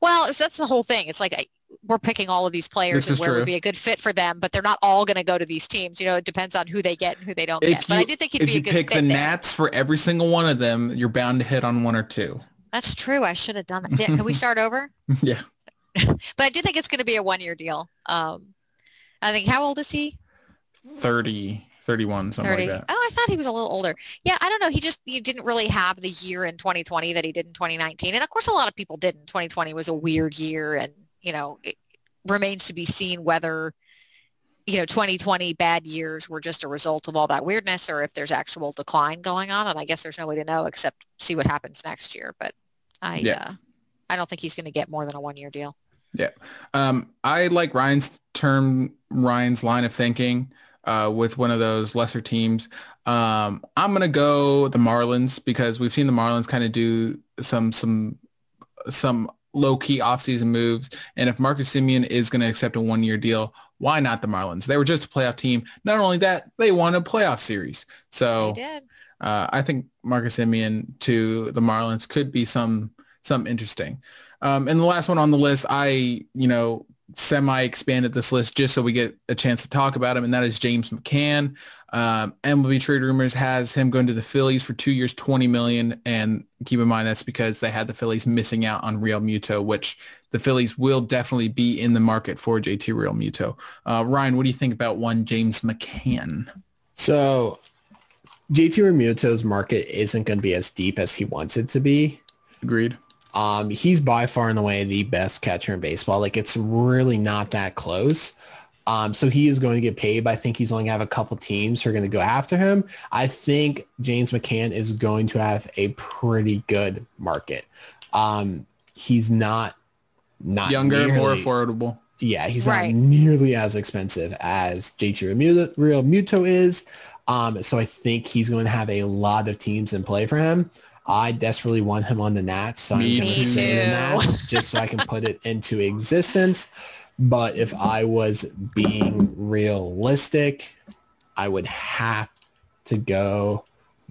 well, that's the whole thing. It's like I, we're picking all of these players and where true. would be a good fit for them, but they're not all going to go to these teams. You know, it depends on who they get and who they don't get. If But I you, do think he'd if be a you good pick fit the there. Nats for every single one of them, you're bound to hit on one or two. That's true. I should have done that. Yeah, Can we start over? yeah. But I do think it's going to be a one-year deal. Um, I think how old is he? 30, 31, something 30. like that. Oh, I thought he was a little older. Yeah, I don't know. He just he didn't really have the year in 2020 that he did in 2019. And of course, a lot of people didn't. 2020 was a weird year, and you know, it remains to be seen whether you know 2020 bad years were just a result of all that weirdness or if there's actual decline going on. And I guess there's no way to know except see what happens next year. But I Yeah. uh, I don't think he's going to get more than a one-year deal. Yeah. Um, I like Ryan's term, Ryan's line of thinking uh, with one of those lesser teams. Um, I'm going to go the Marlins because we've seen the Marlins kind of do some, some, some low key offseason moves. And if Marcus Semien is going to accept a one year deal, why not the Marlins? They were just a playoff team. Not only that, they won a playoff series. So uh, I think Marcus Semien to the Marlins could be some some interesting. Um, and the last one on the list, I you know semi expanded this list just so we get a chance to talk about him, and that is James McCann. Um, MLB Trade Rumors has him going to the Phillies for two years, twenty million, and keep in mind that's because they had the Phillies missing out on Realmuto, which the Phillies will definitely be in the market for JT Realmuto. Uh, Ryan, what do you think about one James McCann? So JT Realmuto's market isn't going to be as deep as he wants it to be. Agreed. Um, he's by far and away the best catcher in baseball. Like it's really not that close. Um, so he is going to get paid, but I think he's only going to have a couple teams who are going to go after him. I think James McCann is going to have a pretty good market. Um, he's not not Younger, more affordable. yeah, he's Right. not nearly as expensive as JT Real, Realmuto is. Um, so I think he's going to have a lot of teams in play for him. I desperately want him on the Nats, so Me I'm going to too. say the Nats just so I can put it into existence. But if I was being realistic, I would have to go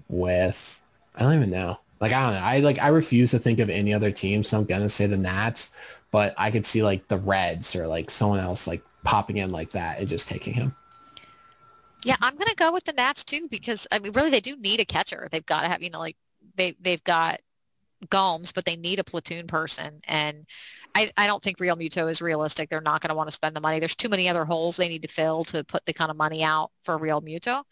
with. I don't even know. Like I don't know. I like I refuse to think of any other team, so I'm gonna say the Nats. But I could see like the Reds or like someone else like popping in like that and just taking him. Yeah, I'm gonna go with the Nats too because I mean, really, they do need a catcher. They've got to have, you know, like they they've got Gomes, but they need a platoon person, and I, I don't think Realmuto is realistic. They're not going to want to spend the money. There's too many other holes they need to fill to put the kind of money out for Realmuto,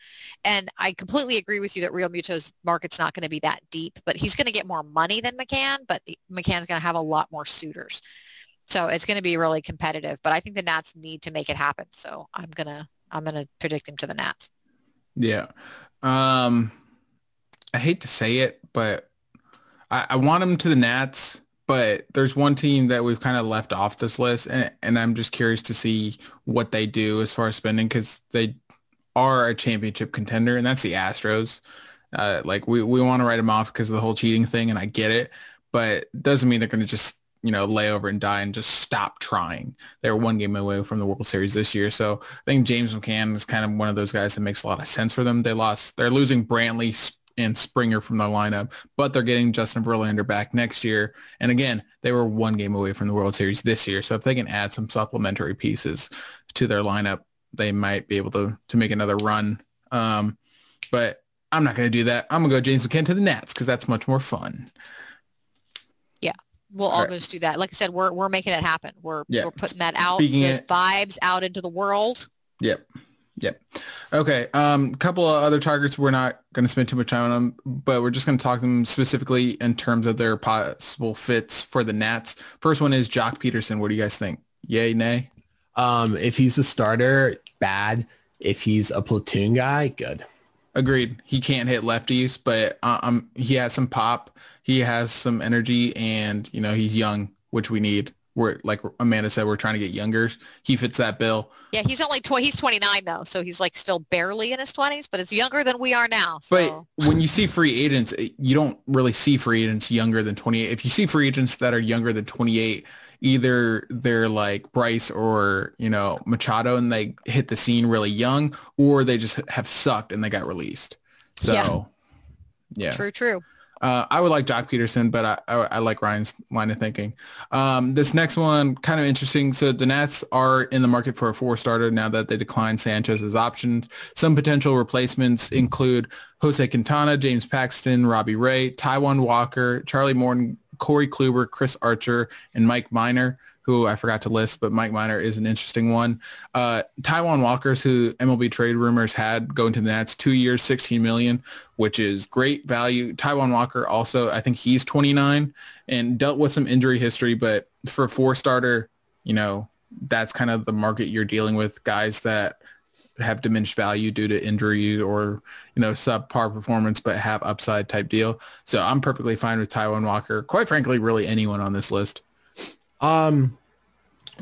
and I completely agree with you that Realmuto's market's not going to be that deep, but he's going to get more money than McCann, but McCann's going to have a lot more suitors. So it's going to be really competitive, but I think the Nats need to make it happen. So I'm gonna I'm going to predict him to the Nats. Yeah. Um, I hate to say it, but I, I want him to the Nats. But there's one team that we've kind of left off this list, and, and I'm just curious to see what they do as far as spending because they are a championship contender, and that's the Astros. Uh, like we, we want to write them off because of the whole cheating thing, and I get it, but doesn't mean they're going to just you know, lay over and die and just stop trying. They're one game away from the World Series this year. So I think James McCann is kind of one of those guys that makes a lot of sense for them. They lost, they're losing Brantley and Springer from their lineup, but they're getting Justin Verlander back next year. And again, they were one game away from the World Series this year. So if they can add some supplementary pieces to their lineup, they might be able to, to make another run. Um, but I'm not going to do that. I'm going to go James McCann to the Nats because that's much more fun Yeah, we'll all, all right. just do that. Like I said, we're we're making it happen. We're yeah. we're putting that out. Speaking Those it, vibes out into the world. Yep. Yep. Okay. Um, couple of other targets we're not going to spend too much time on them, but we're just going to talk them specifically in terms of their possible fits for the Nats. First one is Joc Pederson. What do you guys think? Yay, nay? Um, if he's a starter, bad. If he's a platoon guy, good. Agreed. He can't hit lefties, but uh, um, he has some pop he has some energy and, you know, he's young, which we need. We're like Amanda said, we're trying to get younger. He fits that bill. Yeah, he's only tw- he's 29 though, so he's like still barely in his 20s, but it's younger than we are now. So. But when you see free agents, eh, you don't really see free agents younger than 28. If you see free agents that are younger than 28, either they're like Bryce or you know Machado, and they hit the scene really young, or they just have sucked and they got released. So, yeah, yeah. true, true. Uh, I would like Joc Pederson, but I, I, I, like Ryan's line of thinking. Um, this next one, kind of interesting. So the Nats are in the market for a four-starter now that they declined Sanchez's options. Some potential replacements include Jose Quintana, James Paxton, Robbie Ray, Taijuan Walker, Charlie Morton, Corey Kluber, Chris Archer, and Mike Minor who I forgot to list, but Mike Minor is an interesting one. Uh, Taijuan Walker's, who MLB trade rumors had going to the Nats, two years, 16 million, which is great value. Taijuan Walker also, I think he's 29 and dealt with some injury history, but for a four starter, you know, that's kind of the market you're dealing with guys that have diminished value due to injury or you know subpar performance but have upside type deal so i'm perfectly fine with taijuan walker quite frankly really anyone on this list um,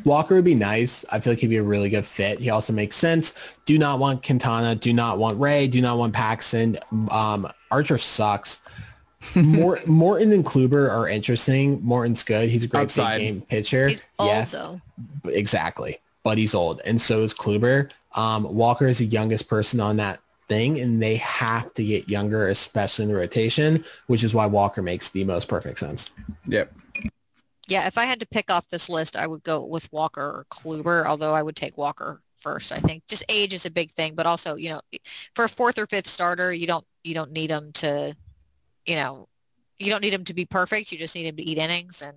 Walker would be nice. I feel like he'd be a really good fit. He also makes sense. Do not want Quintana. Do not want Ray. Do not want Paxton. Um, Archer sucks. More Morton and Kluber are interesting. Morton's good. He's a great big game pitcher. He's yes, though. exactly. But he's old, and so is Kluber. Um, Walker is the youngest person on that thing, and they have to get younger, especially in the rotation, which is why Walker makes the most perfect sense. Yep. Yeah, if I had to pick off this list, I would go with Walker or Kluber, although I would take Walker first. I think just age is a big thing, but also, you know, for a fourth or fifth starter, you don't you don't need him to, you know, you don't need him to be perfect. You just need him to eat innings, and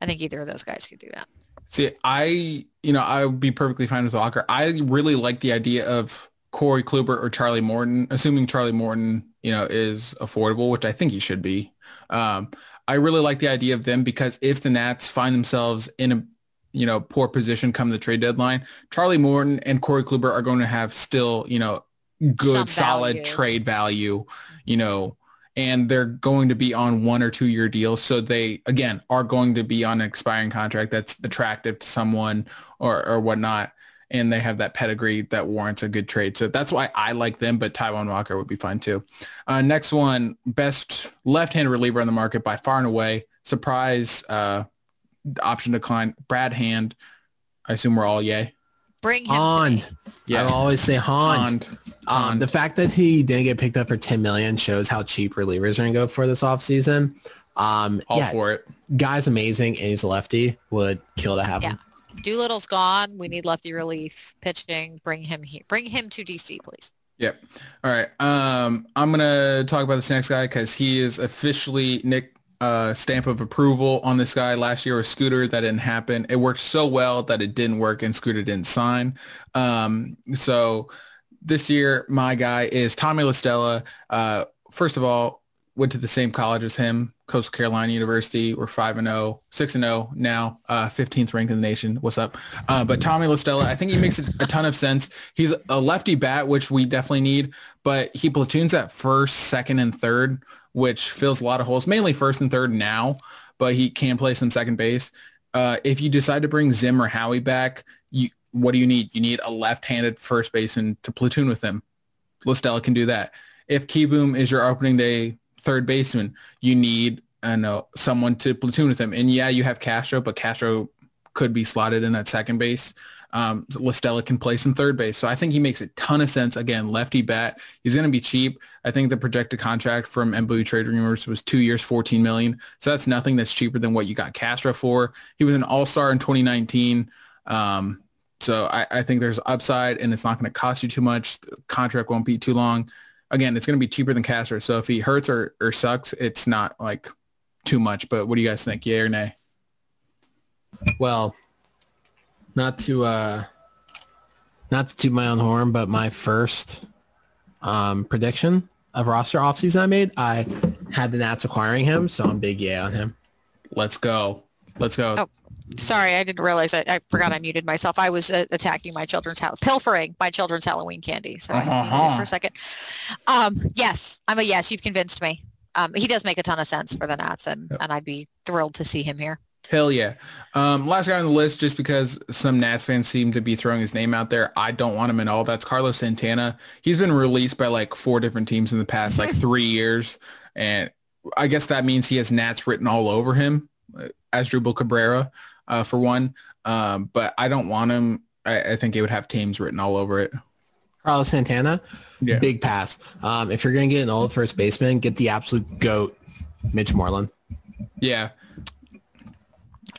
I think either of those guys could do that. See, I you know I would be perfectly fine with Walker. I really like the idea of Corey Kluber or Charlie Morton, assuming Charlie Morton you know is affordable, which I think he should be. Um, I really like the idea of them because if the Nats find themselves in a you know poor position come the trade deadline, Charlie Morton and Corey Kluber are going to have still you know good solid trade value, you know, and they're going to be on one or two year deals. So they again are going to be on an expiring contract that's attractive to someone or or whatnot and they have that pedigree that warrants a good trade. So that's why I like them, but Taijuan Walker would be fine too. Uh, next one, best left-hand reliever on the market by far and away. Surprise uh, option decline. Brad Hand. I assume we're all yay. Bring him Hond. Yeah. I'll always say Hond. Hond. Um, Hond. the fact that he didn't get picked up for 10 million shows how cheap relievers are going to go for this offseason. Um, All yeah, for it. guy's amazing and he's a lefty. Would kill to have him. Doolittle's gone. We need lefty relief pitching. Bring him here. Bring him to DC, please. Yep. All right. Um, I'm gonna talk about this next guy because he is officially Nick uh, stamp of approval on this guy. Last year with Scooter, that didn't happen. It worked so well that it didn't work, and Scooter didn't sign. Um, so this year, my guy is Tommy La Stella. Uh, first of all, went to the same college as him, Coastal Carolina University. We're 5 and 0, 6 and 0 now, uh, 15th ranked in the nation. What's up? Uh, but Tommy La Stella, I think he makes a, ton of sense. He's a lefty bat, which we definitely need, but he platoons at first, second, and third, which fills a lot of holes, mainly first and third now, but he can play some second base. Uh, if you decide to bring Zim or Howie back, you, what do you need? You need a left-handed first baseman to platoon with him. Listella can do that. If Kieboom is your opening day third baseman, you need I know someone to platoon with him. And yeah, you have Castro, but Castro could be slotted in at second base. Um, La Stella can play some third base. So I think he makes a ton of sense. Again, lefty bat. He's going to be cheap. I think the projected contract from MLB Trade Rumors was two years, 14 million. So that's nothing that's cheaper than what you got Castro for. He was an all-star in 2019. Um, so I, I think there's upside and it's not going to cost you too much. The contract won't be too long. Again, it's going to be cheaper than Castro. So if he hurts or, or sucks, it's not like too much. But what do you guys think? Yay or nay? Well, not to uh not to toot my own horn, but my first um prediction of roster offseason I made, I had the Nats acquiring him, so I'm big yeah on him. Let's go. Let's go. Oh, sorry, I didn't realize I, I forgot I muted myself. I was uh, attacking my children's house, pilfering my children's Halloween candy. So I muted it Uh-huh. for a second. Um, yes, I'm a yes. You've convinced me. Um, he does make a ton of sense for the Nats, and, and I'd be thrilled to see him here. Hell yeah. Um, last guy on the list, just because some Nats fans seem to be throwing his name out there, I don't want him at all. That's Carlos Santana. He's been released by like four different teams in the past like three years. And I guess that means he has Nats written all over him, uh, Asdrubal Cabrera, uh, for one. Um, but I don't want him. I, I think it would have teams written all over it. Carlos Santana, Yeah. big pass. Um, if you're gonna get an old first baseman, get the absolute goat, Mitch Moreland. Yeah.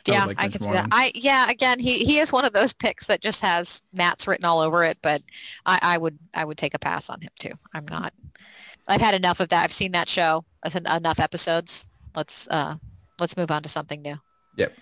I Yeah, like I Mitch can see Moreland. that. I yeah, again, he he is one of those picks that just has Nats written all over it, but I, I would I would take a pass on him too. I'm not. I've had enough of that. I've seen that show. I've had enough episodes. Let's uh let's move on to something new. Yep.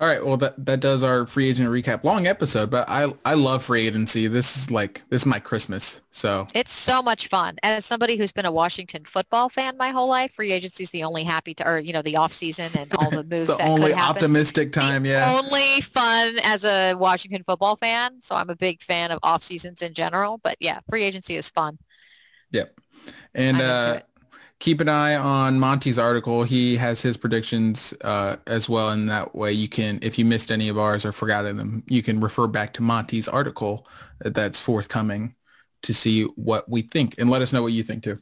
All right. Well, that, that does our free agent recap. Long episode, but I I love free agency. This is like this is my Christmas. So It's so much fun. As somebody who's been a Washington football fan my whole life, free agency is the only happy to, or you know, the off season and all the moves the that only could happen. optimistic time. Yeah. Only fun as a Washington football fan. So I'm a big fan of off seasons in general. But yeah, free agency is fun. Yep. And uh. Keep an eye on Monty's article. He has his predictions uh, as well. And that way you can, if you missed any of ours or forgot them, you can refer back to Monty's article that's forthcoming to see what we think and let us know what you think too.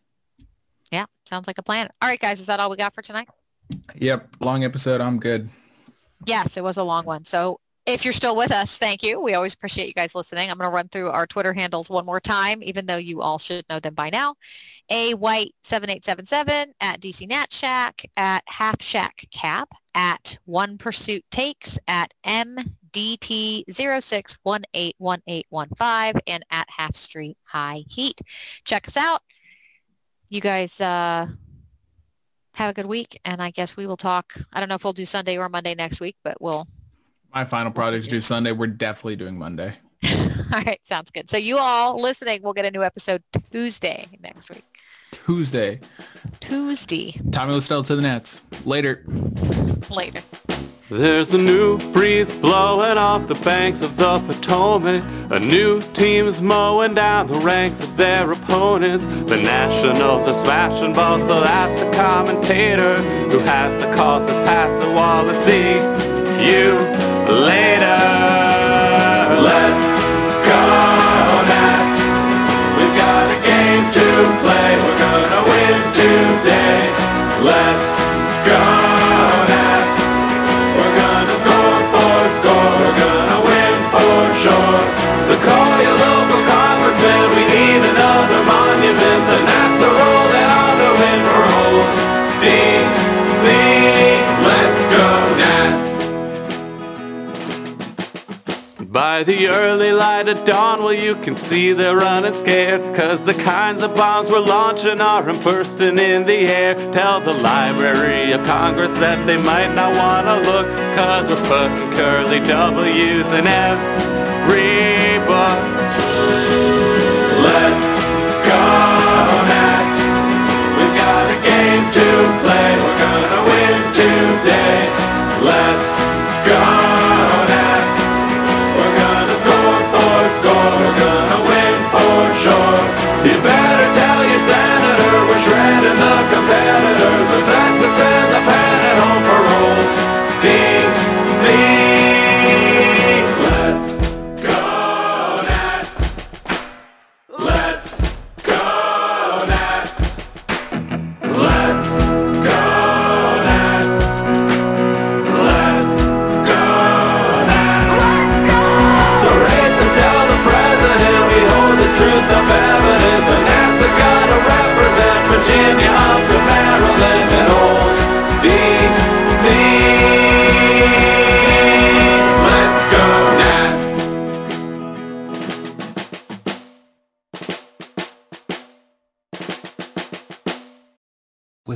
Yeah, sounds like a plan. All right, guys, is that all we got for tonight? Yep. Long episode. I'm good. Yes, it was a long one. So if you're still with us, thank you. We always appreciate you guys listening. I'm going to run through our Twitter handles one more time, even though you all should know them by now. A White 7877 at DC Nat Shack, at Half Shack Cap, at One Pursuit Takes, at MDT06181815, and at Half Street High Heat. Check us out. You guys uh, have a good week, and I guess we will talk. I don't know if we'll do Sunday or Monday next week, but we'll My final project's due Sunday. We're definitely doing Monday. All right, sounds good. So you all listening we'll get a new episode Tuesday next week. Tuesday. Tuesday Tommy Listell to the Nets. Later. later. There's a new breeze blowing off the banks of the Potomac. A new team's mowing down the ranks of their opponents. The Nationals are smashing balls so that the commentator who has the calls has passed the wall to see you later. Let's go, Nats. We've got a game to play. We're gonna win today. Let's By the early light of dawn, well, you can see they're running scared. Cause the kinds of bombs we're launching are bursting in the air. Tell the Library of Congress that they might not wanna look. Cause we're putting curly W's in every book. Let's go, Nats. We've got a game to play. We're gonna win today. Let's